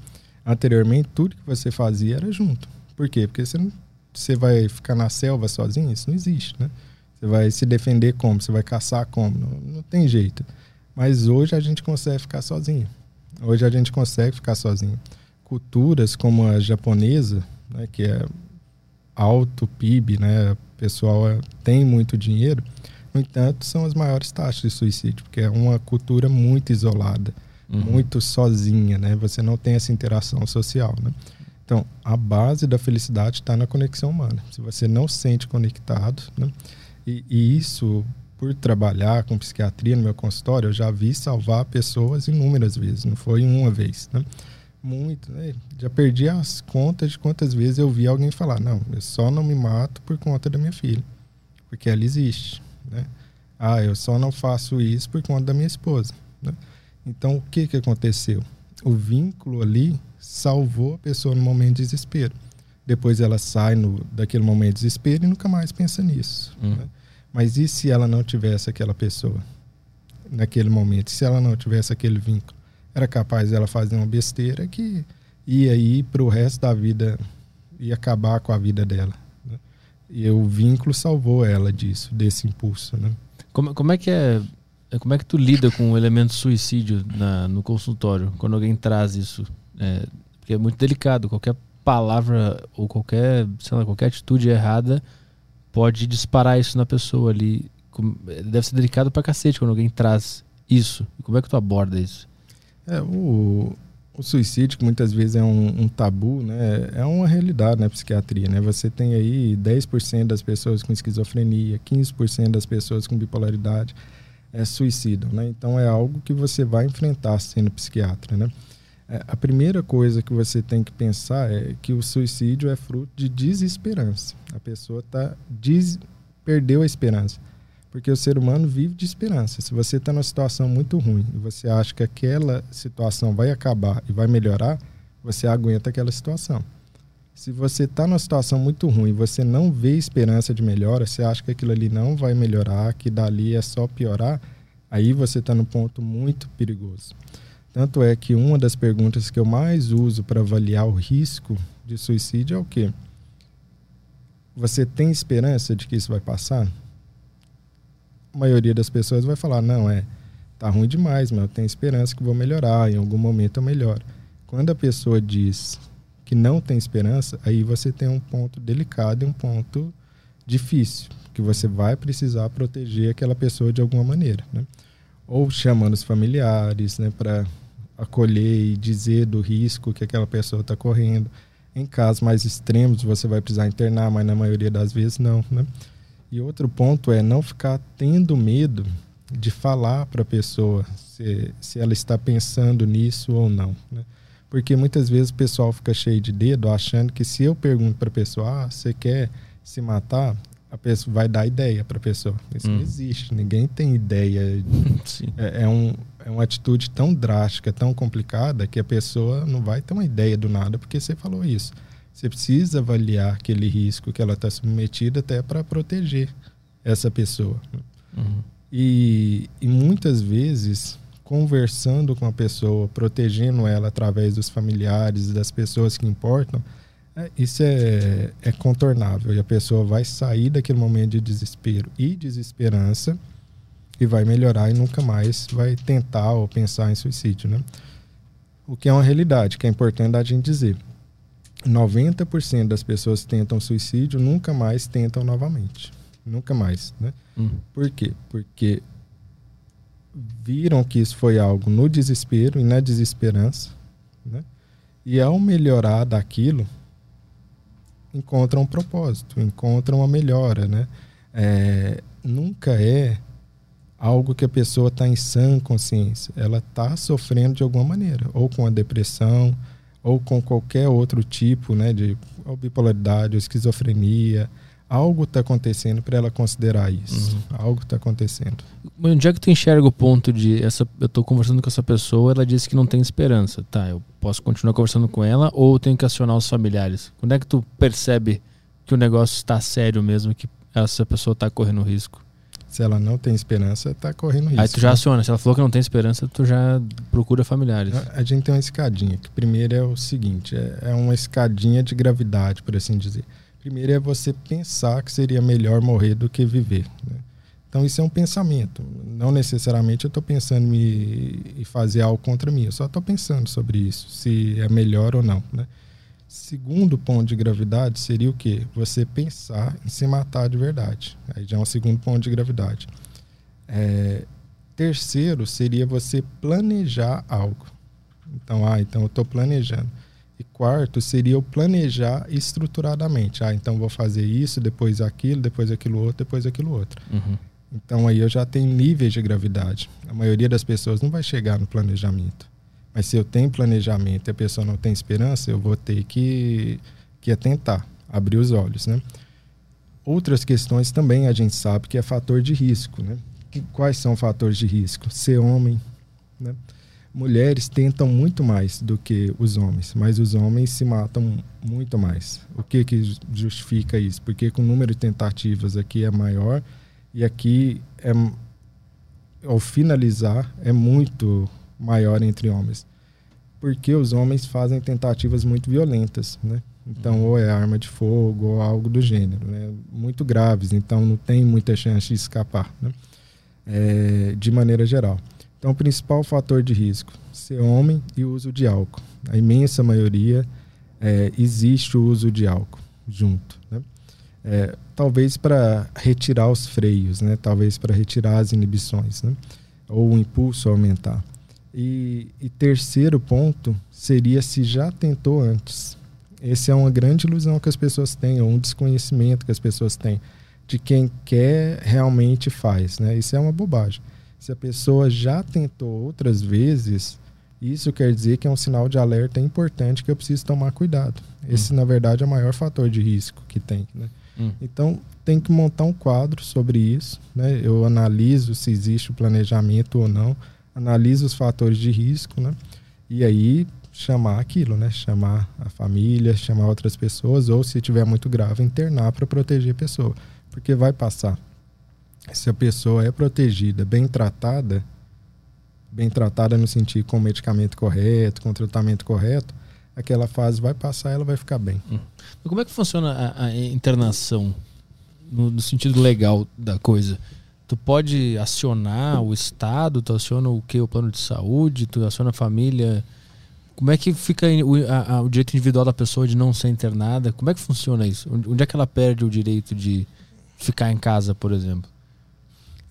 Anteriormente tudo que você fazia era junto. Por quê? Porque você não, você vai ficar na selva sozinho, isso não existe, né? Você vai se defender como? Você vai caçar como? Não, não tem jeito. Mas hoje a gente consegue ficar sozinho. Hoje a gente consegue ficar sozinho. Culturas como a japonesa, né, que é alto PIB, né? O pessoal é- tem muito dinheiro. No entanto, são as maiores taxas de suicídio, porque é uma cultura muito isolada, Uhum. muito sozinha, né? Você não tem essa interação social, né? Então, a base da felicidade está na conexão humana. Se você não se sente conectado, né? E, e isso, por trabalhar com psiquiatria no meu consultório, eu já vi salvar pessoas inúmeras vezes, não foi uma vez, né? Muito, né? Já perdi as contas de quantas vezes eu vi alguém falar: não, eu só não me mato por conta da minha filha, porque ela existe, né? Ah, eu só não faço isso por conta da minha esposa. Né? Então, o que, que aconteceu? O vínculo ali salvou a pessoa no momento de desespero. Depois ela sai no, daquele momento de desespero e nunca mais pensa nisso. Hum. Né? Mas e se ela não tivesse aquela pessoa naquele momento? Se ela não tivesse aquele vínculo? Era capaz dela fazer uma besteira que ia ir para o resto da vida, ia acabar com a vida dela. Né? E o vínculo salvou ela disso, desse impulso. Né? Como, como é que é como é que tu lida com o elemento suicídio na, no consultório, quando alguém traz isso? É, porque é muito delicado, qualquer palavra ou qualquer, sei lá, qualquer atitude errada pode disparar isso na pessoa ali. Deve ser delicado pra cacete quando alguém traz isso. Como é que tu aborda isso? É, o, o suicídio, que muitas vezes é um, um, tabu, né? É uma realidade na psiquiatria, né? Você tem aí 10% das pessoas com esquizofrenia, 15% das pessoas com bipolaridade é, suicidam, né? Então é algo que você vai enfrentar sendo psiquiatra, né? É, a primeira coisa que você tem que pensar é que o suicídio é fruto de desesperança. A pessoa tá des... perdeu a esperança. Porque o ser humano vive de esperança. Se você está numa situação muito ruim e você acha que aquela situação vai acabar e vai melhorar, você aguenta aquela situação. Se você está numa situação muito ruim você não vê esperança de melhora, você acha que aquilo ali não vai melhorar, que dali é só piorar, aí você está num ponto muito perigoso. Tanto é que uma das perguntas que eu mais uso para avaliar o risco de suicídio é o quê? Você tem esperança de que isso vai passar? A maioria das pessoas vai falar: não, é, tá ruim demais, mas eu tenho esperança que vou melhorar, em algum momento eu melhoro. Quando a pessoa diz que não tem esperança, aí você tem um ponto delicado e um ponto difícil, que você vai precisar proteger aquela pessoa de alguma maneira, né? Ou chamando os familiares, né, para acolher e dizer do risco que aquela pessoa está correndo. Em casos mais extremos, você vai precisar internar, mas na maioria das vezes não, né? E outro ponto é não ficar tendo medo de falar para a pessoa se, se ela está pensando nisso ou não, né? Porque muitas vezes o pessoal fica cheio de dedo achando que se eu pergunto para a pessoa, ah, você quer se matar? A pessoa vai dar ideia para a pessoa. Isso hum. não existe, ninguém tem ideia. É, é, um, é uma atitude tão drástica, tão complicada, que a pessoa não vai ter uma ideia do nada porque você falou isso. Você precisa avaliar aquele risco que ela está submetida até para proteger essa pessoa. Uhum. E, e muitas vezes conversando com a pessoa, protegendo ela através dos familiares e das pessoas que importam, é, isso é, é contornável e a pessoa vai sair daquele momento de desespero e desesperança e vai melhorar e nunca mais vai tentar ou pensar em suicídio, né? O que é uma realidade, que é importante a gente dizer. 90% das pessoas que tentam suicídio nunca mais tentam novamente. Nunca mais, né? Hum. Por quê? Porque viram que isso foi algo no desespero e na desesperança, né? E ao melhorar daquilo, encontram um propósito, encontram uma melhora, né? É, nunca é algo que a pessoa está em sã consciência. Ela está sofrendo de alguma maneira, ou com a depressão, ou com qualquer outro tipo, né, de bipolaridade, ou esquizofrenia, algo está acontecendo para ela considerar isso. Uhum. Algo está acontecendo. Onde é que tu enxerga o ponto de essa, eu estou conversando com essa pessoa, ela disse que não tem esperança, tá? Eu posso continuar conversando com ela ou tenho que acionar os familiares? Quando é que tu percebe que o negócio está sério mesmo, que essa pessoa está correndo risco? Se ela não tem esperança, está correndo risco. Aí tu já aciona. Se ela falou que não tem esperança, tu já procura familiares. A, a gente tem uma escadinha. Que primeiro é o seguinte: é, é uma escadinha de gravidade, por assim dizer. Primeiro é você pensar que seria melhor morrer do que viver. Né? Então isso é um pensamento. Não necessariamente eu estou pensando em fazer algo contra mim. Eu só estou pensando sobre isso, se é melhor ou não. Né? Segundo ponto de gravidade seria o quê? Você pensar em se matar de verdade. Aí já é um segundo ponto de gravidade. É, terceiro seria você planejar algo. Então, ah, então eu estou planejando. E quarto seria eu planejar estruturadamente. Ah, então vou fazer isso, depois aquilo, depois aquilo outro, depois aquilo outro. Uhum. Então aí eu já tenho níveis de gravidade. A maioria das pessoas não vai chegar no planejamento. Mas se eu tenho planejamento e a pessoa não tem esperança, eu vou ter que, que atentar, abrir os olhos, né? Outras questões também a gente sabe que é fator de risco, né? Que, quais são fatores de risco? Ser homem, né? Mulheres tentam muito mais do que os homens, mas os homens se matam muito mais. O que que justifica isso? Porque com o número de tentativas aqui é maior e aqui é ao finalizar é muito maior entre homens. Porque os homens fazem tentativas muito violentas, né? Então, ou é arma de fogo ou algo do gênero, né? Muito graves, então não tem muita chance de escapar, né? É, de maneira geral. Então, o principal fator de risco, ser homem e o uso de álcool. A imensa maioria é, existe o uso de álcool junto, né? É, talvez para retirar os freios, né? Talvez para retirar as inibições, né? Ou o impulso aumentar. E, e terceiro ponto seria se já tentou antes. Essa é uma grande ilusão que as pessoas têm, ou um desconhecimento que as pessoas têm de quem quer realmente faz, né? Isso é uma bobagem. Se a pessoa já tentou outras vezes, isso quer dizer que é um sinal de alerta importante que eu preciso tomar cuidado. Esse, hum. na verdade, é o maior fator de risco que tem. Né? Hum. Então, tem que montar um quadro sobre isso. Né? Eu analiso se existe o planejamento ou não analisa os fatores de risco, né? E aí chamar aquilo, né? Chamar a família, chamar outras pessoas, ou se tiver muito grave, internar para proteger a pessoa. Porque vai passar. Se a pessoa é protegida, bem tratada, bem tratada no sentido com o medicamento correto, com o tratamento correto, aquela fase vai passar ela vai ficar bem. Hum. Como é que funciona a, a internação no, no, sentido legal da coisa? tu pode acionar o Estado, tu aciona o que? O plano de saúde, tu aciona a família. Como é que fica o, a, a, o direito individual da pessoa de não ser internada? Como é que funciona isso? Onde é que ela perde o direito de ficar em casa, por exemplo?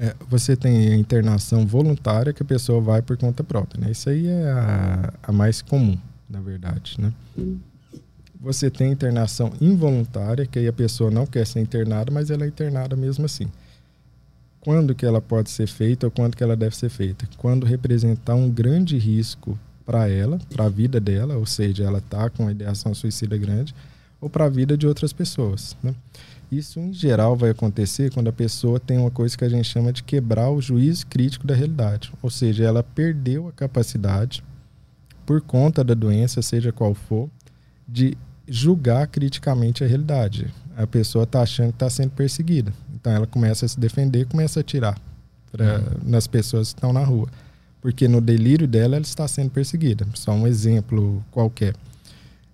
É, você tem a internação voluntária que a pessoa vai por conta própria. Né? Isso aí é a, a mais comum, na verdade. Né? Você tem internação involuntária, que aí a pessoa não quer ser internada, mas ela é internada mesmo assim quando que ela pode ser feita ou quando que ela deve ser feita? Quando representar um grande risco para ela, para a vida dela, ou seja, ela está com uma ideação suicida grande, ou para a vida de outras pessoas. Né? Isso, em geral, vai acontecer quando a pessoa tem uma coisa que a gente chama de quebrar o juízo crítico da realidade. Ou seja, ela perdeu a capacidade, por conta da doença, seja qual for, de julgar criticamente a realidade. A pessoa está achando que está sendo perseguida. Então ela começa a se defender, começa a atirar pra, uhum. nas pessoas que estão na rua. Porque no delírio dela ela está sendo perseguida. Só um exemplo qualquer.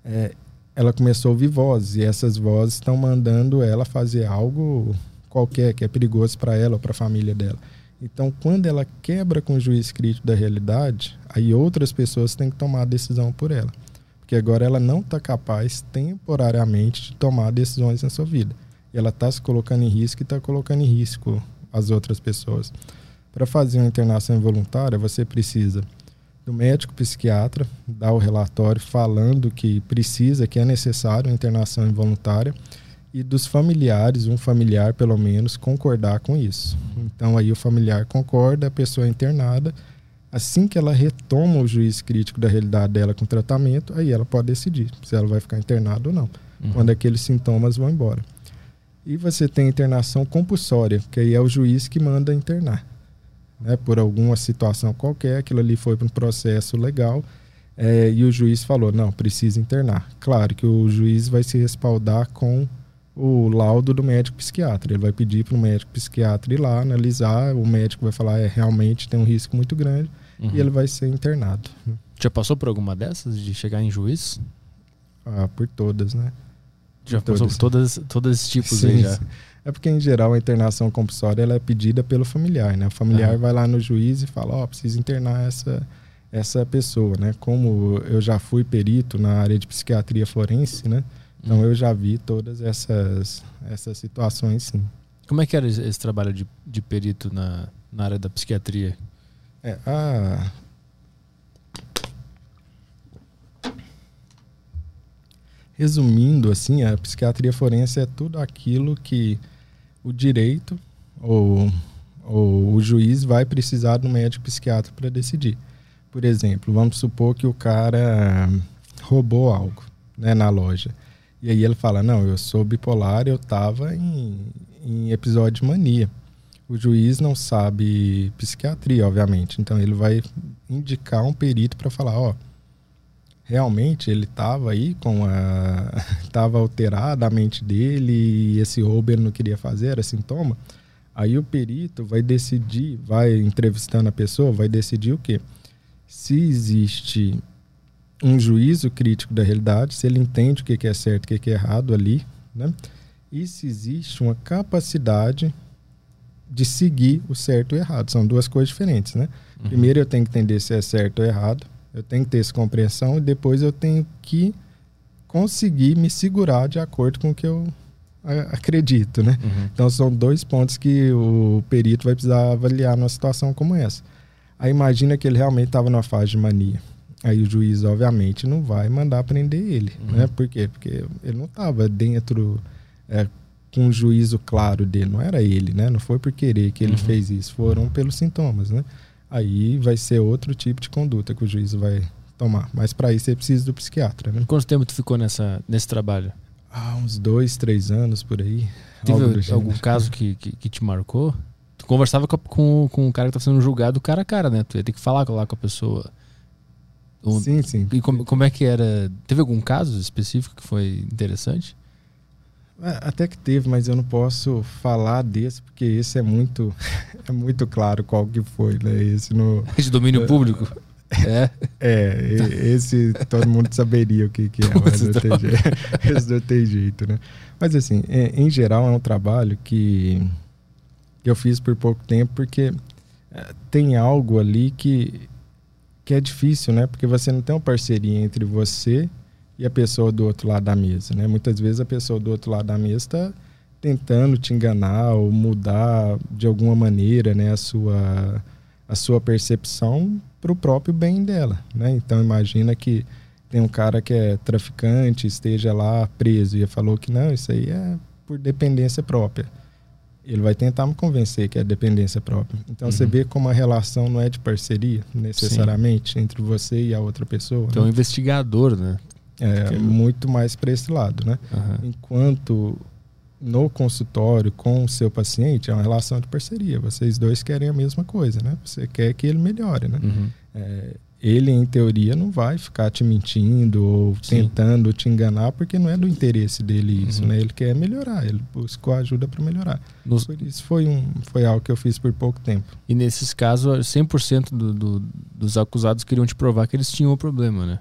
É, ela começou a ouvir vozes e essas vozes estão mandando ela fazer algo qualquer que é perigoso para ela ou para a família dela. Então, quando ela quebra com o juiz crítico da realidade, aí outras pessoas têm que tomar a decisão por ela. Porque agora ela não está capaz temporariamente de tomar decisões na sua vida ela está se colocando em risco e está colocando em risco as outras pessoas. Para fazer uma internação involuntária, você precisa do médico psiquiatra dar o relatório falando que precisa, que é necessário uma internação involuntária e dos familiares, um familiar pelo menos, concordar com isso. Então aí o familiar concorda, a pessoa é internada. Assim que ela retoma o juiz crítico da realidade dela com o tratamento, aí ela pode decidir se ela vai ficar internada ou não, uhum. quando aqueles sintomas vão embora. E você tem internação compulsória, que aí é o juiz que manda internar. Né? Por alguma situação qualquer, aquilo ali foi para um processo legal é, e o juiz falou: não, precisa internar. Claro que o juiz vai se respaldar com o laudo do médico psiquiatra. Ele vai pedir para o médico psiquiatra ir lá analisar, o médico vai falar: é, realmente tem um risco muito grande uhum. e ele vai ser internado. Já passou por alguma dessas de chegar em juiz? Ah, por todas, né? Já passou por todas, todos esses tipos sim, aí já. Sim. É porque, em geral, a internação compulsória ela é pedida pelo familiar, né? O familiar ah. vai lá no juiz e fala, ó, oh, preciso internar essa, essa pessoa, né? Como eu já fui perito na área de psiquiatria forense, né? Então, hum. eu já vi todas essas, essas situações, sim. Como é que era esse trabalho de, de perito na, na área da psiquiatria? É, a, Resumindo, assim, a psiquiatria forense é tudo aquilo que o direito ou, ou o juiz vai precisar do médico psiquiatra para decidir. Por exemplo, vamos supor que o cara roubou algo né, na loja. E aí ele fala: Não, eu sou bipolar, eu estava em, em episódio de mania. O juiz não sabe psiquiatria, obviamente. Então ele vai indicar um perito para falar: Ó, realmente ele estava aí com a. estava alterada a mente dele e esse roubo ele não queria fazer, era sintoma. Aí o perito vai decidir, vai entrevistando a pessoa, vai decidir o quê? Se existe um juízo crítico da realidade, se ele entende o que é certo e o que é errado ali, né? E se existe uma capacidade de seguir o certo e o errado. São duas coisas diferentes, né? Uhum. Primeiro eu tenho que entender se é certo ou errado, eu tenho que ter essa compreensão e depois eu tenho que conseguir me segurar de acordo com o que eu acredito, né? Uhum. Então são dois pontos que o perito vai precisar avaliar numa situação como essa. Aí imagina que ele realmente estava numa fase de mania. Aí o juiz, obviamente, não vai mandar prender ele, uhum. né? Por quê? Porque ele não estava dentro é, com um juízo claro dele, não era ele, né? Não foi por querer que ele uhum. fez isso, foram pelos sintomas, né? Aí vai ser outro tipo de conduta que o juiz vai tomar. Mas para isso ele precisa do psiquiatra, né? Quanto tempo tu ficou nessa, nesse trabalho? Ah, uns dois, três anos por aí. Teve algum caso que, que, que, te marcou? Tu conversava com, com, com o cara que tá sendo julgado cara a cara, né? Tu ia ter que falar lá com a pessoa. sim, sim. E como, como é que era? Teve algum caso específico que foi interessante? É, até que teve, mas eu não posso falar desse, porque esse é muito é muito claro qual que foi, né? Esse no. Esse domínio é, público. É. É, esse todo mundo saberia o que, que é, mas não tem, jeito, esse não tem jeito, né? Mas assim, é, em geral é um trabalho que eu fiz por pouco tempo, porque é, tem algo ali que, que é difícil, né? Porque você não tem uma parceria entre você e a pessoa do outro lado da mesa, né? Muitas vezes a pessoa do outro lado da mesa está tentando te enganar ou mudar de alguma maneira, né, a sua a sua percepção para o próprio bem dela, né? Então imagina que tem um cara que é traficante, esteja lá preso e falou que não, isso aí é por dependência própria. Ele vai tentar me convencer que é dependência própria. Então uhum. você vê como a relação não é de parceria necessariamente Sim. entre você e a outra pessoa. Então né? um investigador, né? É, muito mais para esse lado, né? Uhum. Enquanto no consultório com o seu paciente é uma relação de parceria. Vocês dois querem a mesma coisa, né? Você quer que ele melhore, né? Uhum. É, ele, em teoria, não vai ficar te mentindo ou Sim. tentando te enganar, porque não é do interesse dele isso, uhum. né? Ele quer melhorar, ele buscou ajuda para melhorar. Nos... Por isso foi, um, foi algo que eu fiz por pouco tempo. E nesses casos, 100% do, do, dos acusados queriam te provar que eles tinham o problema, né?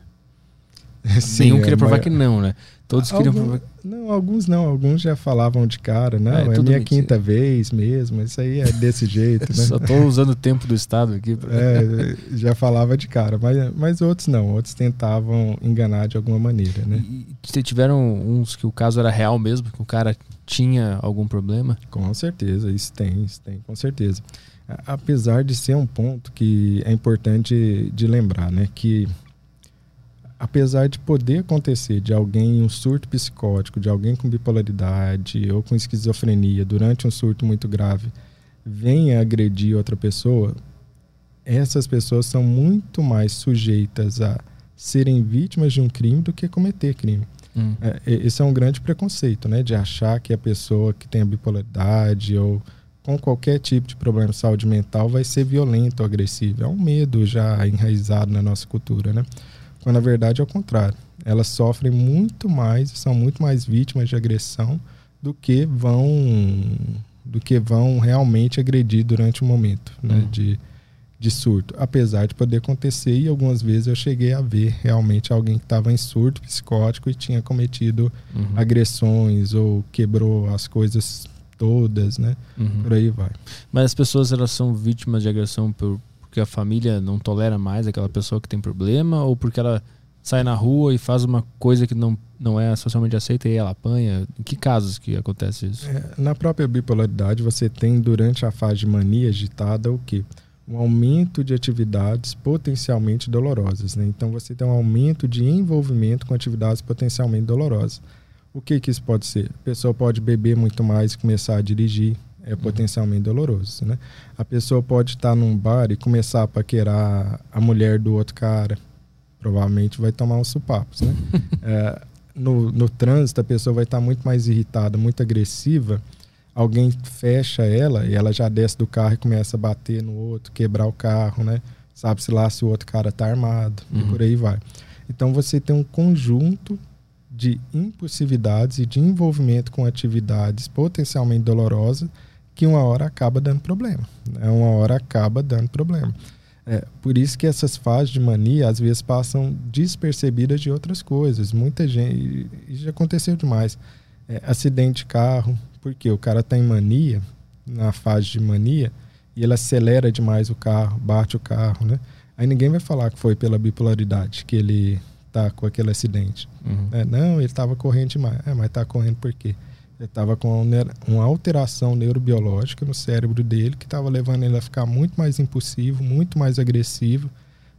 Sim, Nenhum queria é, provar que não, né? Todos queriam provar. Não, alguns não. Alguns já falavam de cara, não, é, é minha mentira. quinta vez mesmo. Isso aí é desse jeito, né? Só estou usando o tempo do Estado aqui. Pra... É, já falava de cara. Mas, mas outros não. Outros tentavam enganar de alguma maneira, né? E, e tiveram uns que o caso era real mesmo? Que o cara tinha algum problema? Com certeza. Isso tem, isso tem, com certeza. Apesar de ser um ponto que é importante de lembrar, né? Que apesar de poder acontecer de alguém um surto psicótico, de alguém com bipolaridade ou com esquizofrenia durante um surto muito grave, venha agredir outra pessoa, essas pessoas são muito mais sujeitas a serem vítimas de um crime do que cometer crime. Hum. É, esse é um grande preconceito, né? De achar que a pessoa que tem a bipolaridade ou com qualquer tipo de problema de saúde mental vai ser violento ou agressivo. É um medo já enraizado na nossa cultura, né? Quando na verdade é o contrário. Elas sofrem muito mais, são muito mais vítimas de agressão do que vão do que vão realmente agredir durante o momento né, uhum. de, de surto. Apesar de poder acontecer, e algumas vezes eu cheguei a ver realmente alguém que estava em surto psicótico e tinha cometido uhum. agressões ou quebrou as coisas todas, né? Uhum. Por aí vai. Mas as pessoas elas são vítimas de agressão por, porque a família não tolera mais aquela pessoa que tem problema ou porque ela sai na rua e faz uma coisa que não, não é socialmente aceita e ela apanha? Em que casos que acontece isso? É, na própria bipolaridade, você tem durante a fase de mania agitada o que? Um aumento de atividades potencialmente dolorosas. Né? Então, você tem um aumento de envolvimento com atividades potencialmente dolorosas. O que, que isso pode ser? A pessoa pode beber muito mais e começar a dirigir. É potencialmente doloroso, né? A pessoa pode estar num bar e começar a paquerar a mulher do outro cara, provavelmente vai tomar uns supapos, né? é, no, no trânsito, a pessoa vai estar muito mais irritada, muito agressiva. Alguém fecha ela e ela já desce do carro e começa a bater no outro, quebrar o carro, né? Sabe-se lá se o outro cara tá armado uhum. e por aí vai. Então você tem um conjunto de impulsividades e de envolvimento com atividades potencialmente dolorosas que uma hora acaba dando problema. Né? Uma hora acaba dando problema. É, por isso que essas fases de mania às vezes passam despercebidas de outras coisas. Muita gente. Isso já aconteceu demais. É, acidente de carro, porque o cara está em mania, na fase de mania, e ele acelera demais o carro, bate o carro, né? Aí ninguém vai falar que foi pela bipolaridade que ele tá com aquele acidente. Uhum. É, não, ele estava correndo demais. É, mas está correndo por quê? Ele estava com uma alteração neurobiológica no cérebro dele que estava levando ele a ficar muito mais impulsivo, muito mais agressivo,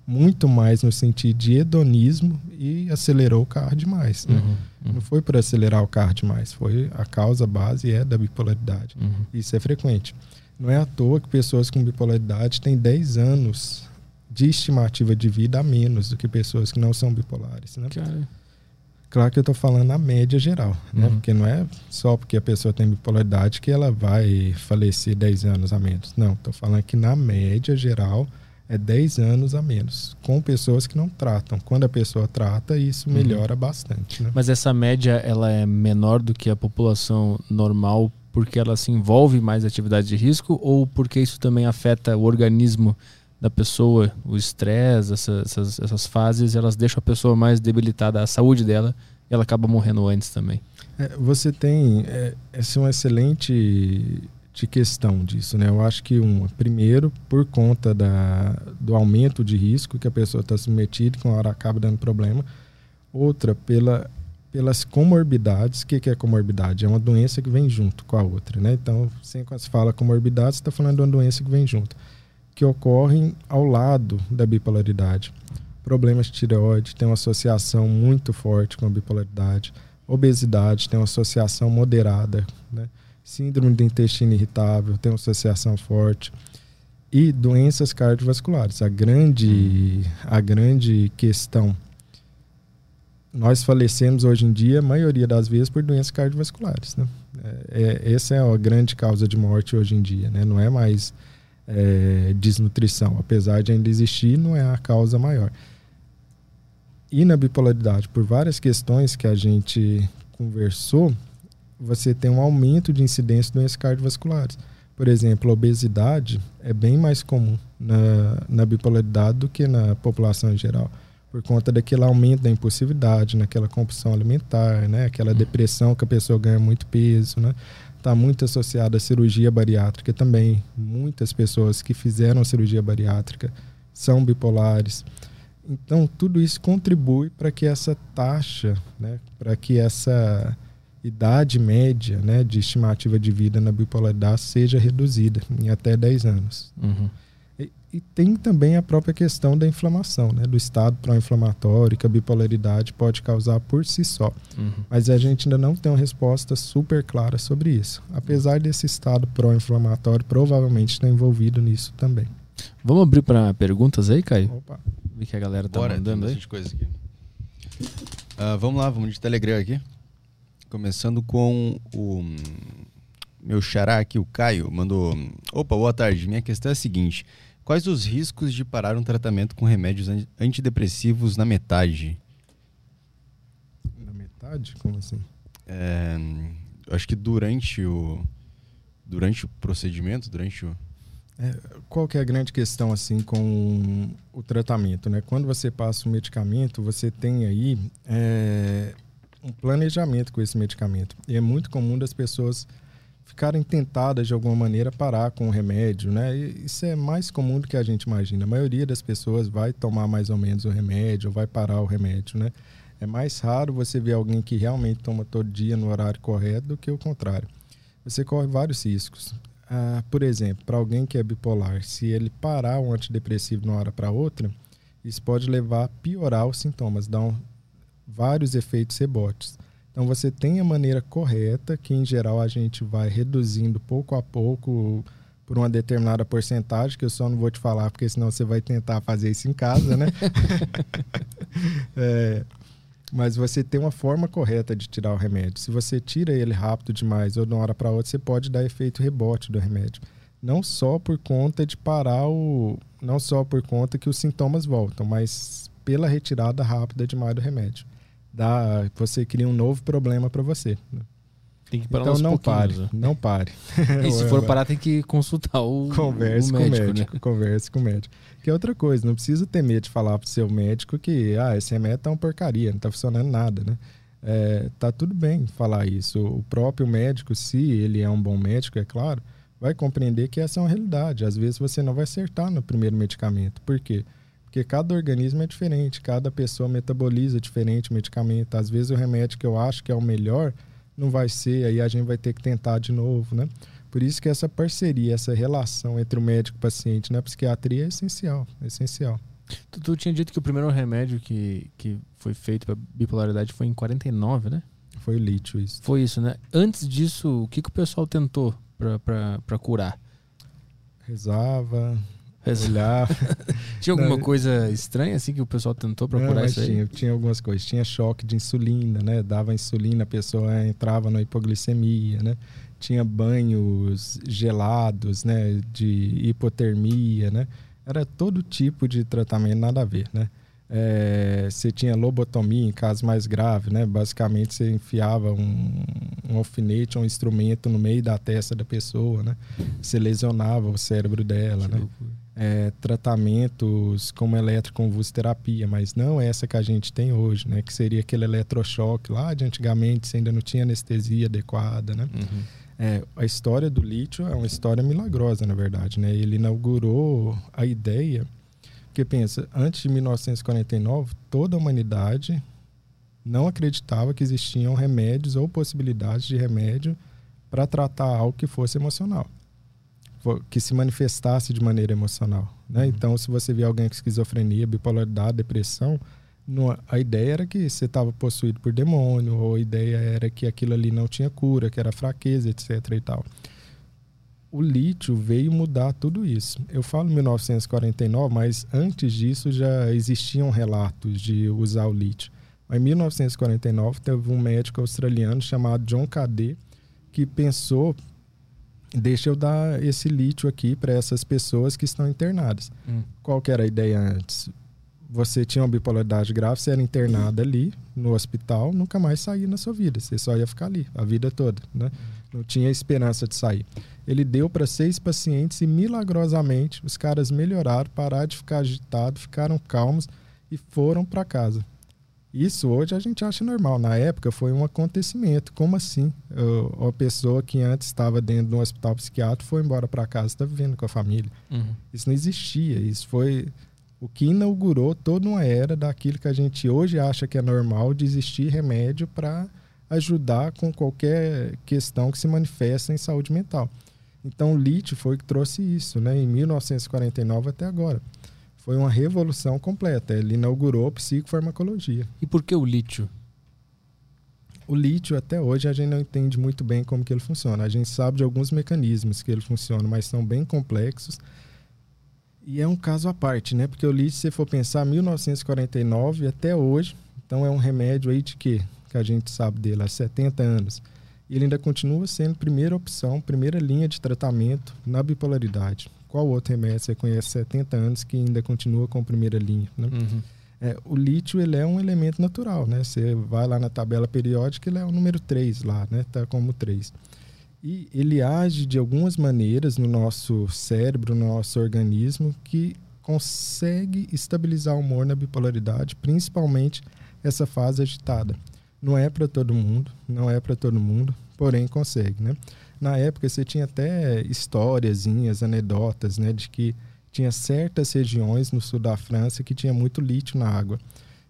muito mais no sentido de hedonismo e acelerou o carro demais. Né? Uhum, uhum. Não foi por acelerar o carro demais, foi a causa base é da bipolaridade. Uhum. Isso é frequente. Não é à toa que pessoas com bipolaridade têm 10 anos de estimativa de vida a menos do que pessoas que não são bipolares. Né? Cara. Claro que eu estou falando a média geral, né? Uhum. Porque não é só porque a pessoa tem bipolaridade que ela vai falecer 10 anos a menos. Não, estou falando que na média geral é 10 anos a menos, com pessoas que não tratam. Quando a pessoa trata, isso uhum. melhora uhum. bastante. Né? Mas essa média ela é menor do que a população normal porque ela se envolve mais em atividade de risco ou porque isso também afeta o organismo da pessoa, o estresse, essa, essas, essas fases, elas deixam a pessoa mais debilitada, a saúde dela, e ela acaba morrendo antes também. É, você tem é, essa é uma excelente de questão disso, né? Eu acho que uma, primeiro por conta da, do aumento de risco que a pessoa está submetida, que uma hora acaba dando problema. Outra pela pelas comorbidades. O que, que é comorbidade? É uma doença que vem junto com a outra, né? Então, sempre quando se fala comorbidade, você está falando de uma doença que vem junto que ocorrem ao lado da bipolaridade. Problemas de tireoide têm uma associação muito forte com a bipolaridade. Obesidade tem uma associação moderada. Né? Síndrome do intestino irritável tem uma associação forte. E doenças cardiovasculares. A grande, a grande questão. Nós falecemos hoje em dia, a maioria das vezes, por doenças cardiovasculares. Né? É, é, essa é a grande causa de morte hoje em dia. Né? Não é mais é, desnutrição, apesar de ainda existir, não é a causa maior. E na bipolaridade, por várias questões que a gente conversou, você tem um aumento de incidência de doenças cardiovasculares. Por exemplo, a obesidade é bem mais comum na, na bipolaridade do que na população em geral, por conta daquele aumento da impulsividade, naquela compulsão alimentar, né? aquela uhum. depressão que a pessoa ganha muito peso, né? Está muito associada à cirurgia bariátrica também. Muitas pessoas que fizeram cirurgia bariátrica são bipolares. Então, tudo isso contribui para que essa taxa, né, para que essa idade média né, de estimativa de vida na bipolaridade seja reduzida em até 10 anos. Uhum. E tem também a própria questão da inflamação, né? do estado pró-inflamatório que a bipolaridade pode causar por si só. Uhum. Mas a gente ainda não tem uma resposta super clara sobre isso. Apesar desse estado pró-inflamatório provavelmente estar envolvido nisso também. Vamos abrir para perguntas aí, Caio? Opa. Vi que a galera tá Bora, mandando aí. Coisa aqui. Uh, vamos lá, vamos de Telegram aqui. Começando com o meu xará aqui, o Caio, mandou... Opa, boa tarde. Minha questão é a seguinte... Quais os riscos de parar um tratamento com remédios antidepressivos na metade? Na metade? Como assim? É, acho que durante o durante o procedimento, durante o é, qual que é a grande questão assim com o tratamento, né? Quando você passa o medicamento, você tem aí é, um planejamento com esse medicamento e é muito comum das pessoas ficarem tentadas de alguma maneira parar com o remédio, né? E isso é mais comum do que a gente imagina. A maioria das pessoas vai tomar mais ou menos o remédio, vai parar o remédio, né? É mais raro você ver alguém que realmente toma todo dia no horário correto do que o contrário. Você corre vários riscos. Ah, por exemplo, para alguém que é bipolar, se ele parar um antidepressivo de uma hora para outra, isso pode levar a piorar os sintomas, dar um, vários efeitos rebotes. Então você tem a maneira correta, que em geral a gente vai reduzindo pouco a pouco por uma determinada porcentagem, que eu só não vou te falar, porque senão você vai tentar fazer isso em casa, né? é, mas você tem uma forma correta de tirar o remédio. Se você tira ele rápido demais ou de uma hora para outra, você pode dar efeito rebote do remédio. Não só por conta de parar o. Não só por conta que os sintomas voltam, mas pela retirada rápida demais do remédio. Dá, você cria um novo problema para você. Tem que parar então não pare, né? não pare. E se for parar, tem que consultar o, converse o médico, com o médico. Né? Converse com o médico. Que é outra coisa, não precisa ter medo de falar pro seu médico que ah, esse remédio tá uma porcaria, não tá funcionando nada, né? É, tá tudo bem falar isso. O próprio médico, se ele é um bom médico, é claro, vai compreender que essa é uma realidade. Às vezes você não vai acertar no primeiro medicamento. Por quê? Porque cada organismo é diferente, cada pessoa metaboliza diferente o medicamento. Às vezes o remédio que eu acho que é o melhor não vai ser, aí a gente vai ter que tentar de novo, né? Por isso que essa parceria, essa relação entre o médico e o paciente na psiquiatria é essencial, é essencial. Tu, tu, tinha dito que o primeiro remédio que, que foi feito para bipolaridade foi em 49, né? Foi o lítio, isso. Foi isso, né? Antes disso, o que, que o pessoal tentou para curar? Rezava, olhava. tinha alguma não, coisa estranha assim que o pessoal tentou procurar não, isso aí? Tinha, tinha algumas coisas. Tinha choque de insulina, né? Dava insulina, a pessoa entrava na hipoglicemia, né? Tinha banhos gelados, né? De hipotermia, né? Era todo tipo de tratamento, nada a ver, né? É, você tinha lobotomia em casos mais graves, né? Basicamente você enfiava um, um alfinete, um instrumento no meio da testa da pessoa, né? Você lesionava o cérebro dela, que né? É, tratamentos como eletroconvulsoterapia, mas não essa que a gente tem hoje, né? Que seria aquele eletrochoque lá de antigamente, você ainda não tinha anestesia adequada, né? Uhum. É, a história do lítio é uma história milagrosa, na verdade, né? Ele inaugurou a ideia porque pensa, antes de 1949, toda a humanidade não acreditava que existiam remédios ou possibilidades de remédio para tratar algo que fosse emocional, que se manifestasse de maneira emocional. Né? Uhum. Então, se você vê alguém com esquizofrenia, bipolaridade, depressão, a ideia era que você estava possuído por demônio, ou a ideia era que aquilo ali não tinha cura, que era fraqueza, etc. e tal o lítio veio mudar tudo isso. Eu falo 1949, mas antes disso já existiam relatos de usar o lítio. Em 1949 teve um médico australiano chamado John Cadê que pensou deixa eu dar esse lítio aqui para essas pessoas que estão internadas. Hum. Qual que era a ideia antes? Você tinha uma bipolaridade grave, você era internado ali no hospital, nunca mais saía na sua vida. Você só ia ficar ali a vida toda, né? Não tinha esperança de sair. Ele deu para seis pacientes e milagrosamente os caras melhoraram, pararam de ficar agitados, ficaram calmos e foram para casa. Isso hoje a gente acha normal. Na época foi um acontecimento. Como assim? uma pessoa que antes estava dentro de um hospital psiquiátrico foi embora para casa, está vivendo com a família. Uhum. Isso não existia. Isso foi o que inaugurou toda uma era daquilo que a gente hoje acha que é normal de existir remédio para ajudar com qualquer questão que se manifesta em saúde mental. Então o lítio foi que trouxe isso, né, em 1949 até agora. Foi uma revolução completa. Ele inaugurou a psicofarmacologia. E por que o lítio? O lítio até hoje a gente não entende muito bem como que ele funciona. A gente sabe de alguns mecanismos que ele funciona, mas são bem complexos. E é um caso à parte, né? Porque o lítio, se for pensar, 1949 até hoje, então é um remédio aí de quê? Que a gente sabe dele há 70 anos e ele ainda continua sendo primeira opção, primeira linha de tratamento na bipolaridade. Qual outro remédio você conhece 70 anos que ainda continua com primeira linha? Né? Uhum. É, o lítio ele é um elemento natural, né? Você vai lá na tabela periódica, ele é o número 3 lá, né? Tá como 3. E ele age de algumas maneiras no nosso cérebro, no nosso organismo, que consegue estabilizar o humor na bipolaridade, principalmente essa fase agitada. Não é para todo mundo, não é para todo mundo, porém consegue, né? Na época você tinha até historiazinhas, anedotas, né, de que tinha certas regiões no sul da França que tinha muito lítio na água.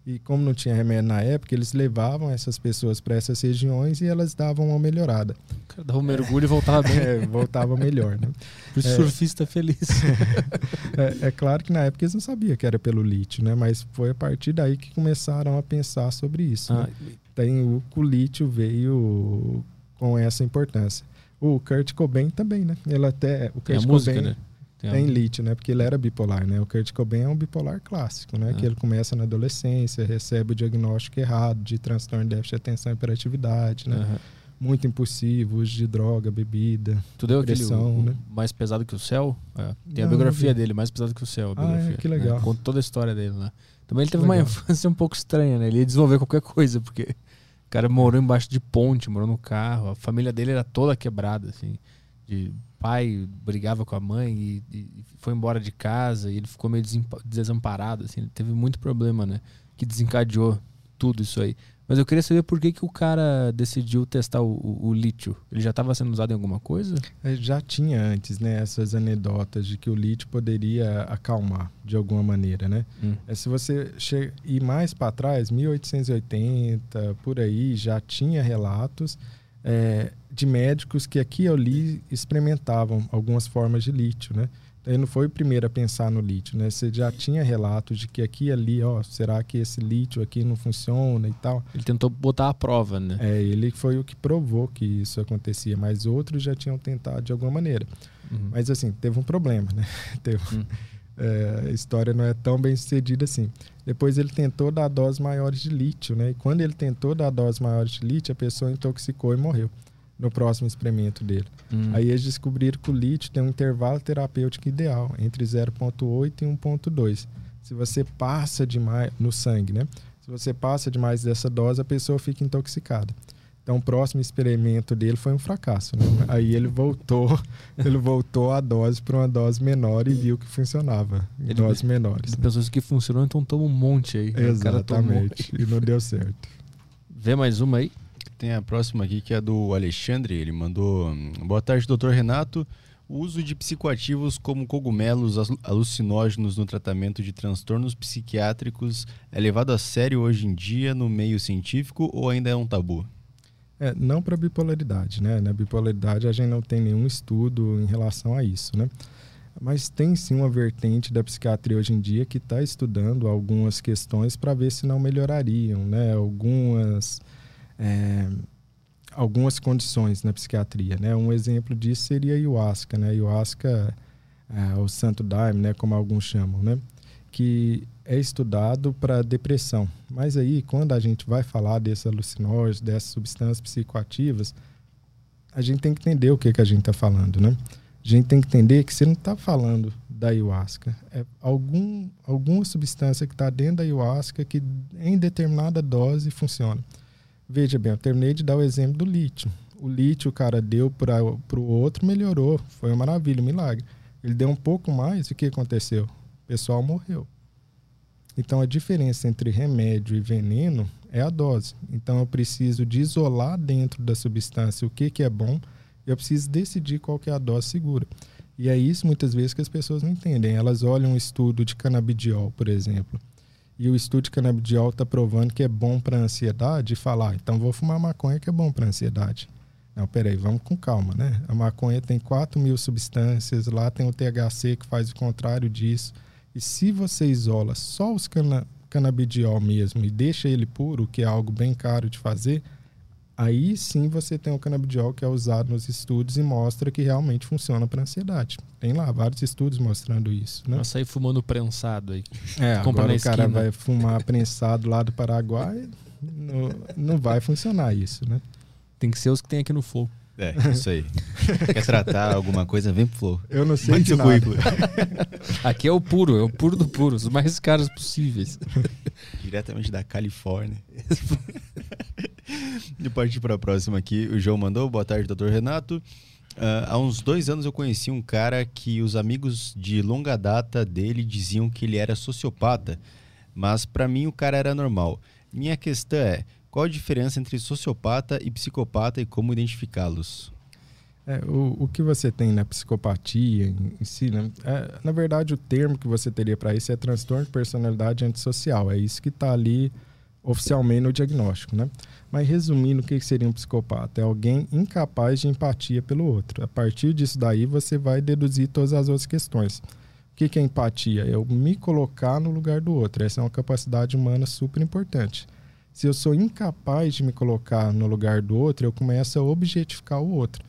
E como não tinha remédio na época, eles levavam essas pessoas para essas regiões e elas davam uma melhorada. O cara dava um mergulho e voltava bem. É, voltava melhor, né? Por é, surfista feliz. é, é, claro que na época eles não sabiam que era pelo lítio, né? Mas foi a partir daí que começaram a pensar sobre isso. Ah, né? tem o, o lítio veio com essa importância. O Kurt Cobain também, né? Ele até o Kurt a música, Cobain né? Tem, a... lítio, né? Porque ele era bipolar, né? O Kurt Cobain é um bipolar clássico, né? É. Que ele começa na adolescência, recebe o diagnóstico errado de transtorno de déficit de atenção e hiperatividade, né? Aham. Muito impulsivo, uso de droga, bebida. Tu deu aquele o- né? mais pesado que o céu? É. Tem a Não, biografia não vi. dele, mais pesado que o céu. A Ah, é? biografia, Que legal. né? Conta toda a história dele lá. Também ele teve Que uma legal. infância um pouco estranha, né? Ele ia desenvolver qualquer coisa, porque o cara morou embaixo de ponte, morou no carro. A família dele era toda quebrada, assim. De pai brigava com a mãe e, e foi embora de casa e ele ficou meio desamparado, assim. Ele teve muito problema, né? Que desencadeou tudo isso aí. Mas eu queria saber por que, que o cara decidiu testar o, o- o lítio. Ele já estava sendo usado em alguma coisa? É, Já tinha antes, né? Essas anedotas de que o lítio poderia acalmar de alguma maneira, né? Hum. É, se você che- ir mais para trás, 1880, por aí, já tinha relatos é, de médicos que aqui e ali experimentavam algumas formas de lítio, né? Ele não foi o primeiro a pensar no lítio, né? Você já tinha relatos de que aqui e ali, ó, será que esse lítio aqui não funciona e tal? Ele tentou botar à prova, né? É, ele foi o que provou que isso acontecia, mas outros já tinham tentado de alguma maneira. Uhum. Mas assim, teve um problema, né? Teve, Hum. é, a história não é tão bem sucedida assim. Depois ele tentou dar doses maiores de lítio, né? E quando ele tentou dar doses maiores de lítio, a pessoa intoxicou e morreu no próximo experimento dele. Hum. Aí eles descobriram que o lítio tem um intervalo terapêutico ideal, entre 0,8 e 1,2. Se você passa demais no sangue, né? Se você passa demais dessa dose, a pessoa fica intoxicada. Então, o próximo experimento dele foi um fracasso, né? Aí ele voltou, ele voltou a dose para uma dose menor e viu que funcionava Ele- doses menores. Né? pensou assim que funcionou, então toma um monte aí. Tomou. Exatamente. E não deu certo. Vê mais uma aí. Tem a próxima aqui que é do Alexandre. Ele mandou: hum, Boa tarde, doutor Renato. O uso de psicoativos como cogumelos alu- alucinógenos no tratamento de transtornos psiquiátricos é levado a sério hoje em dia no meio científico ou ainda é um tabu? É, não para bipolaridade, né? Na bipolaridade a gente não tem nenhum estudo em relação a isso, né? Mas tem sim uma vertente da psiquiatria hoje em dia que está estudando algumas questões para ver se não melhorariam, né? Algumas é, algumas condições na psiquiatria, né? Um exemplo disso seria a ayahuasca, né? Ayahuasca, é, o santo daime, né? Como alguns chamam, né? Que é estudado para depressão. Mas aí, quando a gente vai falar desses alucinógenos, dessas substâncias psicoativas, a gente tem que entender o que, que a gente está falando, né? A gente tem que entender que você não está falando da ayahuasca. É algum, alguma substância que está dentro da ayahuasca que em determinada dose funciona. Veja bem, eu terminei de dar o exemplo do lítio. O lítio o cara deu para o outro, melhorou. Foi uma maravilha, um milagre. Ele deu um pouco mais, e o que aconteceu? O pessoal morreu. Então a diferença entre remédio e veneno é a dose. Então eu preciso de isolar dentro da substância o que, que é bom, eu preciso decidir qual que é a dose segura. E é isso muitas vezes que as pessoas não entendem. Elas olham um estudo de canabidiol, por exemplo, e o estudo de canabidiol está provando que é bom para ansiedade e falar, ah, então vou fumar maconha que é bom para ansiedade. Não, peraí, vamos com calma, né? A maconha tem 4 mil substâncias, lá tem o THC que faz o contrário disso. E se você isola só os cana canabidiol mesmo e deixa ele puro, que é algo bem caro de fazer, aí sim você tem o canabidiol que é usado nos estudos e mostra que realmente funciona para ansiedade. Tem lá vários estudos mostrando isso, né? Vai sair fumando prensado aí. É, Compra agora o cara vai fumar prensado lá do Paraguai, não, não vai funcionar isso, né? Tem que ser os que tem aqui no Flow. É, isso aí. Quer tratar alguma coisa? Vem pro Flow. Eu não sei Mande de nada. Aqui é o puro, é o puro do puro, os mais caros possíveis. Diretamente da Califórnia. De partir para a próxima aqui, o João mandou. Boa tarde, doutor Renato. Ah, há uns dois anos eu conheci um cara que os amigos de longa data dele diziam que ele era sociopata, mas para mim o cara era normal. Minha questão é: qual a diferença entre sociopata e psicopata e como identificá-los? É, o, o que você tem na psicopatia em, em si, né? É, na verdade, o termo que você teria para isso é transtorno de personalidade antissocial. É isso que está ali oficialmente no diagnóstico, né? Mas resumindo, o que seria um psicopata? É alguém incapaz de empatia pelo outro. A partir disso daí, você vai deduzir todas as outras questões. O que é empatia? É eu me colocar no lugar do outro. Essa é uma capacidade humana super importante. Se eu sou incapaz de me colocar no lugar do outro, eu começo a objetificar o outro.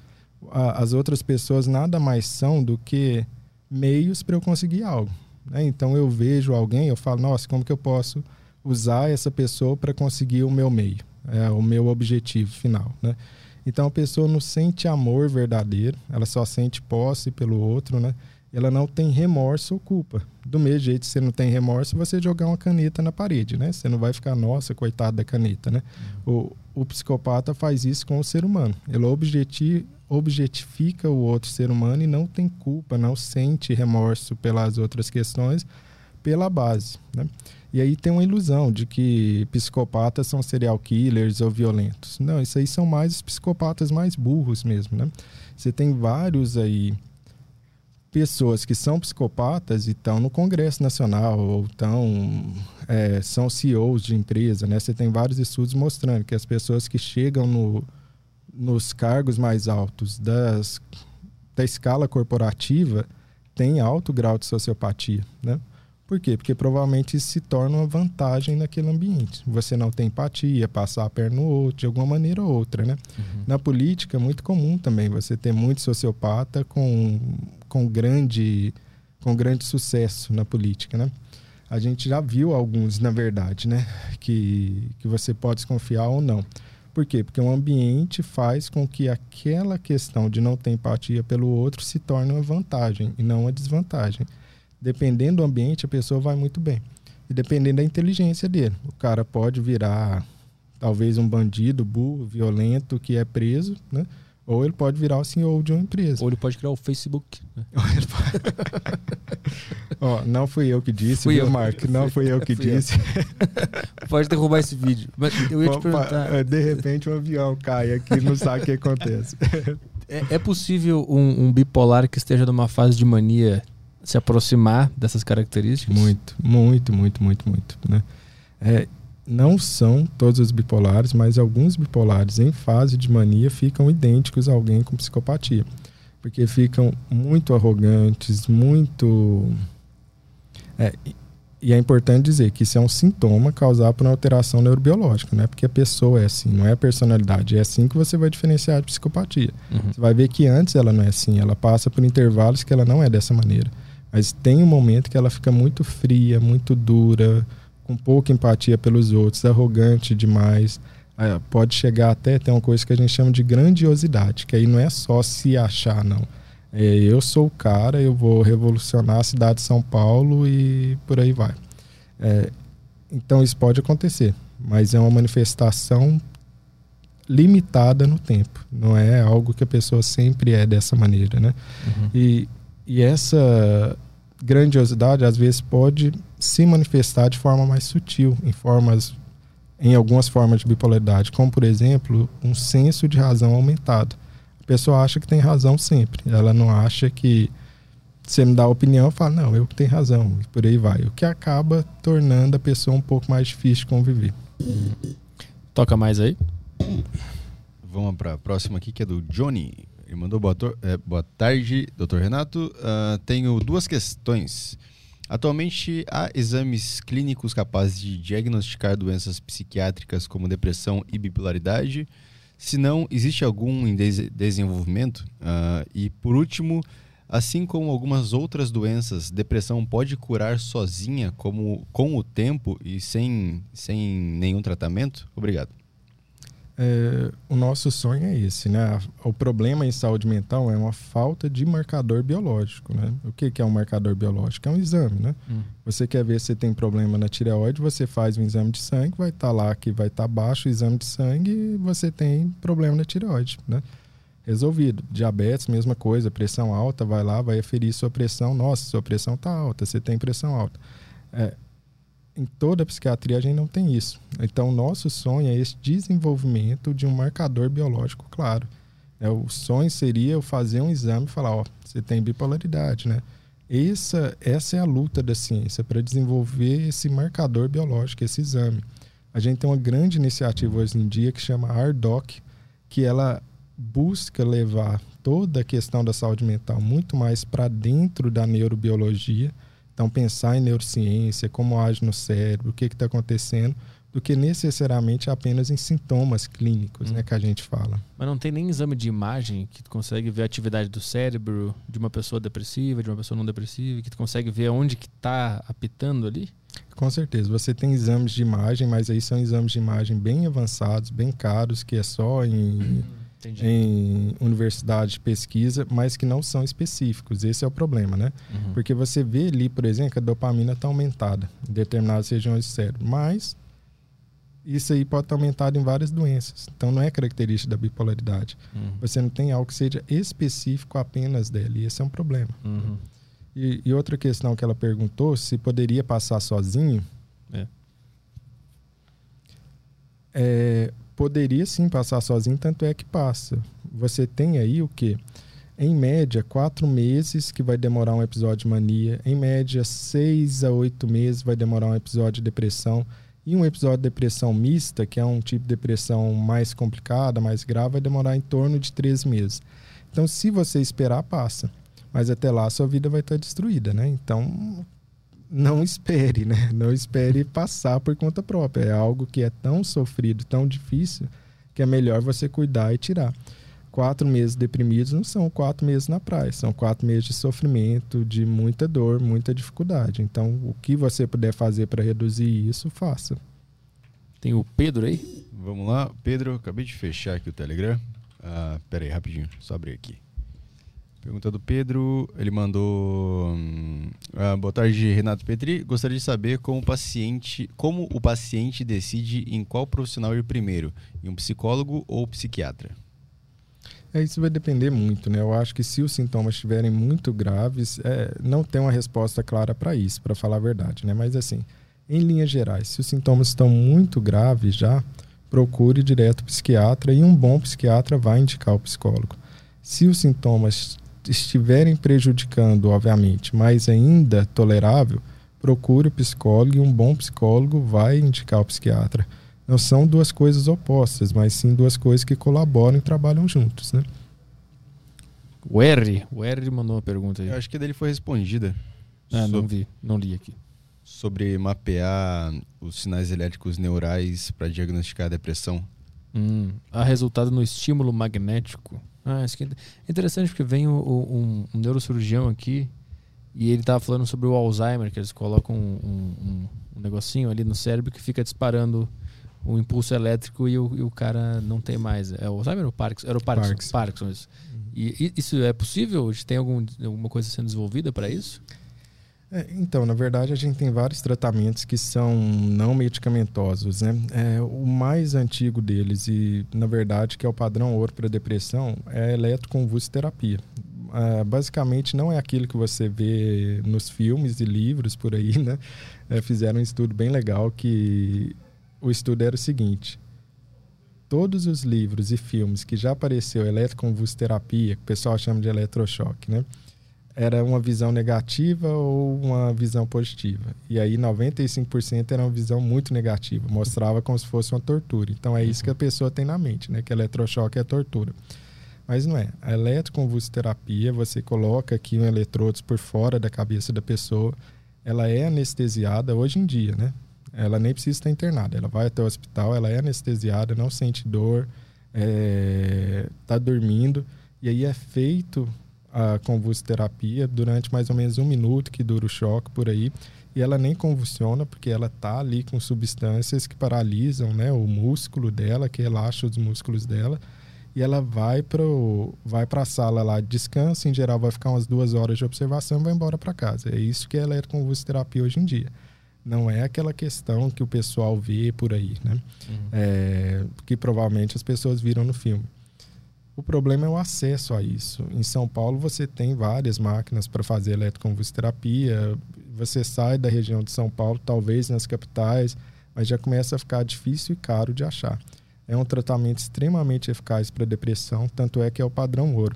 As outras pessoas nada mais são do que meios para eu conseguir algo. Né? Então eu vejo alguém, eu falo, nossa, como que eu posso usar essa pessoa para conseguir o meu meio, é, o meu objetivo final, né? Então a pessoa não sente amor verdadeiro, ela só sente posse pelo outro, né? Ela não tem remorso ou culpa. Do mesmo jeito, você não tem remorso, você jogar uma caneta na parede, né? Você não vai ficar, nossa, coitado da caneta, né? O, o psicopata faz isso com o ser humano. Ele objeti, objetifica o outro ser humano e não tem culpa, não sente remorso pelas outras questões, pela base, né? E aí tem uma ilusão de que psicopatas são serial killers ou violentos. Não, isso aí são mais os psicopatas mais burros mesmo, né? Você tem vários aí pessoas que são psicopatas e estão no Congresso Nacional ou estão é, são CEOs de empresa, né? Você tem vários estudos mostrando que as pessoas que chegam no, nos cargos mais altos das, da escala corporativa têm alto grau de sociopatia, né? Por quê? Porque provavelmente isso se torna uma vantagem naquele ambiente. Você não tem empatia, passar a perna no outro, de alguma maneira ou outra, né? Uhum. Na política é muito comum também você ter muito sociopata com, com, grande, com grande sucesso na política, né? A gente já viu alguns, na verdade, né? Que, que você pode desconfiar ou não. Por quê? Porque o ambiente faz com que aquela questão de não ter empatia pelo outro se torne uma vantagem e não uma desvantagem dependendo do ambiente, a pessoa vai muito bem. E dependendo da inteligência dele. O cara pode virar talvez um bandido burro, violento, que é preso, né? Ou ele pode virar o CEO de uma empresa. Ou ele pode criar o Facebook. Né? Ó, não fui eu que disse, fui viu, eu. Mark? Não fui eu que fui disse. Eu. pode derrubar esse vídeo. Mas eu ia te perguntar. É, de repente um avião cai aqui e não sabe o que acontece. É, é possível um, um bipolar que esteja numa fase de mania se aproximar dessas características? Muito, muito, muito, muito, muito. Né? É, não são todos os bipolares, mas alguns bipolares em fase de mania ficam idênticos a alguém com psicopatia. Porque ficam muito arrogantes, muito. É, e é importante dizer que isso é um sintoma causado por uma alteração neurobiológica, não é porque a pessoa é assim, não é a personalidade, é assim que você vai diferenciar de psicopatia. Uhum. Você vai ver que antes ela não é assim, ela passa por intervalos que ela não é dessa maneira. Mas tem um momento que ela fica muito fria, muito dura, com pouca empatia pelos outros, arrogante demais. É, pode chegar até ter uma coisa que a gente chama de grandiosidade, que aí não é só se achar, não. É, eu sou o cara, eu vou revolucionar a cidade de São Paulo e por aí vai. É, então isso pode acontecer, mas é uma manifestação limitada no tempo. Não é algo que a pessoa sempre é dessa maneira, né? Uhum. E e essa grandiosidade às vezes pode se manifestar de forma mais sutil, em formas em algumas formas de bipolaridade, como por exemplo, um senso de razão aumentado. A pessoa acha que tem razão sempre. Ela não acha que você me dá a opinião, fala, não, eu que tenho razão, e por aí vai. O que acaba tornando a pessoa um pouco mais difícil de conviver. Toca mais aí. Vamos para a próxima aqui, que é do Johnny. Ele mandou boa, é, boa tarde, doutor Renato. Uh, tenho duas questões. Atualmente, há exames clínicos capazes de diagnosticar doenças psiquiátricas como depressão e bipolaridade? Se não, existe algum em des desenvolvimento? Uh, e, por último, assim como algumas outras doenças, depressão pode curar sozinha como, com o tempo e sem, sem nenhum tratamento? Obrigado. É, o nosso sonho é esse, né? O problema em saúde mental é uma falta de marcador biológico, né? O que, que é um marcador biológico? É um exame, né? Hum. Você quer ver se tem problema na tireoide, você faz um exame de sangue, vai estar tá lá que vai estar tá baixo o exame de sangue e você tem problema na tireoide, né? Resolvido. Diabetes, mesma coisa, pressão alta, vai lá, vai aferir sua pressão. Nossa, sua pressão está alta, você tem pressão alta. É, em toda a psiquiatria a gente não tem isso. Então, nosso sonho é esse desenvolvimento de um marcador biológico claro. É, o sonho seria eu fazer um exame e falar, ó, você tem bipolaridade, né? Essa, essa é a luta da ciência para desenvolver esse marcador biológico, esse exame. A gente tem uma grande iniciativa hoje em dia que chama ARDOC, que ela busca levar toda a questão da saúde mental muito mais para dentro da neurobiologia, então, pensar em neurociência, como age no cérebro, o que está acontecendo, do que necessariamente apenas em sintomas clínicos, né, que a gente fala. Mas não tem nem exame de imagem que tu consegue ver a atividade do cérebro de uma pessoa depressiva, de uma pessoa não depressiva, que tu consegue ver onde que está apitando ali? Com certeza. Você tem exames de imagem, mas aí são exames de imagem bem avançados, bem caros, que é só em, em universidade de pesquisa, mas que não são específicos. Esse é o problema, né? Uhum. Porque você vê ali, por exemplo, que a dopamina está aumentada em determinadas regiões do cérebro, mas isso aí pode estar aumentado em várias doenças. Então não é característica da bipolaridade. Uhum. Você não tem algo que seja específico apenas dela. E esse é um problema. Uhum. E, e, outra questão que ela perguntou, se poderia passar sozinho. É. É, poderia sim passar sozinho, tanto é que passa. Você tem aí o que? Em média, quatro meses que vai demorar um episódio de mania. Em média, seis a oito meses vai demorar um episódio de depressão. E um episódio de depressão mista, que é um tipo de depressão mais complicada, mais grave, vai demorar em torno de três meses. Então, se você esperar, passa mas até lá a sua vida vai estar destruída, né? Então, não espere, né? Não espere passar por conta própria. É algo que é tão sofrido, tão difícil, que é melhor você cuidar e tirar. Quatro meses deprimidos não são quatro meses na praia, são quatro meses de sofrimento, de muita dor, muita dificuldade. Então, o que você puder fazer para reduzir isso, faça. Tem o Pedro aí? Vamos lá, Pedro, acabei de fechar aqui o Telegram. Ah, pera aí, rapidinho, só abrir aqui. Pergunta do Pedro, ele mandou. Uh, boa tarde, Renato Petri. Gostaria de saber como o paciente, como o paciente decide em qual profissional ir primeiro, em um psicólogo ou psiquiatra. É, isso vai depender muito, né? Eu acho que se os sintomas estiverem muito graves, é, não tem uma resposta clara para isso, para falar a verdade, né? Mas assim, em linhas gerais, se os sintomas estão muito graves já, procure direto o psiquiatra e um bom psiquiatra vai indicar o psicólogo. Se os sintomas estiverem prejudicando, obviamente, mas ainda tolerável, procure o psicólogo e um bom psicólogo vai indicar o psiquiatra. Não são duas coisas opostas, mas sim duas coisas que colaboram e trabalham juntos, né? O R, o R mandou uma pergunta aí. Eu acho que dele foi respondida. Ah, sobre, não vi, não li aqui. Sobre mapear os sinais elétricos neurais para diagnosticar a depressão. Hum, há resultado no estímulo magnético. Ah, isso é interessante porque vem o, o, um, um, neurocirurgião aqui e ele estava falando sobre o Alzheimer, que eles colocam um, um, um, negocinho ali no cérebro que fica disparando o impulso elétrico e o, e o cara não tem mais. É o Alzheimer ou o Parkinson? Era o Parkinson. Parkinson, isso. E, isso é possível? Tem algum, alguma coisa sendo desenvolvida para isso? É, então, na verdade, a gente tem vários tratamentos que são não medicamentosos, né? É, o mais antigo deles e, na verdade, que é o padrão ouro para depressão, é a eletroconvulsoterapia. É, basicamente, não é aquilo que você vê nos filmes e livros por aí, né? É, fizeram um estudo bem legal que o estudo era o seguinte: todos os livros e filmes que já apareceu eletroconvulsoterapia, que o pessoal chama de eletrochoque, né? Era uma visão negativa ou uma visão positiva. E aí 95% era uma visão muito negativa, mostrava como se fosse uma tortura. Então é isso que a uhum. pessoa tem na mente, né? Que eletrochoque é tortura. Mas não é. A eletroconvulsoterapia, você coloca aqui um eletrodos por fora da cabeça da pessoa, ela é anestesiada hoje em dia, né? Ela nem precisa estar internada. Ela vai até o hospital, ela é anestesiada, não sente dor, é, tá dormindo. E aí é feito a convulsoterapia durante mais ou menos um minuto que dura o choque por aí e ela nem convulsiona porque ela tá ali com substâncias que paralisam né, o músculo dela, que relaxa os músculos dela e ela vai para vai a sala lá de descanso, em geral vai ficar umas duas horas de observação e vai embora para casa. É isso que ela é convulsoterapia hoje em dia. Não é aquela questão que o pessoal vê por aí, né? Uhum. É, que provavelmente as pessoas viram no filme. O problema é o acesso a isso. Em São Paulo você tem várias máquinas para fazer eletroconvulsoterapia. Você sai da região de São Paulo, talvez nas capitais, mas já começa a ficar difícil e caro de achar. É um tratamento extremamente eficaz para depressão, tanto é que é o padrão ouro.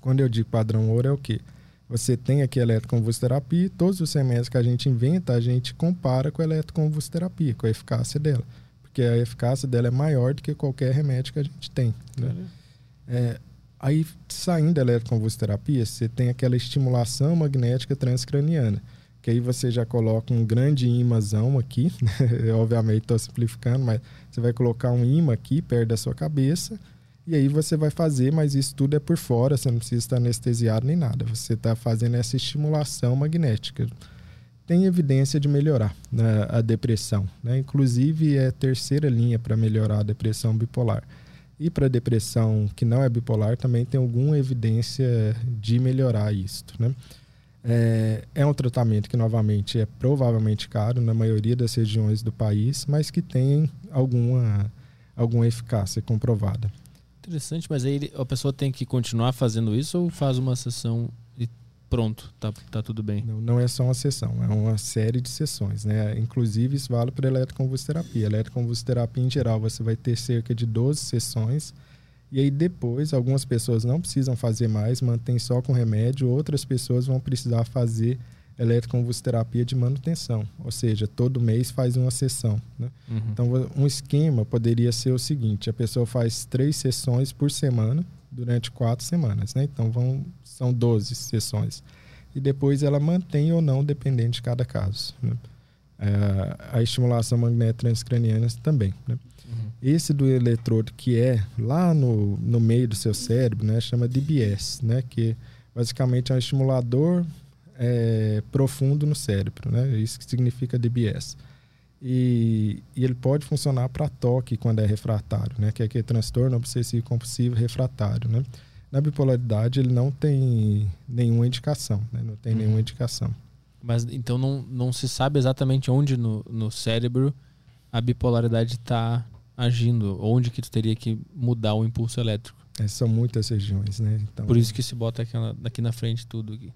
Quando eu digo padrão ouro é o quê? Você tem aqui a eletroconvulsoterapia todos os remédios que a gente inventa, a gente compara com a eletroconvulsoterapia, com a eficácia dela. Porque a eficácia dela é maior do que qualquer remédio que a gente tem. Né? É, aí, saindo da eletroconvulsoterapia, você tem aquela estimulação magnética transcraniana, que aí você já coloca um grande imãzão aqui, né? obviamente estou simplificando, mas você vai colocar um imã aqui perto da sua cabeça e aí você vai fazer, mas isso tudo é por fora, você não precisa estar anestesiado nem nada. Você está fazendo essa estimulação magnética. Tem evidência de melhorar né, a depressão. Né? Inclusive é terceira linha para melhorar a depressão bipolar. E para depressão que não é bipolar também tem alguma evidência de melhorar isso. Né? É, é, um tratamento que, novamente, é provavelmente caro na maioria das regiões do país, mas que tem alguma, alguma eficácia comprovada. Interessante, mas aí a pessoa tem que continuar fazendo isso ou faz uma sessão pronto, tá, tá tudo bem? Não, não é só uma sessão, é uma série de sessões, né? Inclusive isso vale para eletroconvulsoterapia. Eletroconvulsoterapia em geral você vai ter cerca de 12 sessões e aí depois algumas pessoas não precisam fazer mais, mantém só com remédio, outras pessoas vão precisar fazer eletroconvulsoterapia de manutenção, ou seja, todo mês faz uma sessão. Né? Uhum. Então, um esquema poderia ser o seguinte: a pessoa faz três sessões por semana durante quatro semanas, né? Então, vão, são 12 sessões. E depois ela mantém ou não, dependendo de cada caso. Né? É, a estimulação magnética transcraniana também. Né? Uhum. Esse do eletrodo, que é lá no, no meio do seu cérebro, né? chama DBS, né? que basicamente é um estimulador é, profundo no cérebro, né? Isso que significa DBS. E, e ele pode funcionar para toque quando é refratário, né? Que é aquele transtorno obsessivo compulsivo refratário, né? Na bipolaridade ele não tem nenhuma indicação, né? Não tem uhum. nenhuma indicação. Mas então não, não se sabe exatamente onde no, no cérebro a bipolaridade está agindo, onde que tu teria que mudar o impulso elétrico. É, são muitas regiões, né? Então, Por isso que se bota aquela, aqui na frente tudo aqui.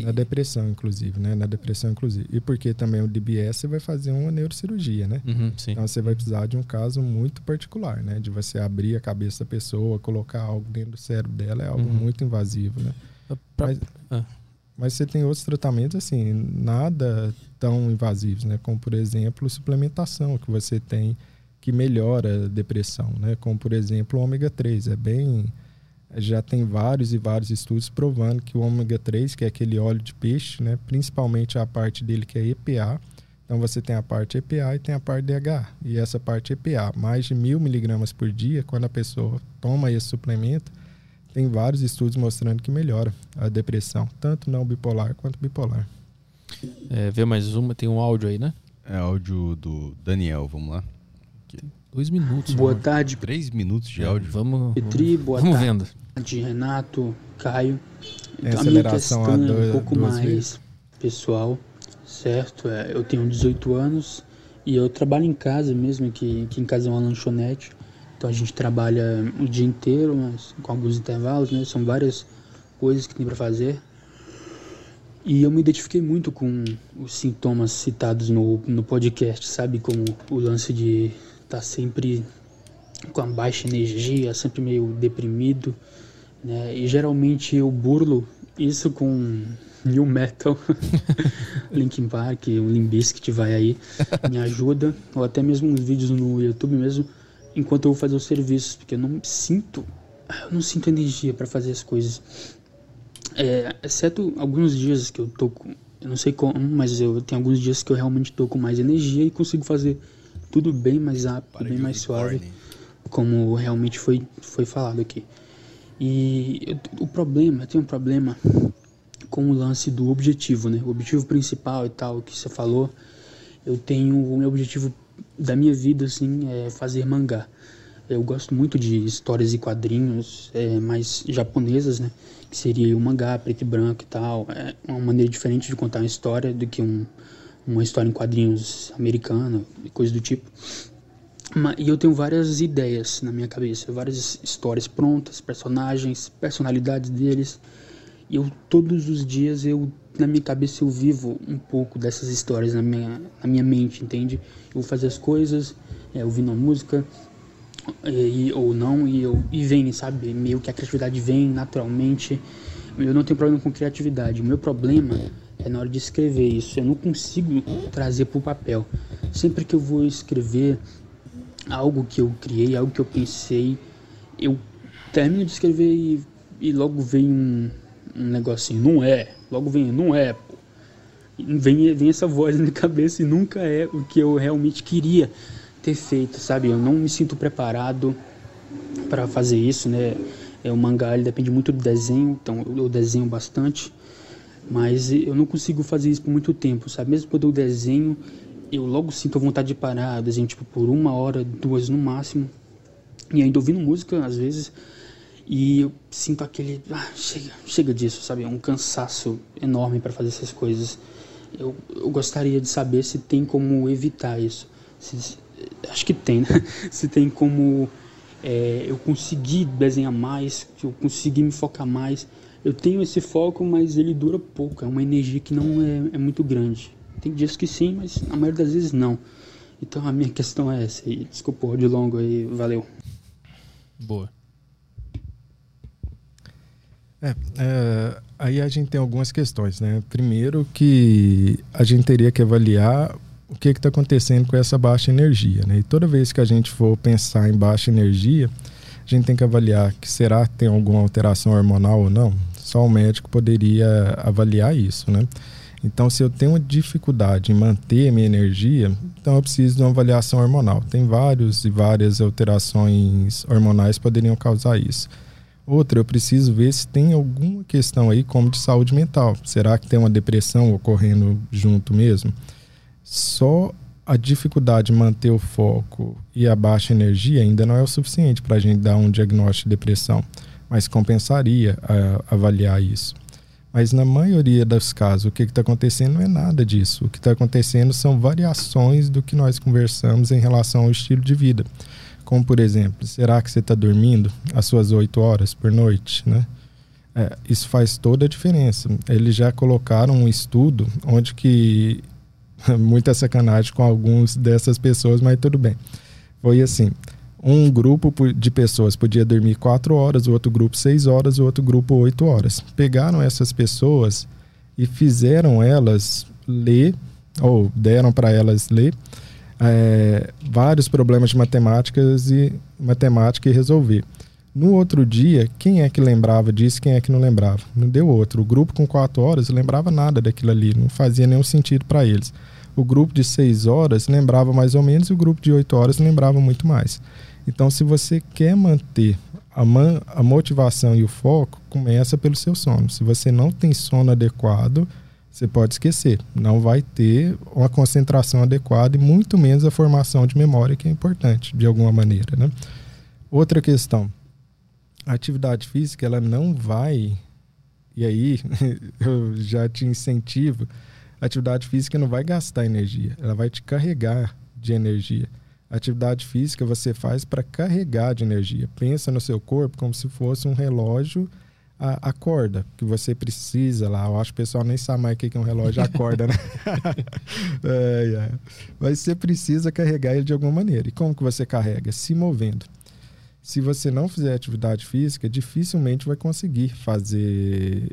Na depressão, inclusive, né? Na depressão, inclusive. E porque também o DBS você vai fazer uma neurocirurgia, né? Uhum, então você vai precisar de um caso muito particular, né? De você abrir a cabeça da pessoa, colocar algo dentro do cérebro dela, é algo uhum. muito invasivo, né? Pra... Mas, ah. mas você tem outros tratamentos, assim, nada tão invasivos, né? Como, por exemplo, suplementação, que você tem que melhora a depressão, né? Como, por exemplo, o ômega 3. É bem já tem vários e vários estudos provando que o ômega 3, que é aquele óleo de peixe, né, principalmente a parte dele que é EPA, então você tem a parte EPA e tem a parte DHA. E essa parte EPA, mais de mil miligramas por dia, quando a pessoa toma esse suplemento, tem vários estudos mostrando que melhora a depressão, tanto não bipolar quanto bipolar. É, vê mais uma, tem um áudio aí, né? É áudio do Daniel, vamos lá. Aqui. Dois minutos. Boa mano. tarde. Três minutos de é, áudio. Vamos. Petri, boa vamos tarde. vendo de Renato, Caio. Então, a minha questão a dois, é um pouco mais vezes. pessoal, certo? É, eu tenho 18 anos e eu trabalho em casa mesmo, que aqui em casa é uma lanchonete. Então a gente trabalha o dia inteiro, mas com alguns intervalos, né? São várias coisas que tem para fazer. E eu me identifiquei muito com os sintomas citados no, no podcast, sabe? Como o lance de estar tá sempre com a baixa energia, sempre meio deprimido, né? E geralmente eu burlo isso com new metal, Linkin Park, o que vai aí, me ajuda, ou até mesmo uns vídeos no YouTube mesmo, enquanto eu vou fazer os serviços, porque eu não sinto, eu não sinto energia para fazer as coisas. É, exceto alguns dias que eu tô com, eu não sei como, mas eu tenho alguns dias que eu realmente tô com mais energia e consigo fazer tudo bem mais rápido, bem mais suave como realmente foi, foi falado aqui. E o problema, tenho um problema com o lance do objetivo, né? O objetivo principal e tal que você falou. Eu tenho o meu objetivo da minha vida assim é fazer mangá. Eu gosto muito de histórias e quadrinhos é, mais japonesas, né? Que seria o mangá preto e branco e tal. É uma maneira diferente de contar uma história do que um, uma história em quadrinhos americana e coisa do tipo. E eu tenho várias ideias na minha cabeça, várias histórias prontas, personagens, personalidades deles. E eu todos os dias eu na minha cabeça eu vivo um pouco dessas histórias na minha, na minha mente, entende? Eu vou fazer as coisas, é, ouvindo a música e, ou não e eu e vem, sabe? Meio que a criatividade vem naturalmente. Eu não tenho problema com criatividade. O meu problema é na hora de escrever isso. Eu não consigo trazer para o papel. Sempre que eu vou escrever algo que eu criei, algo que eu pensei, eu termino de escrever e, e logo vem um, um negocinho, não é, logo vem, não é, pô. vem, vem essa voz na cabeça e nunca é o que eu realmente queria ter feito, sabe? Eu não me sinto preparado para fazer isso, né? É, o mangá ele depende muito do desenho, então eu desenho bastante, mas eu não consigo fazer isso por muito tempo, sabe? Mesmo quando eu desenho, eu logo sinto vontade de parar, desenho tipo por uma hora, duas no máximo, e ainda ouvindo música às vezes, e eu sinto aquele, ah, chega, chega disso, sabe? É um cansaço enorme para fazer essas coisas. Eu, eu gostaria de saber se tem como evitar isso. Se, acho que tem, né? Se tem como é, eu conseguir desenhar mais, se eu conseguir me focar mais. Eu tenho esse foco, mas ele dura pouco, é uma energia que não é, é muito grande. Tem dias que sim, mas a maioria das vezes não. Então a minha questão é essa. E desculpa o de longo aí, valeu. Boa. É, é, aí a gente tem algumas questões, né? Primeiro que a gente teria que avaliar o que está acontecendo com essa baixa energia. Né? E toda vez que a gente for pensar em baixa energia, a gente tem que avaliar que será que tem alguma alteração hormonal ou não. Só o médico poderia avaliar isso, né? Então, se eu tenho dificuldade em manter minha energia, então eu preciso de uma avaliação hormonal. Tem vários e várias alterações hormonais que poderiam causar isso. Outra, eu preciso ver se tem alguma questão aí como de saúde mental. Será que tem uma depressão ocorrendo junto mesmo? só a dificuldade de manter o foco e a baixa energia ainda não é o suficiente para a gente dar um diagnóstico de depressão, mas compensaria a, avaliar isso. Mas na maioria dos casos, o que está acontecendo não é nada disso. O que está acontecendo são variações do que nós conversamos em relação ao estilo de vida. Como, por exemplo, será que você está dormindo as suas oito horas por noite? Né? É, isso faz toda a diferença. Eles já colocaram um estudo onde que muita sacanagem com alguns dessas pessoas, mas tudo bem. Foi assim: um grupo de pessoas podia dormir quatro horas, o outro grupo seis horas, o outro grupo oito horas. Pegaram essas pessoas e fizeram elas ler, ou deram para elas ler, é, vários problemas de matemáticas e matemática e resolver. No outro dia, quem é que lembrava disso, quem é que não lembrava? Não deu outro. O grupo com quatro horas lembrava nada daquilo ali, não fazia nenhum sentido para eles. O grupo de seis horas lembrava mais ou menos e o grupo de oito horas lembrava muito mais. Então, se você quer manter a, man, a motivação e o foco, começa pelo seu sono. Se você não tem sono adequado, você pode esquecer. Não vai ter uma concentração adequada e muito menos a formação de memória, que é importante, de alguma maneira. Né? Outra questão. A atividade física, ela não vai... E aí, eu já te incentivo a atividade física não vai gastar energia, ela vai te carregar de energia. Atividade física você faz para carregar de energia. Pensa no seu corpo como se fosse um relógio a, a, corda que você precisa lá. Eu acho que o pessoal nem sabe mais o que é um relógio a corda, né? é, é. Mas você precisa carregar ele de alguma maneira. E como que você carrega? Se movendo. Se você não fizer atividade física, dificilmente vai conseguir fazer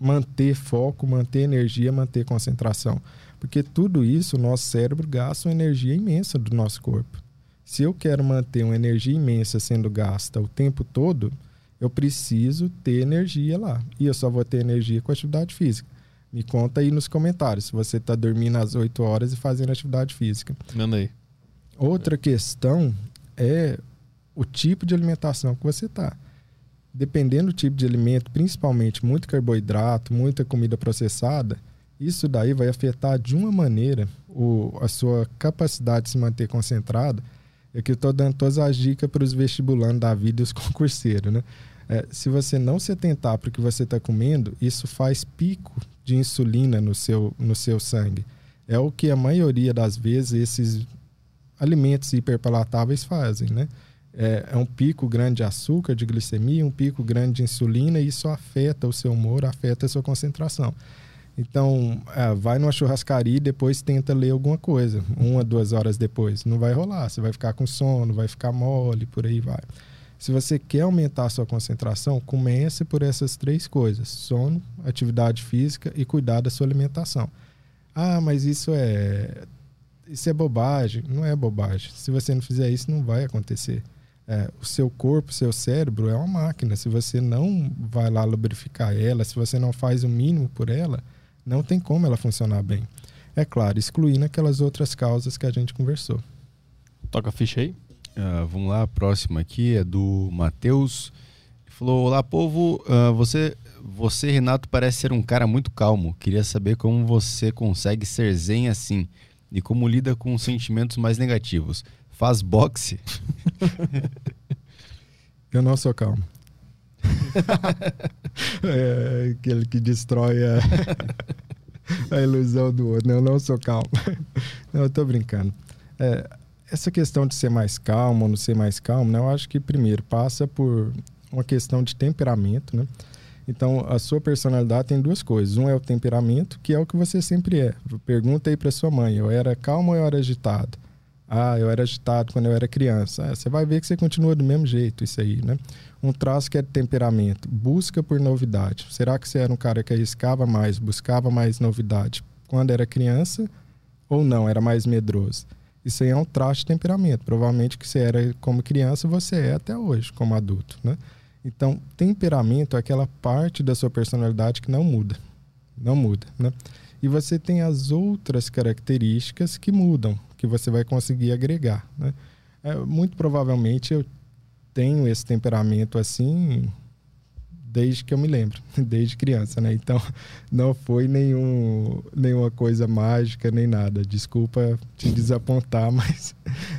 manter foco, manter energia, manter concentração. Porque tudo isso, o nosso cérebro gasta uma energia imensa do nosso corpo. Se eu quero manter uma energia imensa sendo gasta o tempo todo, eu preciso ter energia lá. E eu só vou ter energia com atividade física. Me conta aí nos comentários se você está dormindo às 8 horas e fazendo atividade física. Manda aí. Outra questão é o tipo de alimentação que você está dependendo do tipo de alimento, principalmente muito carboidrato, muita comida processada, isso daí vai afetar de uma maneira o, a sua capacidade de se manter concentrado. É que eu estou dando todas as dicas para os vestibulandos da vida e os concurseiros, né? É, se você não se atentar para o que você está comendo, isso faz pico de insulina no seu, no seu sangue. É o que a maioria das vezes esses alimentos hiperpalatáveis fazem, né? é, é, um pico grande de açúcar, de glicemia, um pico grande de insulina, e isso afeta o seu humor, afeta a sua concentração. Então, é, vai numa churrascaria e depois tenta ler alguma coisa, uma, duas horas depois. Não vai rolar, você vai ficar com sono, vai ficar mole, por aí vai. Se você quer aumentar a sua concentração, comece por essas três coisas: sono, atividade física e cuidar da sua alimentação. Ah, mas isso é isso é bobagem. Não é bobagem. Se você não fizer isso, não vai acontecer. É, o seu corpo, o seu cérebro é uma máquina. Se você não vai lá lubrificar ela, se você não faz o mínimo por ela, não tem como ela funcionar bem. É claro, excluindo aquelas outras causas que a gente conversou. Toca a ficha aí. Uh, vamos lá, a próxima aqui é do Matheus. Ele falou: Olá, povo. Uh, você, você, Renato, parece ser um cara muito calmo. Queria saber como você consegue ser zen assim e como lida com sentimentos mais negativos. Faz boxe? Eu não sou calmo. É aquele que destrói a, a ilusão do outro. Eu não sou calmo. Não, eu tô brincando. É, essa questão de ser mais calmo ou não ser mais calmo, né, eu acho que primeiro passa por uma questão de temperamento, né? Então, a sua personalidade tem duas coisas. Um é o temperamento, que é o que você sempre é. Pergunta aí para sua mãe, eu era calmo ou eu era agitado? Ah, eu era agitado quando eu era criança. Ah, você vai ver que você continua do mesmo jeito, isso aí, né? Um traço que é de temperamento, busca por novidade. Será que você era um cara que arriscava mais, buscava mais novidade quando era criança ou não, era mais medroso? Isso aí é um traço de temperamento. Provavelmente que você era como criança, você é até hoje como adulto, né? Então, temperamento é aquela parte da sua personalidade que não muda. Não muda, né? E você tem as outras características que mudam, que você vai conseguir agregar, né? É, muito provavelmente eu tenho esse temperamento assim desde que eu me lembro, desde criança, né? Então, não foi nenhum, nenhuma coisa mágica nem nada. Desculpa te desapontar, mas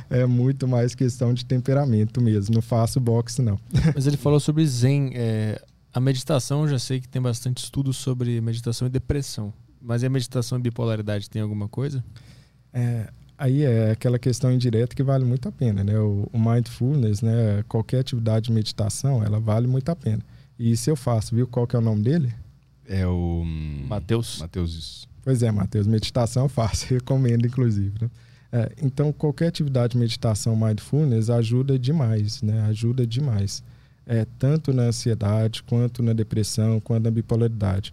é muito mais questão de temperamento mesmo. Não faço boxe, não. Mas ele falou sobre Zen. É, a meditação, eu já sei que tem bastante estudo sobre meditação e depressão. Mas a meditação e bipolaridade tem alguma coisa? É, aí é aquela questão indireta que vale muito a pena, né? O, o mindfulness, né? Qualquer atividade de meditação, ela vale muito a pena. E se eu faço, viu qual que é o nome dele? É o Mateus. Mateus isso. Pois é, Mateus, meditação eu faço, recomendo inclusive. Né? É, então qualquer atividade de meditação mindfulness ajuda demais, né? Ajuda demais. É, tanto na ansiedade, quanto na depressão, quanto na bipolaridade.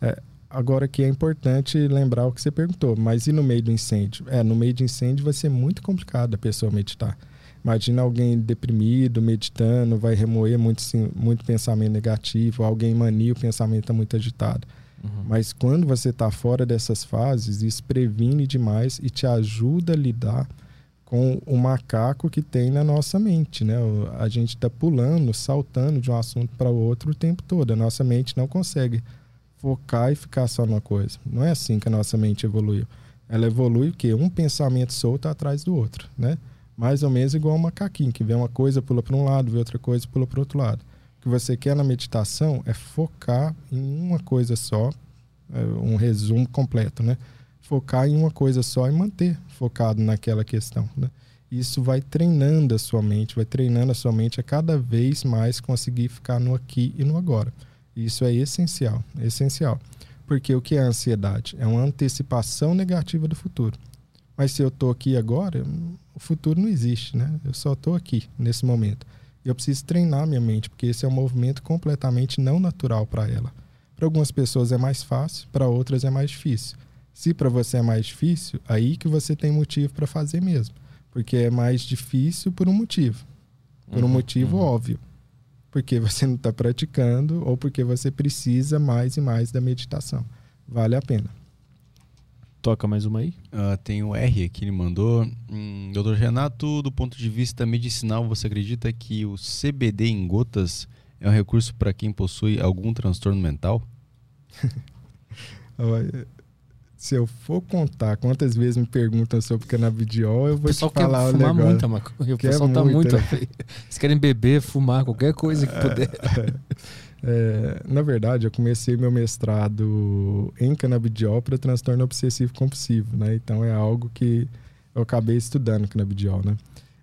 É, agora que é importante lembrar o que você perguntou, mas e no meio do incêndio? É, no meio de incêndio vai ser muito complicado a pessoa meditar. Imagina alguém deprimido, meditando, vai remoer muito, muito pensamento negativo, alguém mania, o pensamento está muito agitado. Uhum. Mas quando você está fora dessas fases, isso previne demais e te ajuda a lidar com o macaco que tem na nossa mente. Né? A gente está pulando, saltando de um assunto para o outro o tempo todo. A nossa mente não consegue focar e ficar só numa coisa. Não é assim que a nossa mente evoluiu. Ela evolui o quê? Um pensamento solto atrás do outro, né? mais ou menos igual um macaquinho, que vê uma coisa, pula para um lado, vê outra coisa, pula para outro lado. O que você quer na meditação é focar em uma coisa só, é, um resumo completo, né? Focar em uma coisa só e manter focado naquela questão, né? Isso vai treinando a sua mente, vai treinando a sua mente a cada vez mais conseguir ficar no aqui e no agora. Isso é essencial, essencial. Porque o que é a ansiedade? É uma antecipação negativa do futuro. Mas se eu estou aqui agora, o futuro não existe, né? Eu só estou aqui, nesse momento. Eu preciso treinar minha mente, porque esse é um movimento completamente não natural para ela. Para algumas pessoas é mais fácil, para outras é mais difícil. Se para você é mais difícil, aí que você tem motivo para fazer mesmo. Porque é mais difícil por um motivo. Por um uhum, motivo uhum. óbvio. Porque você não está praticando ou porque você precisa mais e mais da meditação. Vale a pena. Toca mais uma aí? Uh, tem o R aqui, ele mandou. Hum, Doutor Renato, do ponto de vista medicinal, você acredita que o CBD em gotas é um recurso para quem possui algum transtorno mental? Se eu for contar quantas vezes me perguntam sobre canabidiol, eu vou te falar quer o fumar Muita maconha. O pessoal tá muito. Né? Eles querem beber, fumar, qualquer coisa que puder. É, na verdade, eu comecei meu mestrado em canabidiol para transtorno obsessivo compulsivo, né? Então é algo que eu acabei estudando canabidiol, né?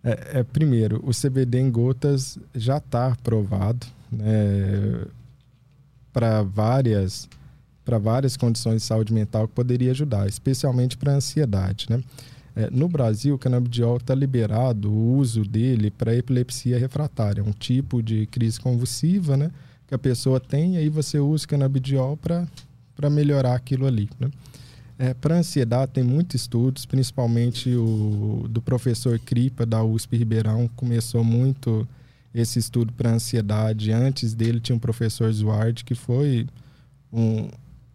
É, é primeiro, o CBD em gotas já está aprovado né, para várias para várias condições de saúde mental que poderia ajudar, especialmente para ansiedade, né? É, no Brasil, o canabidiol está liberado o uso dele para epilepsia refratária, um tipo de crise convulsiva, né? que a pessoa tem, e aí você usa canabidiol para melhorar aquilo ali. Né? É, para ansiedade, tem muitos estudos, principalmente o do professor Cripa, da USP Ribeirão, começou muito esse estudo para ansiedade. Antes dele tinha um professor Zuard, que foi um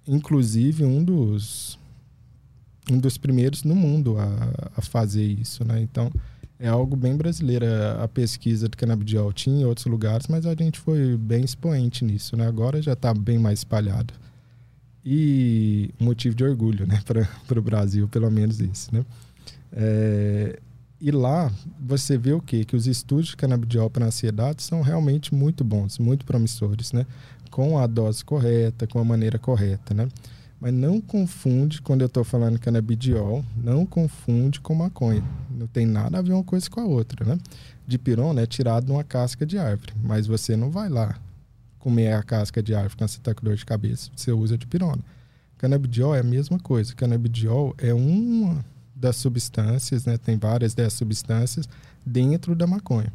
inclusive um dos um dos primeiros no mundo a, a fazer isso, né? Então é algo bem brasileiro. A pesquisa do canabidiol tinha em outros lugares, mas a gente foi bem expoente nisso, né? Agora já está bem mais espalhado. E motivo de orgulho, né? Para o Brasil, pelo menos isso, né? É, e lá você vê o quê? Que os estudos de canabidiol para ansiedade são realmente muito bons, muito promissores, né? Com a dose correta, com a maneira correta, né? Mas não confunde, quando eu estou falando canabidiol, não confunde com maconha. Não tem nada a ver uma coisa com a outra, né? Dipirona é tirado de uma casca de árvore, mas você não vai lá comer a casca de árvore quando você está com dor de cabeça. Você usa dipirona. Canabidiol é a mesma coisa. Canabidiol é uma das substâncias, né? Tem várias dessas substâncias dentro da maconha.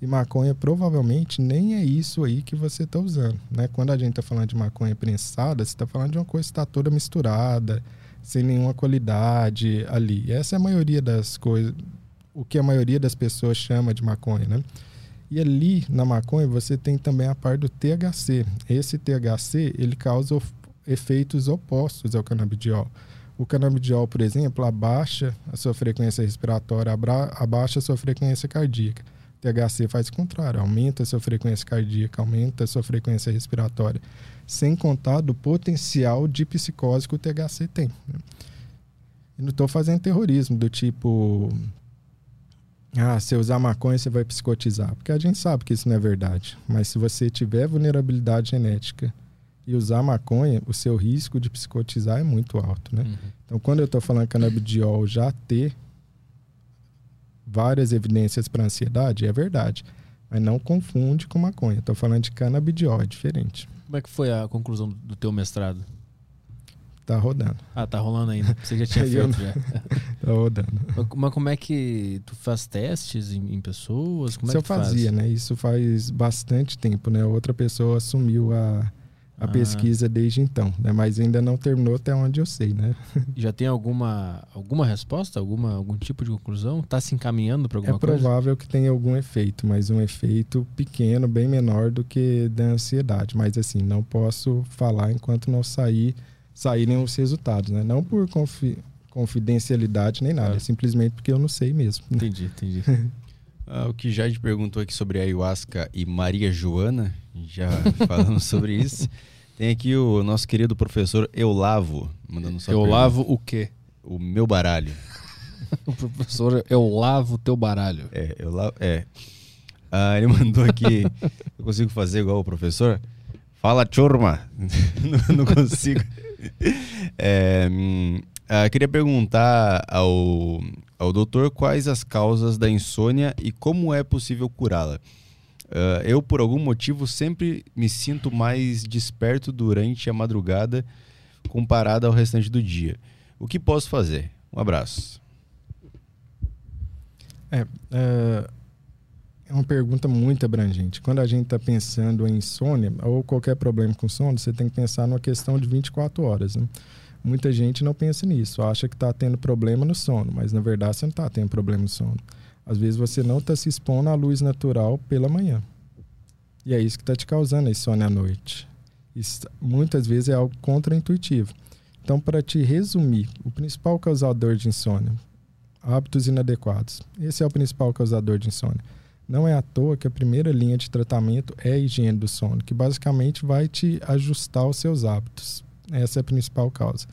E maconha provavelmente nem é isso aí que você está usando. Né? Quando a gente está falando de maconha prensada, você está falando de uma coisa que está toda misturada, sem nenhuma qualidade ali. Essa é a maioria das coisas, o que a maioria das pessoas chama de maconha. Né? E ali na maconha você tem também a parte do THC. Esse THC ele causa efeitos opostos ao canabidiol. O canabidiol, por exemplo, abaixa a sua frequência respiratória, abaixa a sua frequência cardíaca. THC faz o contrário, aumenta a sua frequência cardíaca, aumenta a sua frequência respiratória, sem contar do potencial de psicose que o THC tem. Né? E não estou fazendo terrorismo do tipo, ah, se usar maconha você vai psicotizar, porque a gente sabe que isso não é verdade. Mas se você tiver vulnerabilidade genética e usar maconha, o seu risco de psicotizar é muito alto, né? Uhum. Então, quando eu estou falando canabidiol já ter várias evidências para ansiedade, é verdade. Mas não confunde com maconha. Estou falando de canabidiol, é diferente. Como é que foi a conclusão do teu mestrado? Tá rodando. Ah, tá rolando ainda. Você já tinha feito já. tá rodando. Mas como é que tu faz testes em, em pessoas? Como Isso é eu fazia, faz? né? Isso faz bastante tempo, né? Outra pessoa assumiu a, a ah. pesquisa desde então, né? mas ainda não terminou até onde eu sei, né? Já tem alguma, alguma resposta, alguma, algum tipo de conclusão? Está se encaminhando para alguma é coisa? É provável que tenha algum efeito, mas um efeito pequeno, bem menor do que da ansiedade. Mas assim, não posso falar enquanto não sair, saírem os resultados, né? Não por confi confidencialidade nem nada, é. simplesmente porque eu não sei mesmo. Né? Entendi, entendi. ah, o que já te perguntou aqui sobre a ayahuasca e Maria Joana, já falamos sobre isso. Tem aqui o nosso querido professor Eulavo mandando sua Eulavo pergunta. o quê? O meu baralho. o professor Eulavo o teu baralho. É, Eulavo, é. Ah, ele mandou aqui, eu consigo fazer igual o professor? Fala, turma. não, não, consigo. É, hum, ah, queria perguntar ao, ao doutor quais as causas da insônia e como é possível curá-la. Uh, eu, por algum motivo, sempre me sinto mais desperto durante a madrugada comparado ao restante do dia. O que posso fazer? Um abraço. É, é, é uma pergunta muito abrangente. Quando a gente está pensando em insônia ou qualquer problema com sono, você tem que pensar numa questão de 24 horas. Né? Muita gente não pensa nisso, acha que está tendo problema no sono, mas na verdade você não está tendo problema no sono. Às vezes você não está se expondo à luz natural pela manhã. E é isso que está te causando insônia à noite. Isso, muitas vezes é algo contraintuitivo. Então, para te resumir, o principal causador de insônia, hábitos inadequados. Esse é o principal causador de insônia. Não é à toa que a primeira linha de tratamento é a higiene do sono, que basicamente vai te ajustar os seus hábitos. Essa é a principal causa.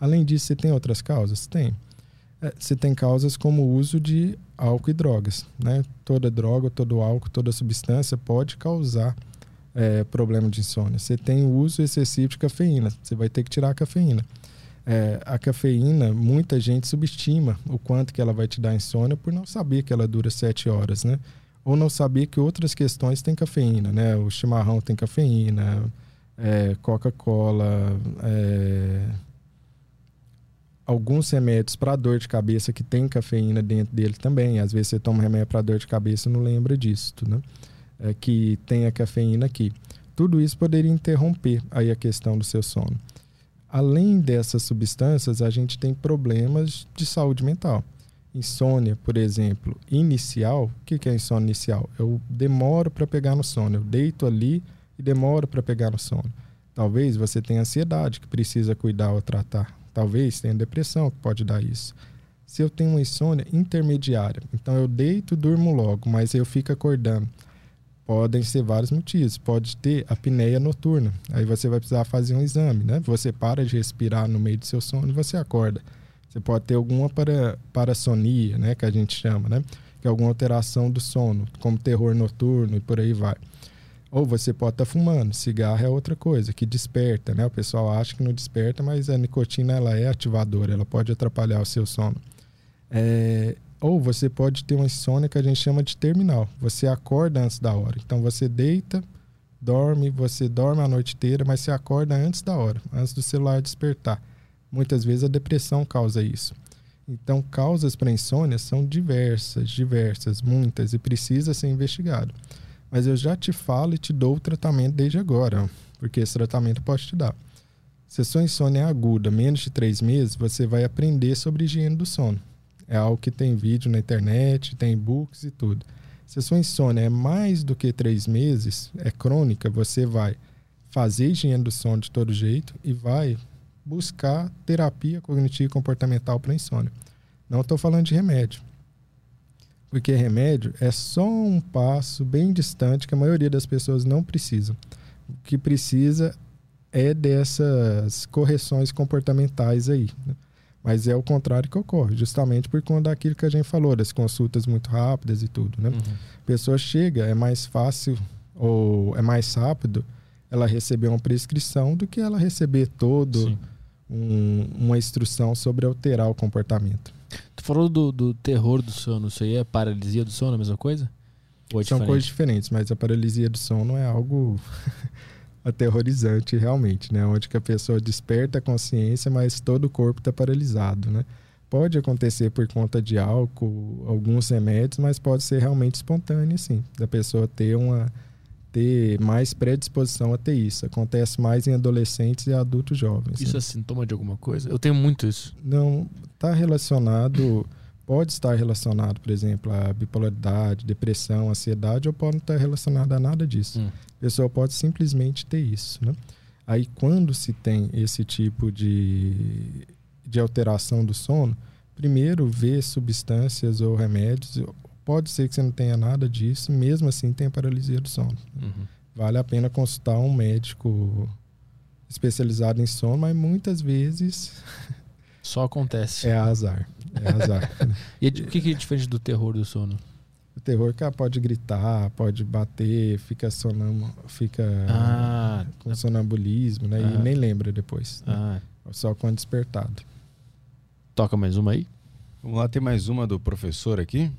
Além disso, você tem outras causas? Tem. É, você tem causas como o uso de álcool e drogas. Né? Toda droga, todo álcool, toda substância pode causar é, problema de insônia. Você tem o uso excessivo de cafeína, você vai ter que tirar a cafeína. É, a cafeína, muita gente subestima o quanto que ela vai te dar insônia por não saber que ela dura sete horas, né? Ou não saber que outras questões têm cafeína, né? O chimarrão tem cafeína, é, Coca-Cola, é, alguns remédios para dor de cabeça que tem cafeína dentro dele também. Às vezes você toma remédio para dor de cabeça e não lembra disso, né? É, que tem a cafeína aqui. Tudo isso poderia interromper aí a questão do seu sono. Além dessas substâncias, a gente tem problemas de saúde mental. Insônia, por exemplo, inicial. O que é insônia inicial? Eu demoro para pegar no sono. Eu deito ali e demoro para pegar no sono. Talvez você tenha ansiedade que precisa cuidar ou tratar. Talvez tenha depressão que pode dar isso. Se eu tenho uma insônia intermediária, então eu deito, durmo logo, mas eu fico acordando. Podem ser vários motivos. Pode ter apneia noturna. Aí você vai precisar fazer um exame, né? Você para de respirar no meio do seu sono e você acorda. Você pode ter alguma para, né? Que a gente chama, né? Que é alguma alteração do sono, como terror noturno e por aí vai. Ou você pode estar tá fumando. Cigarro é outra coisa, que desperta, né? O pessoal acha que não desperta, mas a nicotina ela é ativadora, ela pode atrapalhar o seu sono. É... Ou você pode ter uma insônia que a gente chama de terminal. Você acorda antes da hora. Então você deita, dorme, você dorme a noite inteira, mas você acorda antes da hora, antes do celular despertar. Muitas vezes a depressão causa isso. Então, causas para insônia são diversas, diversas, muitas, e precisa ser investigado. Mas eu já te falo e te dou o tratamento desde agora, porque esse tratamento pode te dar. Se a sua insônia é aguda, menos de três meses, você vai aprender sobre higiene do sono. É algo que tem vídeo na internet, tem e-books e tudo. Se a sua insônia é mais do que três meses, é crônica, você vai fazer higiene do sono de todo jeito e vai buscar terapia cognitiva e comportamental para insônia. Não estou falando de remédio. Porque remédio é só um passo bem distante que a maioria das pessoas não precisam. O que precisa é dessas correções comportamentais aí. Né? Mas é o contrário que ocorre, justamente por conta daquilo que a gente falou, das consultas muito rápidas e tudo. Né? Uhum. A pessoa chega, é mais fácil ou é mais rápido ela receber uma prescrição do que ela receber todo um, uma instrução sobre alterar o comportamento. Tu falou do, do terror do sono, isso aí é paralisia do sono, a mesma coisa? É São diferente? coisas diferentes, mas a paralisia do sono é algo aterrorizante realmente, né? Onde que a pessoa desperta a consciência, mas todo o corpo está paralisado, né? Pode acontecer por conta de álcool, alguns remédios, mas pode ser realmente espontâneo, sim. Da pessoa ter uma ter mais predisposição a ter isso. Acontece mais em adolescentes e adultos jovens. Isso né? é sintoma de alguma coisa? Eu tenho muito isso. Não, está relacionado, pode estar relacionado, por exemplo, a bipolaridade, depressão, ansiedade, ou pode não estar relacionado a nada disso. Hum. A pessoa pode simplesmente ter isso, né? Aí, quando se tem esse tipo de, de alteração do sono, primeiro ver substâncias ou remédios Pode ser que você não tenha nada disso, mesmo assim tem paralisia do sono. Uhum. Vale a pena consultar um médico especializado em sono, mas muitas vezes. Só acontece. É azar. É azar. e o que, que é diferente do terror do sono? O terror que pode gritar, pode bater, fica sonam, fica ah, com sonambulismo, né? Ah, e nem lembra depois. Né? Ah. Só quando despertado. Toca mais uma aí? Vamos lá, tem mais uma do professor aqui.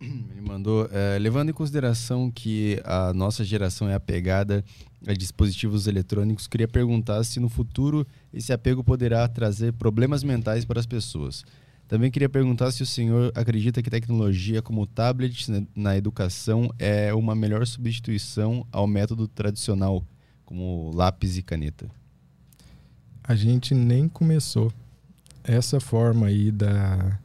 Ele mandou, é, levando em consideração que a nossa geração é apegada a dispositivos eletrônicos, queria perguntar se no futuro esse apego poderá trazer problemas mentais para as pessoas. Também queria perguntar se o senhor acredita que tecnologia como tablets na educação é uma melhor substituição ao método tradicional, como lápis e caneta. A gente nem começou essa forma aí da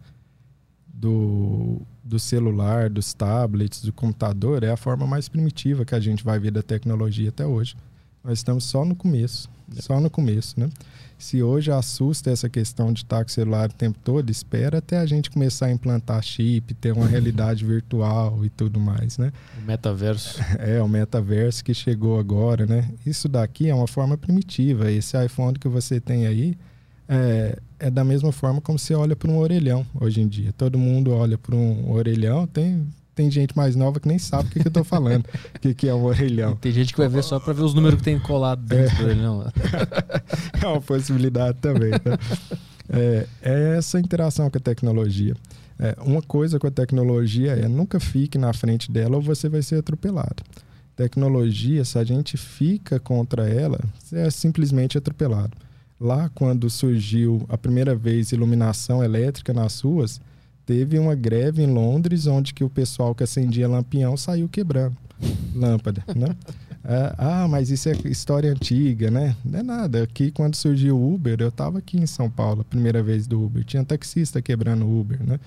do do celular, dos tablets, do computador é a forma mais primitiva que a gente vai ver da tecnologia até hoje. Nós estamos só no começo, só no começo, né? Se hoje assusta essa questão de estar com o celular o tempo todo, espera até a gente começar a implantar chip, ter uma realidade virtual e tudo mais, né? O metaverso. É, o metaverso que chegou agora, né? Isso daqui é uma forma primitiva. Esse iPhone que você tem aí, é, é da mesma forma como você olha para um orelhão hoje em dia. Todo mundo olha para um orelhão, tem, tem gente mais nova que nem sabe o que, que eu estou falando, o que, que é um orelhão. Tem gente que vai ver só para ver os números que tem colado dentro é. do orelhão. é uma possibilidade também. Tá? É, é, essa interação com a tecnologia. É, uma coisa com a tecnologia é nunca fique na frente dela ou você vai ser atropelado. Tecnologia, se a gente fica contra ela, você é simplesmente atropelado. Lá, quando surgiu a primeira vez iluminação elétrica nas ruas, teve uma greve em Londres onde que o pessoal que acendia lampião saiu quebrando lâmpada, né? É, ah, mas isso é história antiga, né? Não é nada. Aqui, quando surgiu o Uber, eu estava aqui em São Paulo, a primeira vez do Uber. Tinha taxista quebrando o Uber, né?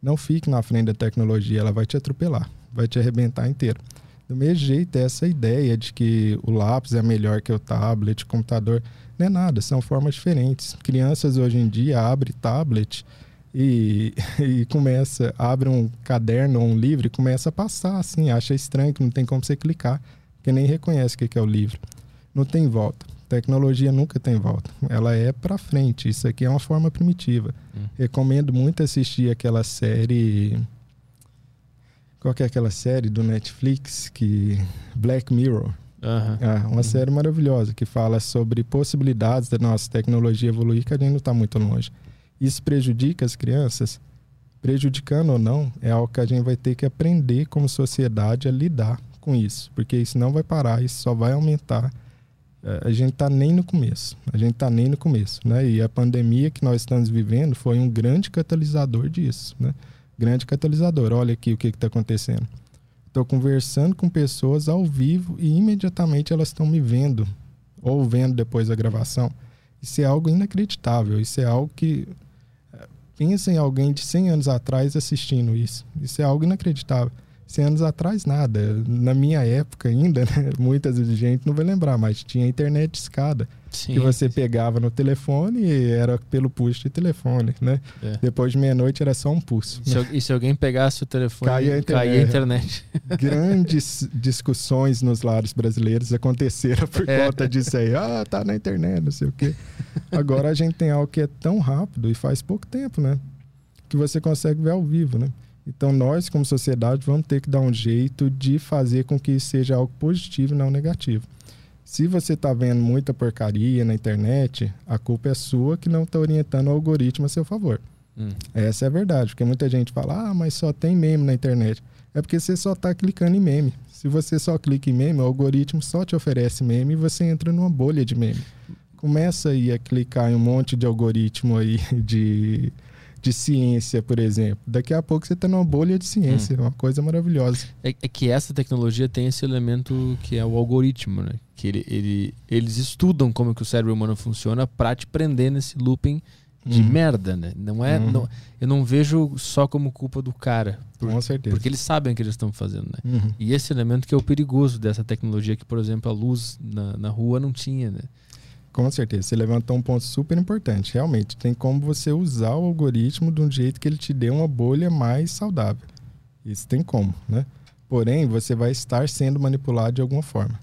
Não fique na frente da tecnologia, ela vai te atropelar, vai te arrebentar inteiro. Do mesmo jeito, essa ideia de que o lápis é melhor que o tablet, o computador, não é nada, são formas diferentes. Crianças hoje em dia abrem tablet e, e começa, abre um caderno ou um livro e começa a passar assim, acha estranho que não tem como você clicar, porque nem reconhece o que é o livro. Não tem volta. Tecnologia nunca tem volta. Ela é para frente. Isso aqui é uma forma primitiva. Hum. Recomendo muito assistir aquela série qual que é aquela série do Netflix que Black Mirror? Uhum. É uma uhum. série maravilhosa que fala sobre possibilidades da nossa tecnologia evoluir que a gente não está muito longe. Isso prejudica as crianças? Prejudicando ou não, é algo que a gente vai ter que aprender como sociedade a lidar com isso, porque isso não vai parar, isso só vai aumentar. É, a gente está nem no começo, a gente está nem no começo, né? E a pandemia que nós estamos vivendo foi um grande catalisador disso, né? grande catalisador. Olha aqui o que está acontecendo. Estou conversando com pessoas ao vivo e imediatamente elas estão me vendo ou vendo depois da gravação. Isso é algo inacreditável. Isso é algo que. Eh, pensa em alguém de 100 anos atrás assistindo isso. Isso é algo inacreditável. 100 anos atrás, nada. Na minha época ainda, né? muitas gente não vai lembrar, mas tinha internet escada. Sim. Que você pegava no telefone e era pelo push de telefone, né? É. Depois de meia-noite era só um pulso. Se, né? E se alguém pegasse o telefone, caía a internet. Caía a internet. Grandes discussões nos lares brasileiros aconteceram por é. conta disso aí. Ah, tá na internet, não sei o quê. Agora a gente tem algo que é tão rápido e faz pouco tempo, né? Que você consegue ver ao vivo, né? Então, nós, como sociedade, vamos ter que dar um jeito de fazer com que seja algo positivo e não negativo. Se você está vendo muita porcaria na internet, a culpa é sua que não está orientando o algoritmo a seu favor. Hum. Essa é a verdade, porque muita gente fala, ah, mas só tem meme na internet. É porque você só está clicando em meme. Se você só clica em meme, o algoritmo só te oferece meme e você entra numa bolha de meme. Começa aí a clicar em um monte de algoritmo aí de de ciência, por exemplo. Daqui a pouco você está numa bolha de ciência, hum. uma coisa maravilhosa. É, é, que essa tecnologia tem esse elemento que é o algoritmo, né? Que ele, ele eles estudam como que o cérebro humano funciona para te prender nesse looping de hum. merda, né? Não é, hum. não, eu não vejo só como culpa do cara. Por, Com certeza. Porque eles sabem o que eles estão fazendo, né? Uhum. E esse elemento que é o perigoso dessa tecnologia que, por exemplo, a luz na, na rua não tinha, né? Com certeza, você levantou um ponto super importante. Realmente, tem como você usar o algoritmo de um jeito que ele te dê uma bolha mais saudável. Isso tem como, né? Porém, você vai estar sendo manipulado de alguma forma.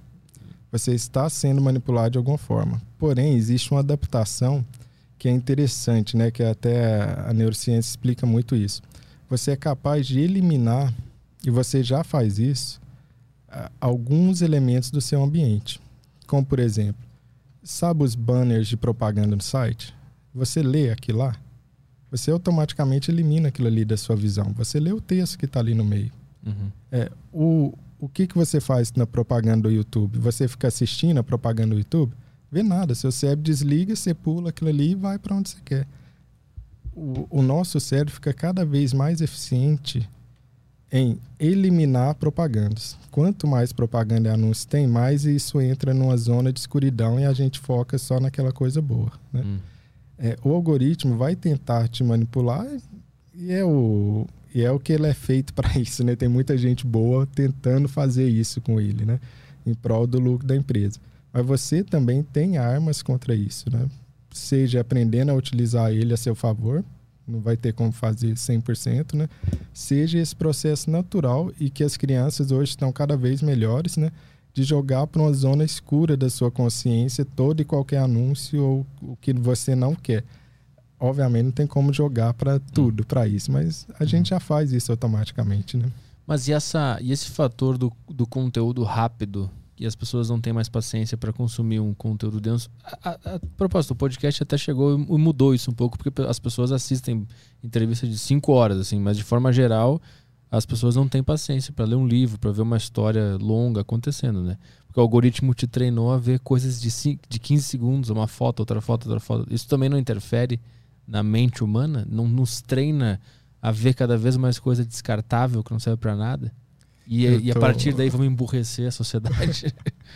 Você está sendo manipulado de alguma forma. Porém, existe uma adaptação que é interessante, né? Que até a neurociência explica muito isso. Você é capaz de eliminar, e você já faz isso, alguns elementos do seu ambiente. Como, por exemplo, Sabe os banners de propaganda no site? Você lê aquilo lá, você automaticamente elimina aquilo ali da sua visão. Você lê o texto que está ali no meio. Uhum. É, o, o que, que você faz na propaganda do YouTube? Você fica assistindo a propaganda do YouTube? Vê nada. Seu cérebro desliga, você pula aquilo ali e vai para onde você quer. O, o nosso cérebro fica cada vez mais eficiente em eliminar propagandas. Quanto mais propaganda e anúncio tem, mais isso entra numa zona de escuridão e a gente foca só naquela coisa boa. Né? Hum. É, o algoritmo vai tentar te manipular e é o, e é o que ele é feito para isso. Né? Tem muita gente boa tentando fazer isso com ele, né? em prol do lucro da empresa. Mas você também tem armas contra isso, né? seja aprendendo a utilizar ele a seu favor não vai ter como fazer 100%, né? Seja esse processo natural e que as crianças hoje estão cada vez melhores, né? De jogar para uma zona escura da sua consciência todo e qualquer anúncio ou o que você não quer. Obviamente não tem como jogar para tudo, para isso, mas a gente já faz isso automaticamente, né? Mas e, essa, e esse fator do, do conteúdo rápido e as pessoas não têm mais paciência para consumir um conteúdo denso. A, a, a, propósito, o podcast até chegou e mudou isso um pouco, porque as pessoas assistem entrevistas de cinco horas, assim, mas de forma geral, as pessoas não têm paciência para ler um livro, para ver uma história longa acontecendo, né? Porque o algoritmo te treinou a ver coisas de, cinco, de 15 segundos, uma foto, outra foto, outra foto. Isso também não interfere na mente humana? Não nos treina a ver cada vez mais coisa descartável que não serve para nada? E, tô... e, a partir daí vamos emburrecer a sociedade.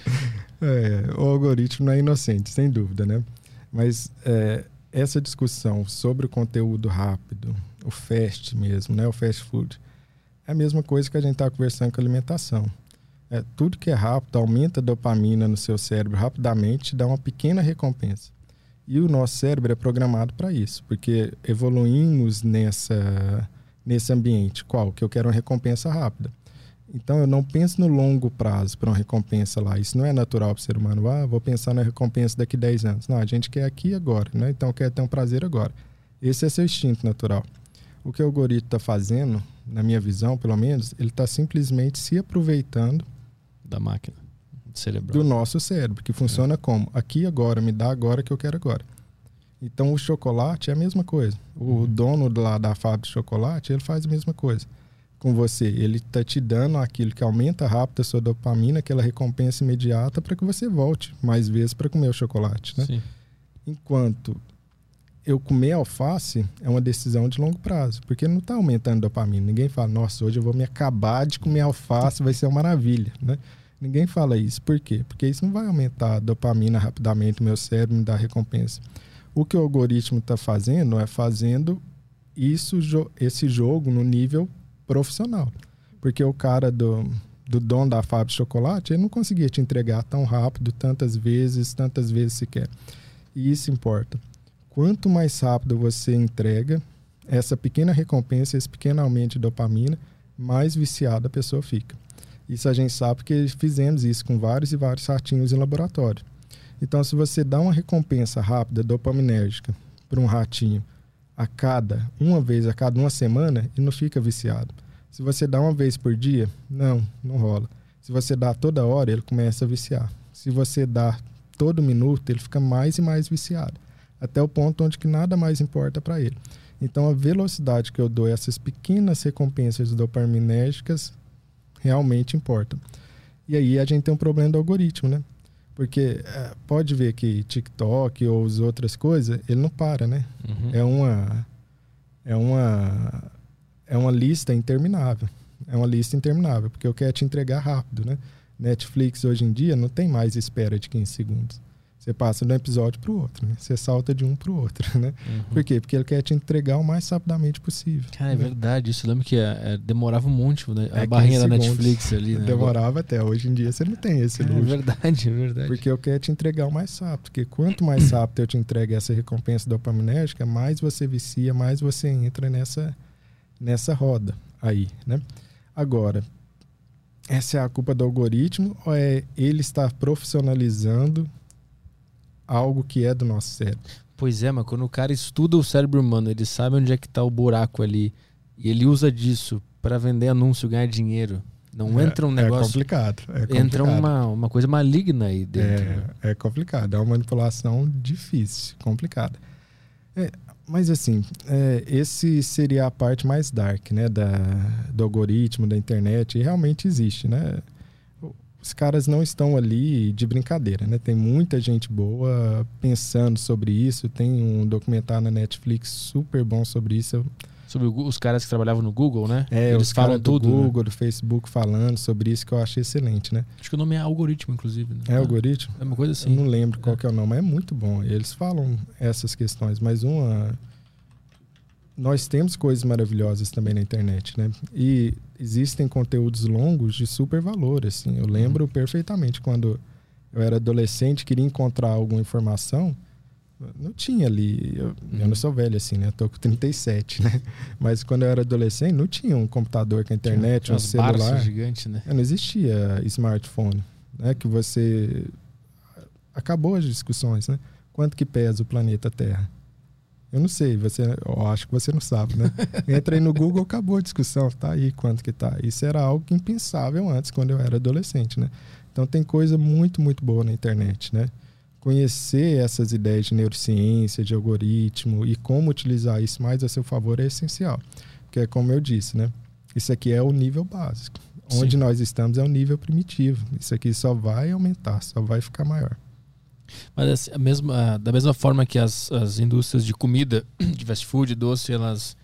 é, o algoritmo não é inocente, sem dúvida, né? Mas é, essa discussão sobre o conteúdo rápido, o fast mesmo, né? O fast food, é a mesma coisa que a gente está conversando com a alimentação. É, tudo que é rápido aumenta a dopamina no seu cérebro rapidamente, dá uma pequena recompensa. E o nosso cérebro é programado para isso, porque evoluímos nessa, nesse ambiente. Qual? Que eu quero uma recompensa rápida. Então eu não penso no longo prazo para uma recompensa lá. Isso não é natural para o ser humano. Ah, vou pensar na recompensa daqui a 10 anos. Não, a gente quer aqui agora, né? Então quer ter um prazer agora. Esse é seu instinto natural. O que o algoritmo está fazendo, na minha visão, pelo menos, ele está simplesmente se aproveitando da máquina cerebral. do nosso cérebro, que funciona é. como aqui agora, me dá agora que eu quero agora. Então o chocolate é a mesma coisa. O uhum. dono lá da fábrica de chocolate, ele faz a mesma coisa com você. Ele está te dando aquilo que aumenta rápido a sua dopamina, aquela recompensa imediata para que você volte mais vezes para comer o chocolate, né? Sim. Enquanto eu comer alface é uma decisão de longo prazo, porque não está aumentando dopamina. Ninguém fala, nossa, hoje eu vou me acabar de comer alface, vai ser uma maravilha, né? Ninguém fala isso. Por quê? Porque isso não vai aumentar a dopamina rapidamente no meu cérebro, me dar recompensa. O que o algoritmo está fazendo é fazendo isso, esse jogo no nível profissional. Porque o cara do, do dono da fábrica de chocolate, ele não conseguia te entregar tão rápido, tantas vezes, tantas vezes se quer. E isso importa. Quanto mais rápido você entrega essa pequena recompensa, esse pequeno aumento de dopamina, mais viciada a pessoa fica. Isso a gente sabe porque fizemos isso com vários e vários ratinhos em laboratório. Então, se você dá uma recompensa rápida dopaminérgica para um ratinho a cada, uma vez a cada uma semana, ele não fica viciado. Se você dá uma vez por dia, não, não rola. Se você dá toda hora, ele começa a viciar. Se você dá todo minuto, ele fica mais e mais viciado. Até o ponto onde que nada mais importa para ele. Então, a velocidade que eu dou essas pequenas recompensas dopaminérgicas realmente importa. E aí a gente tem um problema do algoritmo, né? Porque é, pode ver que TikTok ou as outras coisas, ele não para, né? Uhum. É uma é uma é uma lista interminável. É uma lista interminável, porque eu quero te entregar rápido, né? Netflix hoje em dia não tem mais espera de 15 segundos. Você passa de um episódio para o outro, né? Você salta de um para o outro, né? Uhum. Por quê? Porque ele quer te entregar o mais rapidamente possível. Cara, é né? verdade. Isso eu lembro que é, é, demorava um monte, né? A é barrinha da Netflix ali, né? Demorava até. Hoje em dia você não tem esse luxo. É verdade, é verdade. Porque eu quero te entregar o mais rápido. Porque quanto mais rápido eu te entrego essa recompensa dopaminérgica, mais você vicia, mais você entra nessa, nessa roda aí, né? Agora, essa é a culpa do algoritmo ou é ele estar profissionalizando algo que é do nosso cérebro. Pois é, mas quando o cara estuda o cérebro humano, ele sabe onde é que está o buraco ali e ele usa disso para vender anúncio, ganhar dinheiro. Não é, entra um é negócio. É complicado, é complicado. Entra uma, uma coisa maligna aí dentro. É, né? é complicado. É uma manipulação difícil, complicada. É, mas assim, é, esse seria a parte mais dark, né? Da, do algoritmo, da internet. E realmente existe, né? Os caras não estão ali de brincadeira, né? Tem muita gente boa pensando sobre isso. Tem um documentário na Netflix super bom sobre isso. Sobre os caras que trabalhavam no Google, né? É, Eles os falam do tudo, né? Google, né? do Facebook falando sobre isso que eu achei excelente, né? Acho que o nome é algoritmo, inclusive. Né? É algoritmo? É uma coisa assim. Eu não lembro qual é. que é o nome, mas é muito bom. Eles falam essas questões, mas uma nós temos coisas maravilhosas também na internet, né? E existem conteúdos longos de super valor, assim. Eu lembro uhum. perfeitamente quando eu era adolescente, queria encontrar alguma informação, não tinha ali. Eu, uhum. eu, não sou velho assim, né? Eu tô com 37, né? Mas quando eu era adolescente, não tinha um computador com a internet, tinha, um celular. gigante, né? Não existia smartphone, né? Que você acabou as discussões, né? Quanto que pesa o planeta Terra? Eu não sei, você, eu acho que você não sabe, né? Entrei no Google, acabou a discussão, tá aí quanto que tá. Isso era algo impensável antes, quando eu era adolescente, né? Então tem coisa muito, muito boa na internet, né? Conhecer essas ideias de neurociência, de algoritmo e como utilizar isso mais a seu favor é essencial. Porque é como eu disse, né? Isso aqui é o nível básico. Sim. Onde nós estamos é o nível primitivo. Isso aqui só vai aumentar, só vai ficar maior. Mas assim, a mesma, da mesma forma que as, as indústrias de comida, de fast food, doce, elas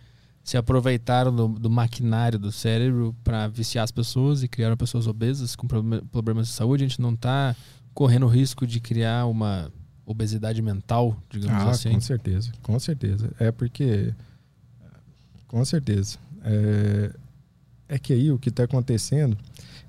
se aproveitaram do, do maquinário do cérebro para viciar as pessoas e criaram pessoas obesas com problemas de saúde, a gente não está correndo o risco de criar uma obesidade mental, digamos ah, assim. Com certeza, com certeza. É porque, com certeza, é, é que aí o que está acontecendo,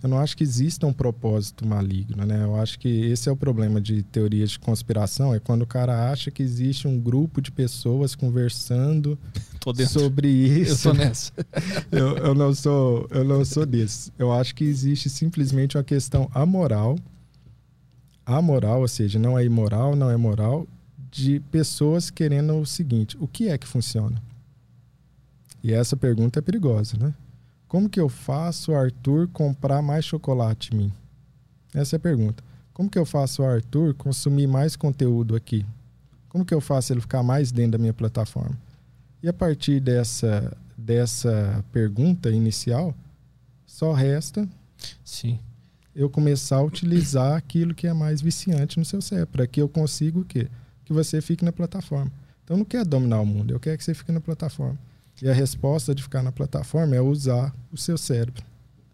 eu não acho que exista um propósito maligno, né? Eu acho que esse é o problema de teorias de conspiração, é quando o cara acha que existe um grupo de pessoas conversando sobre isso. Eu tô nessa. eu, eu, não sou, eu não sou desse. Eu acho que existe simplesmente uma questão amoral, amoral, ou seja, não é imoral, não é moral, de pessoas querendo o seguinte: o que é que funciona? E essa pergunta é perigosa, né? Como que eu faço o Arthur comprar mais chocolate em mim? Essa é a pergunta. Como que eu faço o Arthur consumir mais conteúdo aqui? Como que eu faço ele ficar mais dentro da minha plataforma? E a partir dessa, dessa pergunta inicial, só resta Sim. eu começar a utilizar aquilo que é mais viciante no seu cérebro, para que eu consiga o quê? Que você fique na plataforma. Então, não quer dominar o mundo, eu quero que você fique na plataforma. E a resposta de ficar na plataforma é usar o seu cérebro.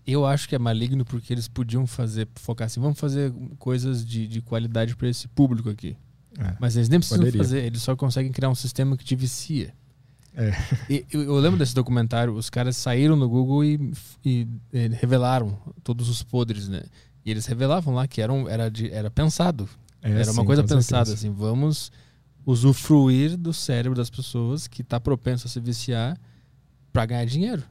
Eu acho que é maligno porque eles podiam fazer, focar assim, vamos fazer coisas de, de qualidade para esse público aqui. É, Mas eles nem precisam poderia. fazer, eles só conseguem criar um sistema que te vicia. É. E, eu, eu, lembro desse documentário, os caras saíram no Google e, e, e, revelaram todos os podres, né? E eles revelavam lá que eram, era, de, era pensado. É, era uma sim, coisa pensada, certeza. assim, vamos usufruir do cérebro das pessoas que está propenso a se viciar para ganhar dinheiro.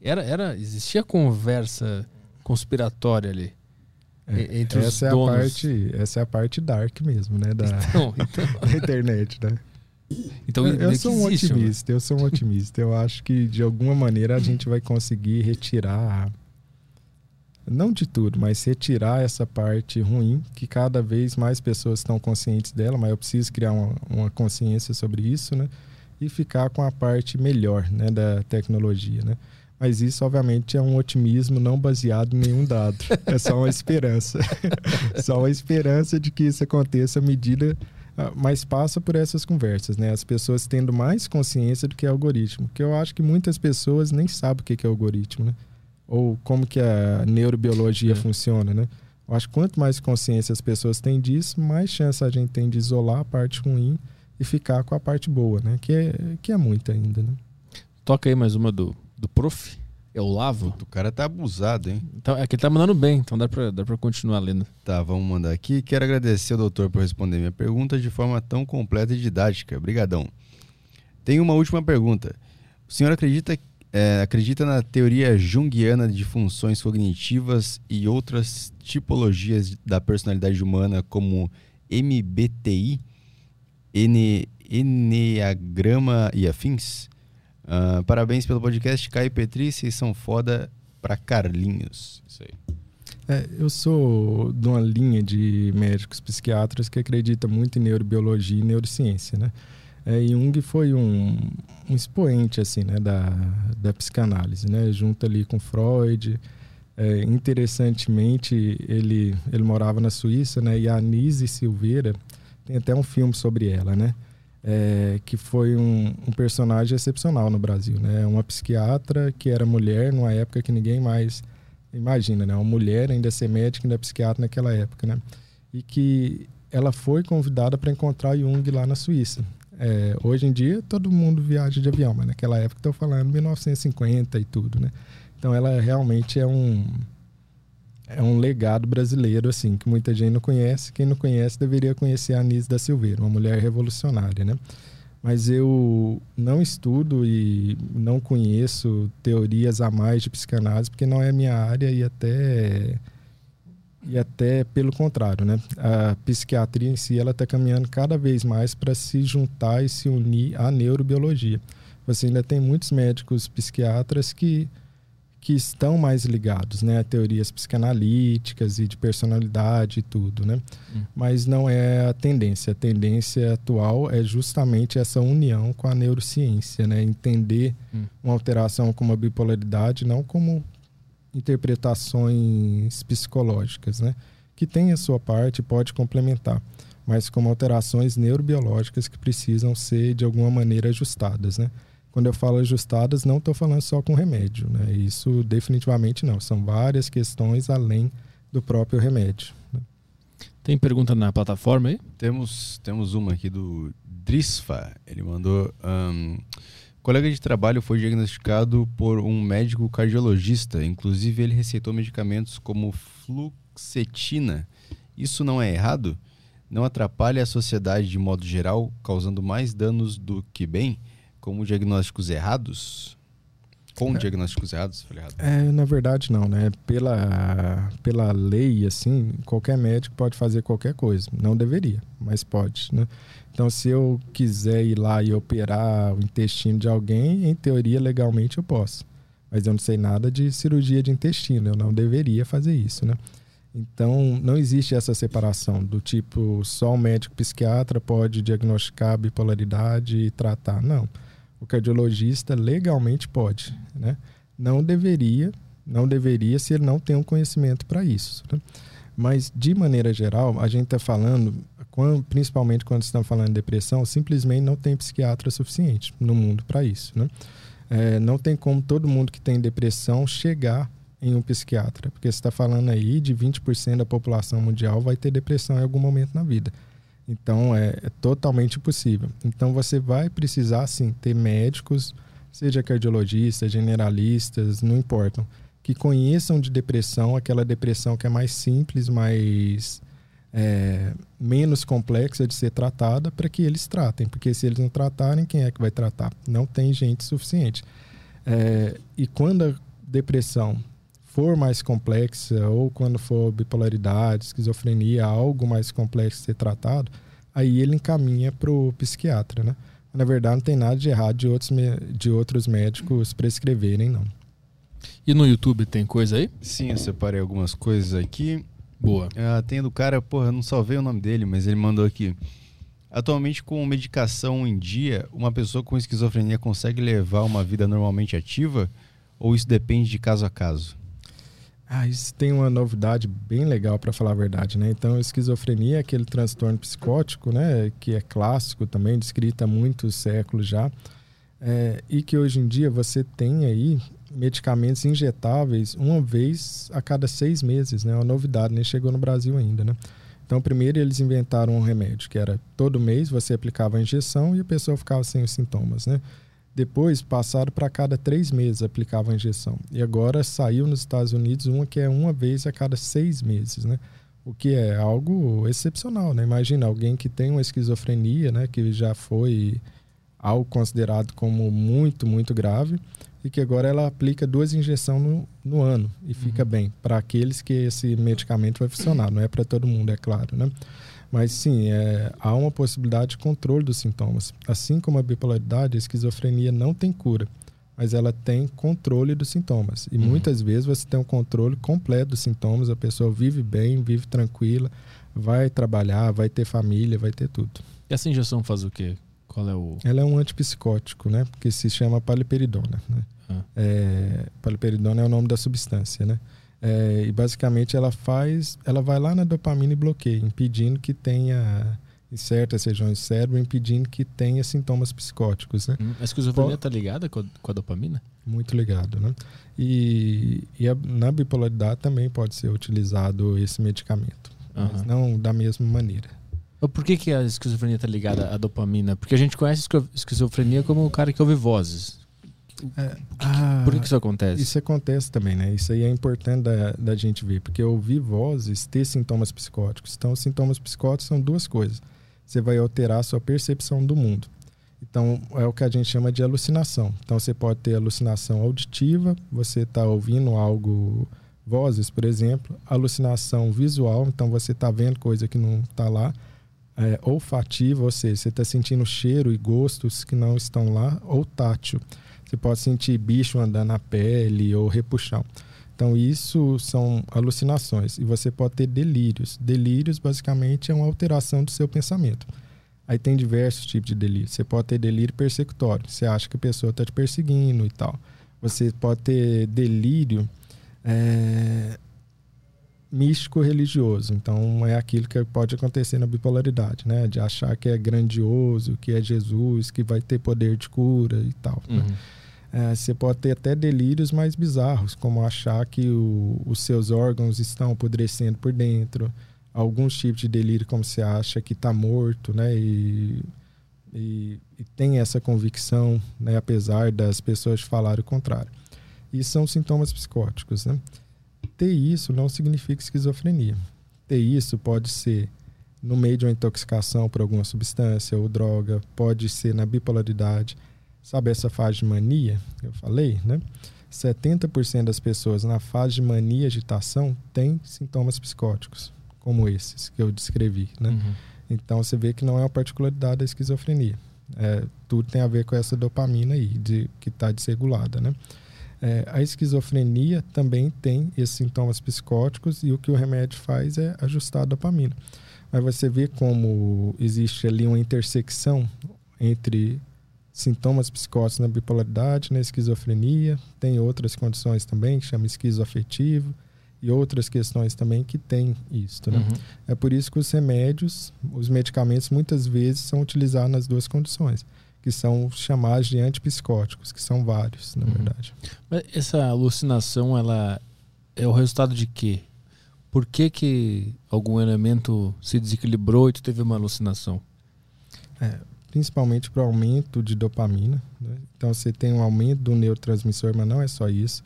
Era, era, existia conversa conspiratória ali. É, entre essa os é donos. A parte, essa é a parte dark mesmo, né? Da, então, então... da internet, né? Então, eu, eu sou um existe, otimista, eu sou um otimista. Eu acho que de alguma maneira a gente vai conseguir retirar não de tudo, mas retirar essa parte ruim, que cada vez mais pessoas estão conscientes dela, mas eu preciso criar uma, uma consciência sobre isso, né? E ficar com a parte melhor, né, da tecnologia, né? Mas isso, obviamente, é um otimismo não baseado em nenhum dado. É só uma esperança. só uma esperança de que isso aconteça à medida. Ah, mas passa por essas conversas, né? As pessoas tendo mais consciência do que é algoritmo. Que eu acho que muitas pessoas nem sabem o que é algoritmo, né? Ou como que a neurobiologia é. funciona, né? Eu acho que quanto mais consciência as pessoas têm disso, mais chance a gente tem de isolar a parte ruim e ficar com a parte boa, né? Que é, que é muito ainda, né? Toca aí mais uma do, do prof. É o Lavo. O cara tá abusado, hein? Então, é que ele tá mandando bem, então dá pra, dá pra continuar lendo. Tá, vamos mandar aqui. Quero agradecer ao doutor por responder minha pergunta de forma tão completa e didática. Obrigadão. Tenho uma última pergunta. O senhor acredita é, acredita na teoria junguiana de funções cognitivas e outras tipologias da personalidade humana, como MBTI, Ene, Enneagrama e afins? Uh, parabéns pelo podcast, Caio e Petri, vocês são foda pra Carlinhos. Isso aí. É, eu sou de uma linha de médicos psiquiatras que acredita muito em neurobiologia e neurociência, né? É, Jung foi um, um expoente assim, né, da, da psicanálise, né, junto ali com Freud. É, interessantemente, ele, ele morava na Suíça, né, e a Anise Silveira tem até um filme sobre ela, né, é, que foi um, um, personagem excepcional no Brasil, né, uma psiquiatra que era mulher numa época que ninguém mais imagina, né, uma mulher ainda ser médica, ainda psiquiatra naquela época, né, e que ela foi convidada para encontrar Jung lá na Suíça. É, hoje em dia todo mundo viaja de avião, mas naquela época estou falando 1950 e tudo, né? Então ela realmente é um é um legado brasileiro assim que muita gente não conhece. Quem não conhece deveria conhecer a Anise da Silveira, uma mulher revolucionária, né? Mas eu não estudo e não conheço teorias a mais de psicanálise porque não é minha área e até e até pelo contrário, né? A psiquiatria em si ela está caminhando cada vez mais para se juntar e se unir à neurobiologia. Você ainda tem muitos médicos psiquiatras que que estão mais ligados, né, a teorias psicanalíticas e de personalidade e tudo, né? Hum. Mas não é a tendência. A tendência atual é justamente essa união com a neurociência, né? Entender hum. uma alteração como a bipolaridade não como interpretações psicológicas, né? Que tem a sua parte, pode complementar, mas como alterações neurobiológicas que precisam ser de alguma maneira ajustadas, né? Quando eu falo ajustadas, não estou falando só com remédio, né? Isso definitivamente não. São várias questões além do próprio remédio. Né? Tem pergunta na plataforma aí? Temos, temos uma aqui do Drisfa. Ele mandou. Um, colega de trabalho foi diagnosticado por um médico cardiologista. Inclusive, ele receitou medicamentos como fluoxetina. Isso não é errado? Não atrapalha a sociedade de modo geral, causando mais danos do que bem, como diagnósticos errados? Com é. diagnósticos errados? Falei errado. É, na verdade, não, né? Pela, pela lei, assim, qualquer médico pode fazer qualquer coisa. Não deveria, mas pode, né? Então, se eu quiser ir lá e operar o intestino de alguém, em teoria, legalmente eu posso. Mas eu não sei nada de cirurgia de intestino, eu não deveria fazer isso, né? Então, não existe essa separação do tipo só o médico psiquiatra pode diagnosticar bipolaridade e tratar. Não. O cardiologista legalmente pode, né? Não deveria, não deveria se ele não tem um conhecimento para isso. Né? Mas, de maneira geral, a gente está falando quando, principalmente quando estamos falando de depressão, simplesmente não tem psiquiatra suficiente no mundo para isso. Né? É, não tem como todo mundo que tem depressão chegar em um psiquiatra, porque você está falando aí de 20% da população mundial vai ter depressão em algum momento na vida. Então é, é totalmente impossível. Então você vai precisar sim ter médicos, seja cardiologistas, generalistas, não importam, que conheçam de depressão, aquela depressão que é mais simples, mais é, menos complexa de ser tratada para que eles tratem, porque se eles não tratarem, quem é que vai tratar? Não tem gente suficiente. É, e quando a depressão for mais complexa, ou quando for bipolaridade, esquizofrenia, algo mais complexo ser tratado, aí ele encaminha para o psiquiatra, né? Na verdade, não tem nada de errado de outros, de outros médicos prescreverem, não. E no YouTube tem coisa aí? Sim, eu separei algumas coisas aqui. Boa. Uh, tem do cara, porra, eu não salvei o nome dele, mas ele mandou aqui. Atualmente, com medicação em dia, uma pessoa com esquizofrenia consegue levar uma vida normalmente ativa? Ou isso depende de caso a caso? Ah, isso tem uma novidade bem legal para falar a verdade, né? Então, esquizofrenia é aquele transtorno psicótico, né? Que é clássico também, descrito há muitos séculos já. É, e que hoje em dia você tem aí medicamentos injetáveis uma vez a cada seis meses, né? Uma novidade, nem chegou no Brasil ainda, né? Então, primeiro eles inventaram um remédio que era todo mês você aplicava a injeção e a pessoa ficava sem os sintomas, né? Depois passaram para cada três meses aplicava a injeção. E agora saiu nos Estados Unidos uma que é uma vez a cada seis meses, né? O que é algo excepcional, né? Imagina alguém que tem uma esquizofrenia, né? Que já foi algo considerado como muito, muito grave e que agora ela aplica duas injeções no, no ano e fica uhum. bem para aqueles que esse medicamento vai funcionar. Não é para todo mundo, é claro, né? Mas sim, é, há uma possibilidade de controle dos sintomas. Assim como a bipolaridade, a esquizofrenia não tem cura, mas ela tem controle dos sintomas. E uhum. muitas vezes você tem um controle completo dos sintomas, a pessoa vive bem, vive tranquila, vai trabalhar, vai ter família, vai ter tudo. E essa injeção faz o quê? Qual é o. Ela é um antipsicótico, né? Porque se chama paliperidona. Né? Ah. É, paliperidona é o nome da substância, né? É, e basicamente ela faz, ela vai lá na dopamina e bloqueia, impedindo que tenha em certas regiões do cérebro, impedindo que tenha sintomas psicóticos, né? Hum, a esquizofrenia está ligada com a, com a, dopamina? Muito ligado, né? E, e a, na bipolaridade também pode ser utilizado esse medicamento, uhum. mas não da mesma maneira. Por que, que a esquizofrenia está ligada à dopamina? Porque a gente conhece esquizofrenia como o cara que ouve vozes. É, ah, por que, isso acontece? Isso acontece também, né? Isso aí é importante da, da gente ver, porque ouvir vozes ter sintomas psicóticos. Então, sintomas psicóticos são duas coisas. Você vai alterar a sua percepção do mundo. Então, é o que a gente chama de alucinação. Então, você pode ter alucinação auditiva, você está ouvindo algo, vozes, por exemplo, alucinação visual, então você está vendo coisa que não está lá, é, olfativa, ou seja, você está sentindo cheiro e gostos que não estão lá, ou tátil. Você pode sentir bicho andando na pele ou repuxão. Então, isso são alucinações. E você pode ter delírios. Delírios, basicamente, é uma alteração do seu pensamento. Aí tem diversos tipos de delírio. Você pode ter delírio persecutório. Você acha que a pessoa está te perseguindo e tal. Você pode ter delírio é, místico religioso. Então, é aquilo que pode acontecer na bipolaridade, né? De achar que é grandioso, que é Jesus, que vai ter poder de cura e tal. Né? Uhum. Né? É, você pode ter até delírios mais bizarros, como achar que o, os seus órgãos estão apodrecendo por dentro. Alguns tipos de delírio, como você acha que está morto, né? E e, e tem essa convicção, né, apesar das pessoas falarem o contrário. E são sintomas psicóticos. Né? Ter isso não significa esquizofrenia. Ter isso pode ser no meio de uma intoxicação por alguma substância ou droga, pode ser na bipolaridade. Sabe essa fase de mania que eu falei, né? 70% das pessoas na fase de mania e agitação têm sintomas psicóticos, como esses que eu descrevi, né? Uhum. Então você vê que não é uma particularidade da esquizofrenia. É, tudo tem a ver com essa dopamina aí, de, que está desregulada, né? É, a esquizofrenia também tem esses sintomas psicóticos e o que o remédio faz é ajustar a dopamina. Mas você vê como existe ali uma intersecção entre sintomas psicóticos na bipolaridade, na esquizofrenia, tem outras condições também que chama esquizoafetivo e outras questões também que tem isso. Né? Uhum. É por isso que os remédios, os medicamentos muitas vezes são utilizados nas duas condições que são chamados de antipsicóticos, que são vários, na uhum. verdade. Mas essa alucinação, ela é o resultado de quê? Por que, que algum elemento se desequilibrou e tu teve uma alucinação? É, principalmente para o aumento de dopamina. Né? Então você tem um aumento do neurotransmissor, mas não é só isso.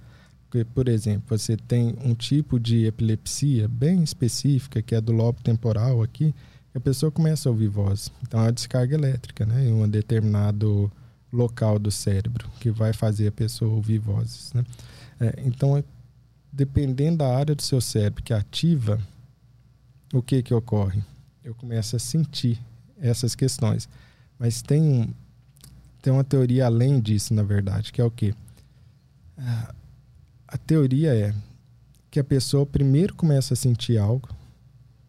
Porque, por exemplo, você tem um tipo de epilepsia bem específica, que é do lobo temporal aqui, a pessoa começa a ouvir voz. Então, é uma descarga elétrica, né? Em um determinado local do cérebro, que vai fazer a pessoa ouvir vozes, né? É, então, dependendo da área do seu cérebro que ativa, o que que ocorre? Eu começo a sentir essas questões. Mas tem, tem uma teoria além disso, na verdade, que é o quê? A teoria é que a pessoa primeiro começa a sentir algo,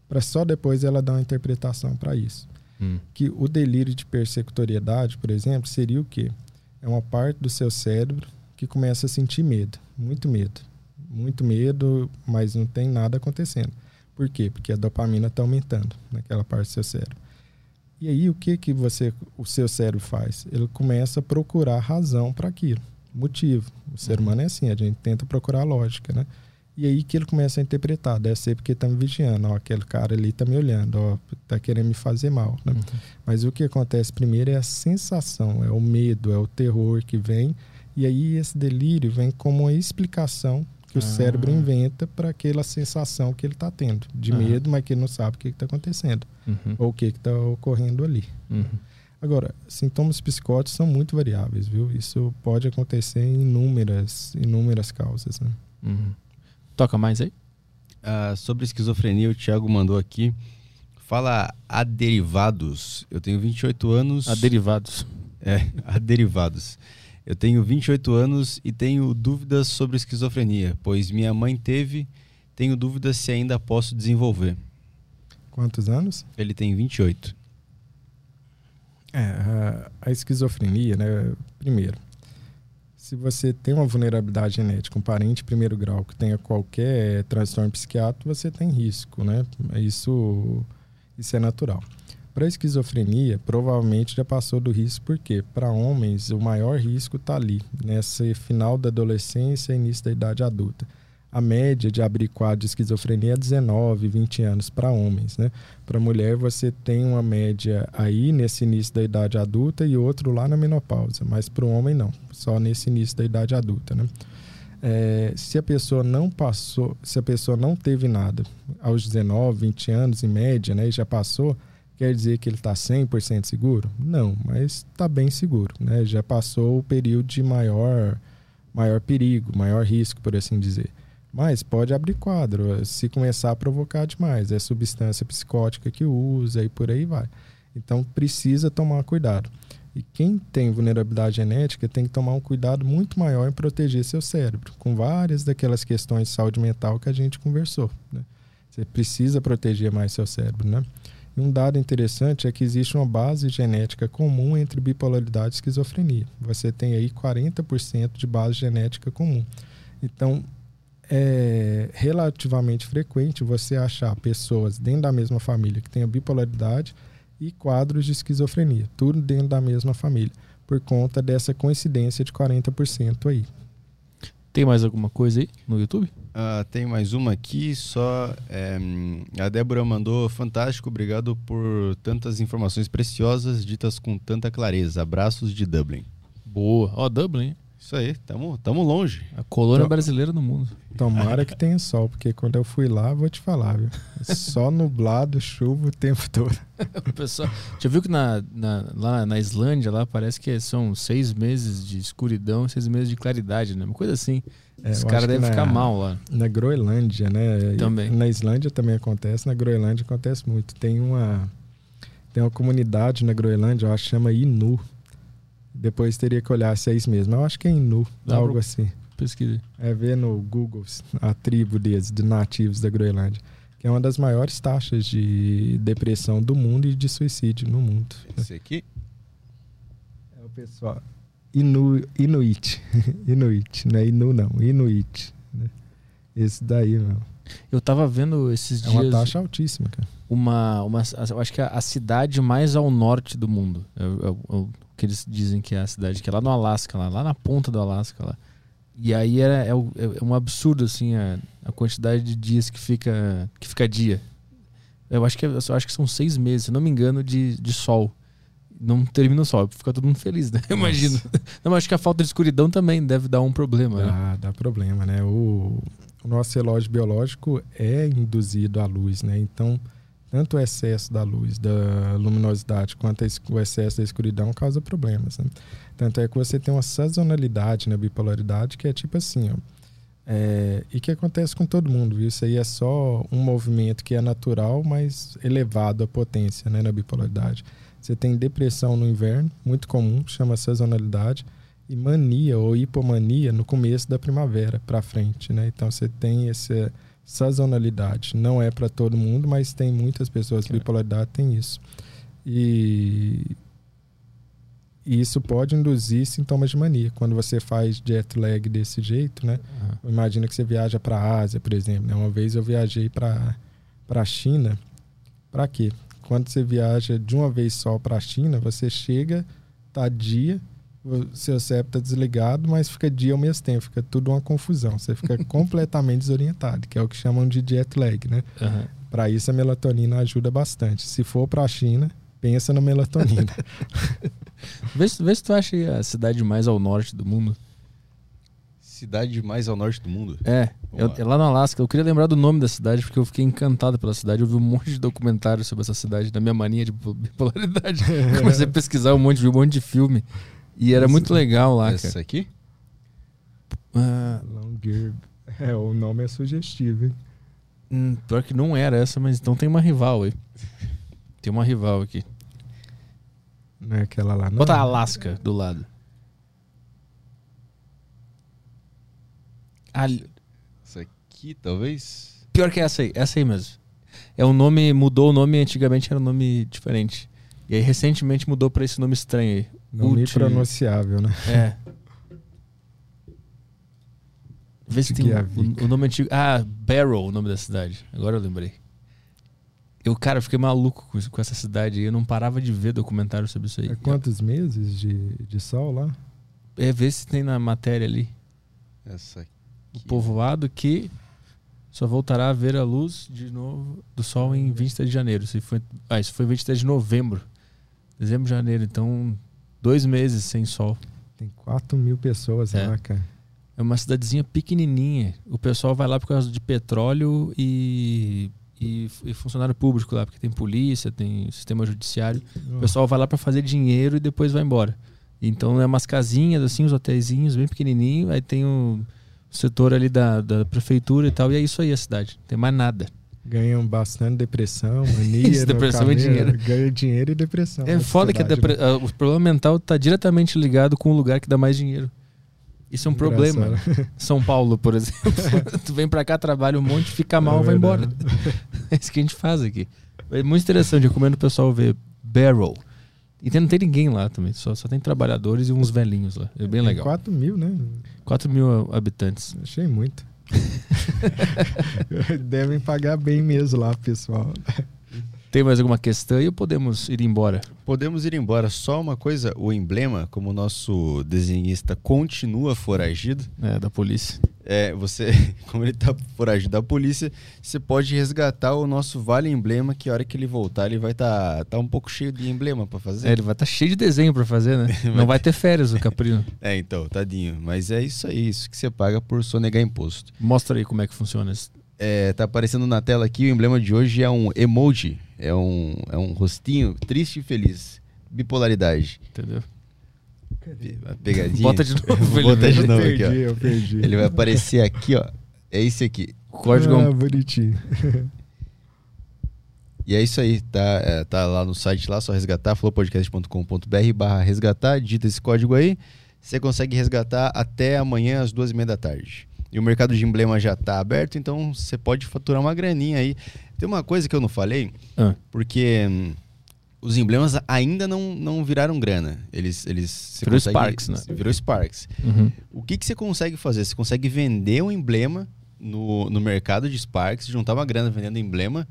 para só depois ela dar uma interpretação para isso. Hum. Que o delírio de persecutoriedade, por exemplo, seria o quê? É uma parte do seu cérebro que começa a sentir medo, muito medo. Muito medo, mas não tem nada acontecendo. Por quê? Porque a dopamina está aumentando naquela parte do seu cérebro. E aí o que que você, o seu cérebro faz? Ele começa a procurar razão para aquilo, motivo. O ser uhum. humano é assim, a gente tenta procurar lógica, né? E aí que ele começa a interpretar, deve ser porque está me vigiando, ó, aquele cara ali está me olhando, ó, tá querendo me fazer mal. Né? Uhum. Mas o que acontece primeiro é a sensação, é o medo, é o terror que vem, e aí esse delírio vem como uma explicação que o cérebro ah. inventa para aquela sensação que ele está tendo, de medo, mas que ele não sabe o que está acontecendo, uhum. ou o que está ocorrendo ali. Uhum. Agora, sintomas psicóticos são muito variáveis, viu? Isso pode acontecer em inúmeras, inúmeras causas, né? Uhum. Toca mais aí. Uh, sobre esquizofrenia, o Thiago mandou aqui. Fala a derivados. Eu tenho 28 anos. A derivados. É, a derivados. Eu tenho 28 anos e tenho dúvidas sobre esquizofrenia, pois minha mãe teve. Tenho dúvidas se ainda posso desenvolver. Quantos anos? Ele tem 28. É, a, a esquizofrenia, né? Primeiro, se você tem uma vulnerabilidade genética, um parente de primeiro grau que tenha qualquer transtorno psiquiátrico, você tem risco, né? Isso, isso é natural. Para esquizofrenia, provavelmente já passou do risco, porque para homens o maior risco está ali, nesse final da adolescência e início da idade adulta a média de abrir quadro de esquizofrenia é 19, 20 anos para homens, né? Para mulher você tem uma média aí nesse início da idade adulta e outro lá na menopausa, mas para o homem não, só nesse início da idade adulta, né? É, se a pessoa não passou, se a pessoa não teve nada aos 19, 20 anos em média, né, e já passou, quer dizer que ele está 100% seguro? Não, mas está bem seguro, né? Já passou o período de maior, maior perigo, maior risco, por assim dizer. Mas pode abrir quadro eh, se começar a provocar demais. É substância psicótica que usa e por aí vai. Então precisa tomar cuidado. E quem tem vulnerabilidade genética tem que tomar um cuidado muito maior em proteger seu cérebro, com várias daquelas questões de saúde mental que a gente conversou. Né? Você precisa proteger mais seu cérebro, né? Um dado interessante é que existe uma base genética comum entre bipolaridade e esquizofrenia. Você tem aí 40% de base genética comum. Então, é relativamente frequente você achar pessoas dentro da mesma família que tenham bipolaridade e quadros de esquizofrenia, tudo dentro da mesma família, por conta dessa coincidência de 40% aí. Tem mais alguma coisa aí no YouTube? Ah, tem mais uma aqui, só. é, a Débora mandou fantástico, obrigado por tantas informações preciosas ditas com tanta clareza. Abraços de Dublin. Boa. Ó, Dublin, hein? Isso aí, tamo, tamo longe. a colônia Então- brasileira no mundo. Tomara que tenha sol, porque quando eu fui lá, vou te falar, viu? Só nublado, chuva o tempo todo. O pessoal, já viu que na, na- lá na Islândia lá parece que são seis meses de escuridão, seis meses de claridade, né? Uma coisa assim. É, Os caras devem ficar mal lá. Na Groenlândia, né? E Também. Na Islândia também acontece, na Groenlândia acontece muito. Tem uma tem uma comunidade na Groenlândia, eu acho que chama Inu. Depois teria que olhar se é isso mesmo. Eu acho que é Inu, Dá algo assim. Pesquisa. É ver no Google a tribo deles, de nativos da Groenlândia, que é uma das maiores taxas de depressão do mundo e de suicídio no mundo. Esse aqui? É o pessoal Inu, Inuit, Inuit, não é Inu não, Inuit. né? Esse daí, meu. Eu tava vendo esses É uma dias taxa altíssima, cara. uma, uma. Eu acho que é a cidade mais ao norte do mundo. É, é o- é o que eles dizem que é a cidade, que é lá no Alasca, lá, lá na ponta do Alasca. Lá. E aí é, o- é um absurdo, assim, a, a quantidade de dias que fica, que fica dia. Eu acho que, é- eu acho que são seis meses, se não me engano, de, de sol. Não termina o sol, fica todo mundo feliz, né? Eu imagino. Não, mas acho que a falta de escuridão também deve dar um problema, né? Dá, dá problema, né? O, o nosso relógio biológico é induzido à luz, né? Então, tanto o excesso da luz, da luminosidade, quanto o excesso da escuridão causa problemas, né? Tanto é que você tem uma sazonalidade na bipolaridade que é tipo assim, ó. É, e que acontece com todo mundo, viu? Isso aí é só um movimento que é natural, mas elevado a potência, né? Na bipolaridade. Você tem depressão no inverno, muito comum, chama sazonalidade e mania ou hipomania no começo da primavera para frente, né? Então você tem essa sazonalidade. Não é para todo mundo, mas tem muitas pessoas Cara. bipolaridade tem isso. E e isso pode induzir sintomas de mania. Quando você faz jet lag desse jeito, né? Aham. Imagina que você viaja para a Ásia, por exemplo. né? Uma vez eu viajei para a China. Para quê? Quando você viaja de uma vez só para a China, você chega, tá dia, seu cérebro tá desligado, mas fica dia ao mesmo tempo, fica tudo uma confusão. Você fica completamente desorientado, que é o que chamam de jet lag, né? Aham. Para isso a melatonina ajuda bastante. Se for para a China, pensa na melatonina. Vê, se- vê se tu acha aí a cidade mais ao norte do mundo. Cidade mais ao norte do mundo. É, eu- é lá no Alasca. Eu queria lembrar do nome da cidade porque eu fiquei encantado pela cidade. Eu vi um monte de documentários sobre essa cidade, da minha mania de bipolaridade. Comecei a pesquisar um monte, vi um monte de filme. E era muito legal lá, Essa cara. aqui? Ah, Longyearbyen. É, o nome é sugestivo, hein? hum, pior que não era essa, mas então tem uma rival aí. Tem uma rival aqui. Não é aquela lá, não. Bota Alasca do lado. Ali- Essa aqui, talvez? Pior que essa aí, essa aí mesmo. É um nome, mudou o nome, antigamente era um nome diferente. E aí recentemente mudou pra esse nome estranho aí. Nome Uti- pronunciável, né? É. Vê se tem o, o nome antigo. Ah, Barrow, o nome da cidade. Agora eu lembrei. Eu, cara, eu fiquei maluco com, com essa cidade aí. Eu não parava de ver documentário sobre isso aí. É quantos meses de, de sol lá? É ver se tem na matéria ali. Essa aqui. O povoado que só voltará a ver a luz de novo do sol em 23 de janeiro. Se foi, ah, isso foi 23 de novembro. Dezembro, janeiro. Então, dois meses sem sol. Tem 4 mil pessoas É. lá, cara. É uma cidadezinha pequenininha. O pessoal vai lá por causa de petróleo e, e, e funcionário público lá, porque tem polícia, tem sistema judiciário. O pessoal vai lá para fazer dinheiro e depois vai embora. Então é umas casinhas, assim, os hotéisinhos bem pequenininhos. Aí tem o setor ali da, da prefeitura e tal. E é isso aí a cidade. Não tem mais nada. Ganham bastante depressão, mania. Isso, depressão e dinheiro. Ganha dinheiro e depressão. É foda que depre- né? o problema mental tá diretamente ligado com o lugar que dá mais dinheiro. Isso é um problema. Engraçado. São Paulo, por exemplo. tu vem pra cá, trabalha um monte, fica mal, É vai embora. É isso que a gente faz aqui. É muito interessante, eu recomendo o pessoal ver Barrel. E tem- não tem ninguém lá também, só, só tem trabalhadores e uns velhinhos lá. É bem Tem legal. 4 mil, né? 4 mil habitantes. Achei muito. Devem pagar bem mesmo lá, pessoal. Tem mais alguma questão aí ou podemos ir embora? Podemos ir embora. Só uma coisa, o emblema, como o nosso desenhista continua foragido, É, da polícia. é, você, como ele tá foragido da polícia, você pode resgatar o nosso vale emblema, que a hora que ele voltar, ele vai estar tá, tá um pouco cheio de emblema pra fazer. É, ele vai estar cheio de desenho pra fazer, né? Não vai ter férias o Caprino. É, então, tadinho. Mas é isso aí, isso que você paga por sonegar imposto. Mostra aí como é que funciona isso. É, tá aparecendo na tela aqui, o emblema de hoje é um emoji. É um, é um rostinho triste e feliz. Bipolaridade. Entendeu? A pegadinha. Bota de novo, botar de novo aqui, ó. eu perdi. Ele vai aparecer aqui, ó. É esse aqui. O código é um Ah, bonitinho. E é isso aí, tá, é, tá lá no site lá, só resgatar, flowpodcast.com.br barra resgatar, digita esse código aí, você consegue resgatar até amanhã às duas e meia da tarde. E o mercado de emblema já tá aberto, então você pode faturar uma graninha aí. Tem uma coisa que eu não falei, Ah. porque hum, os emblemas ainda não, não viraram grana. Eles, eles Virou consegue- Sparks, né? Virou Sparks. Uhum. O que, que você consegue fazer? Você consegue vender um emblema no, no mercado de Sparks, juntar uma grana vendendo emblema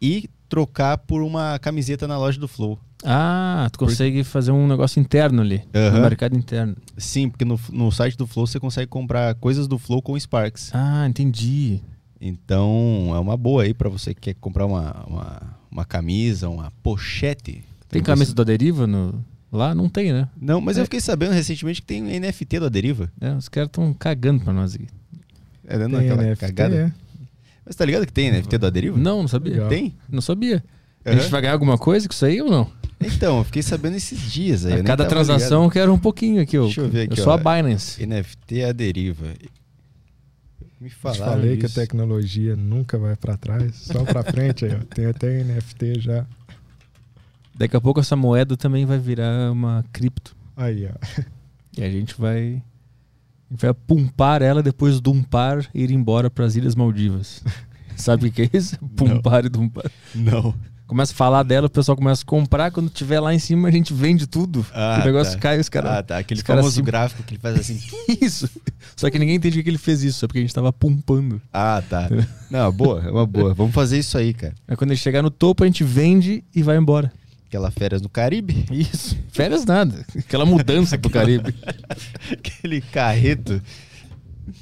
e trocar por uma camiseta na loja do Flow. Ah, tu consegue fazer um negócio interno ali. Aham. No mercado interno. Sim, porque no, no site do Flow você consegue comprar coisas do Flow com Sparks. Ah, entendi. Então é uma boa aí pra você que quer comprar uma, uma, uma camisa, uma pochete. Tem camisa da deriva no... lá? Não tem, né? Não, mas É. eu fiquei sabendo recentemente que tem NFT da Deriva. É, os caras estão cagando pra nós aqui. É dando Tem aquela NFT, cagada. é. Mas tá ligado que tem NFT da Deriva? Não, não sabia. Legal. Tem? Não sabia. A Aham. gente vai ganhar alguma coisa com isso aí ou não? Então, eu fiquei sabendo esses dias aí. eu A cada transação eu quero um pouquinho aqui. ó. Deixa eu ver aqui, Eu sou ó. a Binance. ligado. NFT a deriva. Me falaram falei que a tecnologia nunca vai pra trás, só pra frente aí, ó. Tem até NFT já. Daqui a pouco essa moeda também vai virar uma cripto. Aí, ó. E a gente vai. A gente vai pumpar ela depois dumpar e ir embora para as Ilhas Maldivas. Sabe o que é isso? Pumpar e dumpar. Não. Começa a falar dela, o pessoal começa a comprar. Quando tiver lá em cima, a gente vende tudo. Ah, o negócio tá. cai, os caras. Ah, tá. Aquele famoso gráfico que ele faz assim. Isso. Só que ninguém entende o que ele fez isso, é porque a gente tava pumpando. Ah, tá. Não, boa, é uma boa. Vamos fazer isso aí, cara. Aí quando ele chegar no topo, a gente vende e vai embora. Aquela férias no Caribe. Isso. Férias nada. Aquela mudança pro Caribe. Aquele carreto.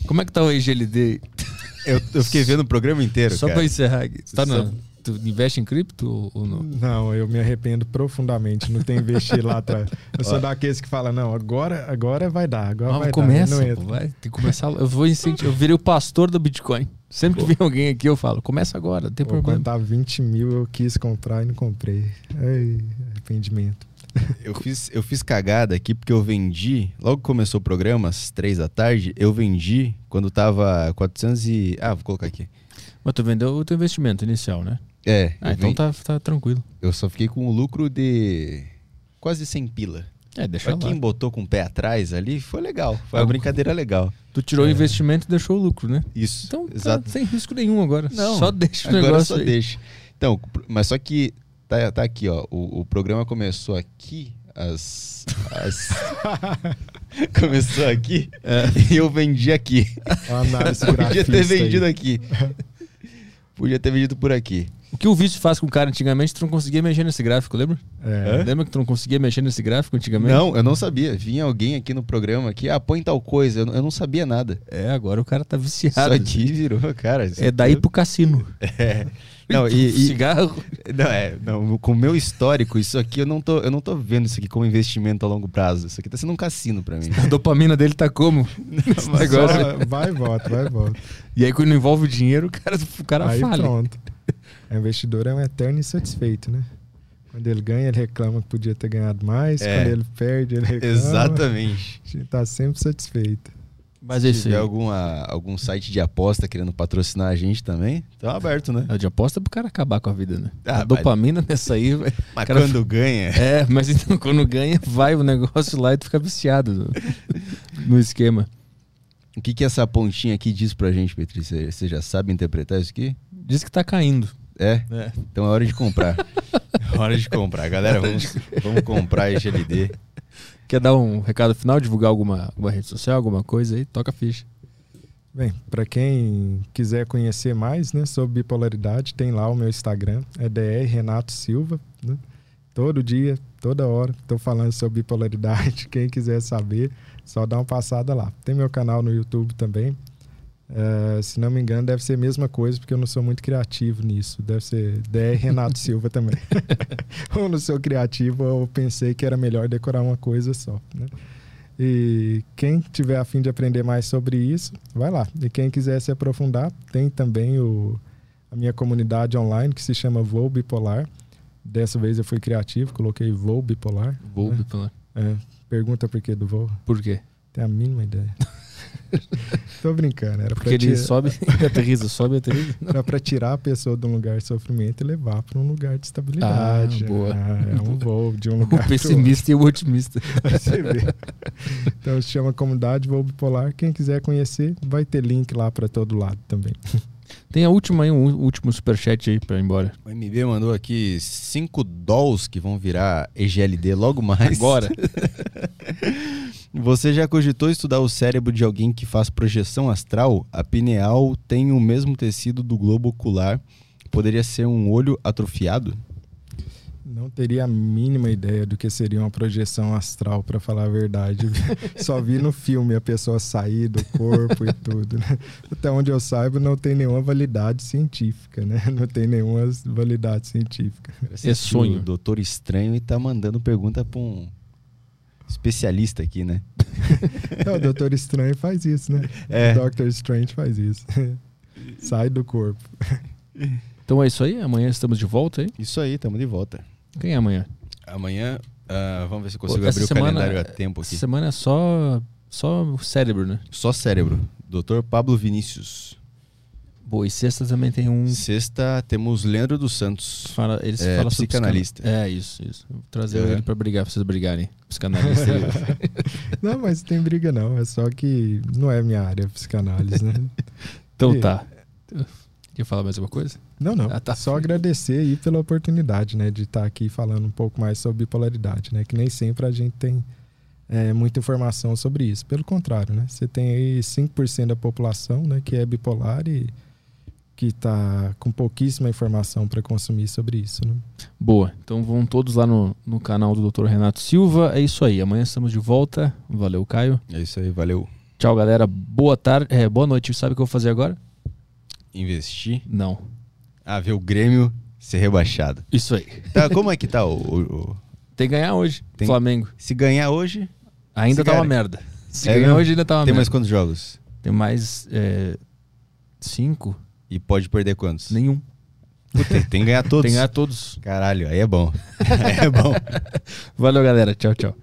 Como é que tá o EGLD? Eu, eu fiquei vendo o programa inteiro, Só cara. pra encerrar aqui. Tá Só- na- Tu investe em cripto ou não? Não, eu me arrependo profundamente. Não tem investir lá atrás. Eu sou daqueles que fala não, agora, agora vai dar, agora Não, vai começa, dar. Não pô, vai. Tem que começar. Eu vou incentivar. Eu virei o pastor do Bitcoin. Sempre que vem alguém aqui, eu falo, começa agora, não tem Pô, problema. quando tava 20 mil, eu quis comprar e não comprei. Ai, arrependimento. Eu fiz, eu fiz cagada aqui porque eu vendi. Logo que começou o programa, às três da tarde, eu vendi quando tava 400 e. Ah, vou colocar aqui. Mas tu vendeu o teu investimento inicial, né? É, Ah, então tá, tá tranquilo. eu só fiquei com o lucro de quase 100 pila. É, deixa Pra lá. quem botou com o pé atrás ali, foi legal. Foi uma brincadeira legal. Tu tirou o investimento e deixou o lucro, né? Isso. Então, tá exato. sem risco nenhum agora. Não, só deixa o Agora negócio só aí. deixa. Então, mas só que tá, tá aqui, ó. O, o programa começou aqui às. às- começou aqui e eu vendi aqui. Análise Podia ter aí. vendido aqui. Podia ter vendido por aqui. O que o vício faz com o cara antigamente, tu não conseguia mexer nesse gráfico, lembra? É. Lembra que tu não conseguia mexer nesse gráfico antigamente? Não, eu não sabia. Vinha alguém aqui no programa aqui, ah, põe tal coisa. Eu, não- eu não sabia nada. É, agora o cara tá Isso viciado. aqui virou, cara. isso É daí pro cassino. É. Não, e, e- Cigarro. não, é, não, com o meu histórico, isso aqui eu não tô, eu não tô vendo isso aqui como investimento a longo prazo. Isso aqui tá sendo um cassino pra mim. A dopamina dele tá como? Negócio. só vai e volta, vai e volta. E aí quando envolve o dinheiro, o cara, o cara aí falha. pronto. O investidor é um eterno insatisfeito, né? Quando ele ganha, ele reclama que podia ter ganhado mais. É. Quando ele perde, ele reclama. Exatamente. A gente tá sempre satisfeito. Mas é Se isso aí. tiver alguma, algum site de aposta querendo patrocinar a gente também, tá aberto, né? É de aposta pro cara acabar com a vida, né? Ah, a dopamina nessa aí, vai- Mas Cara, quando ganha. É, mas então quando ganha, vai o negócio lá e tu fica viciado no, no esquema. O que, que essa pontinha aqui diz pra gente? Você você já sabe interpretar isso aqui? Diz que tá caindo. É? É. Então é hora de comprar. É hora de comprar. Galera, vamos, vamos comprar GLD. Quer dar um recado final, divulgar alguma, alguma rede social, alguma coisa aí? Toca a ficha. Bem, para quem quiser conhecer mais né, sobre bipolaridade, tem lá o meu Instagram, é DR Renato Silva. Né? Todo dia, toda hora, estou falando sobre bipolaridade. Quem quiser saber, só dá uma passada lá. Tem meu canal no YouTube também. Uh, se não me engano, deve ser a mesma coisa, porque eu não sou muito criativo nisso. Deve ser DR Renato Silva também. ou não sou criativo, ou pensei que era melhor decorar uma coisa só. Né? E quem tiver a fim de aprender mais sobre isso, vai lá. E quem quiser se aprofundar, tem também o, a minha comunidade online que se chama Voo Bipolar. Dessa vez eu fui criativo, coloquei Voo Bipolar. Voo né? Bipolar. É, pergunta por que do voo. Por quê? Tem a mínima ideia. Tô brincando. Era Porque ele tirar... sobe e aterriza, sobe e aterriza. Era pra tirar a pessoa de um lugar de sofrimento e levar para um lugar de estabilidade. Ah, boa. Ah, é um voo de um lugar. O pessimista e o otimista. Você vê. Então se chama Comunidade Voo Bipolar. Quem quiser conhecer, vai ter link lá para todo lado também. Tem a última aí, um último superchat aí pra ir embora. O MB mandou aqui 5 dolls que vão virar EGLD logo mais. Agora. Você já cogitou estudar o cérebro de alguém que faz projeção astral? A pineal tem o mesmo tecido do globo ocular. Poderia ser um olho atrofiado? Não teria a mínima ideia do que seria uma projeção astral, para falar a verdade. Só vi no filme a pessoa sair do corpo e tudo. Né? Até onde eu saiba, não tem nenhuma validade científica, né? Não tem nenhuma validade científica. É sonho. O doutor Estranho e tá mandando pergunta para um especialista aqui, né? Não, o Doutor Estranho faz isso, né? É. O Doctor Strange faz isso. Sai do corpo. Então é isso aí. Amanhã estamos de volta aí. Isso aí, estamos de volta. Quem é amanhã? Amanhã, uh, vamos ver se eu consigo Essa abrir semana- o calendário a tempo aqui. Essa semana é só, só o cérebro, né? Só cérebro. Doutor Pablo Vinícius. Boa, e sexta também tem um. Sexta, temos Leandro dos Santos. Fala, eles É, falam sobre psicanalista. psican- É, isso, isso. Vou trazer É. ele pra brigar, pra vocês brigarem. Psicanalista. Não, mas tem briga não. É só que não é minha área, psicanálise, né? então E- tá. Quer falar mais alguma coisa? Não, não. Ah, tá. Só agradecer aí pela oportunidade, né, de estar aqui falando um pouco mais sobre bipolaridade, né? Que nem sempre a gente tem é, muita informação sobre isso. Pelo contrário, né? Você tem aí 5% da população, né, que é bipolar e que está com pouquíssima informação para consumir sobre isso, né? Boa. Então vão todos lá no, no canal do Dr. Renato Silva. É isso aí. Amanhã estamos de volta. Valeu, Caio. É isso aí, valeu. Tchau, galera. Boa tarde. É, boa noite. Sabe o que eu vou fazer agora? Investir. Não. Ah, ver o Grêmio ser rebaixado. Isso aí. Tá, como é que tá o, o- o- Tem que ganhar hoje. Tem- Flamengo. Se ganhar hoje, Ainda tá uma merda. Se É ganhar hoje ainda tá uma tem merda. mais quantos jogos? Tem mais é, cinco? E pode perder quantos? Nenhum. Puta, tem que ganhar todos. Tem que ganhar todos. Caralho, aí é bom. aí é bom. Valeu, galera. Tchau, tchau.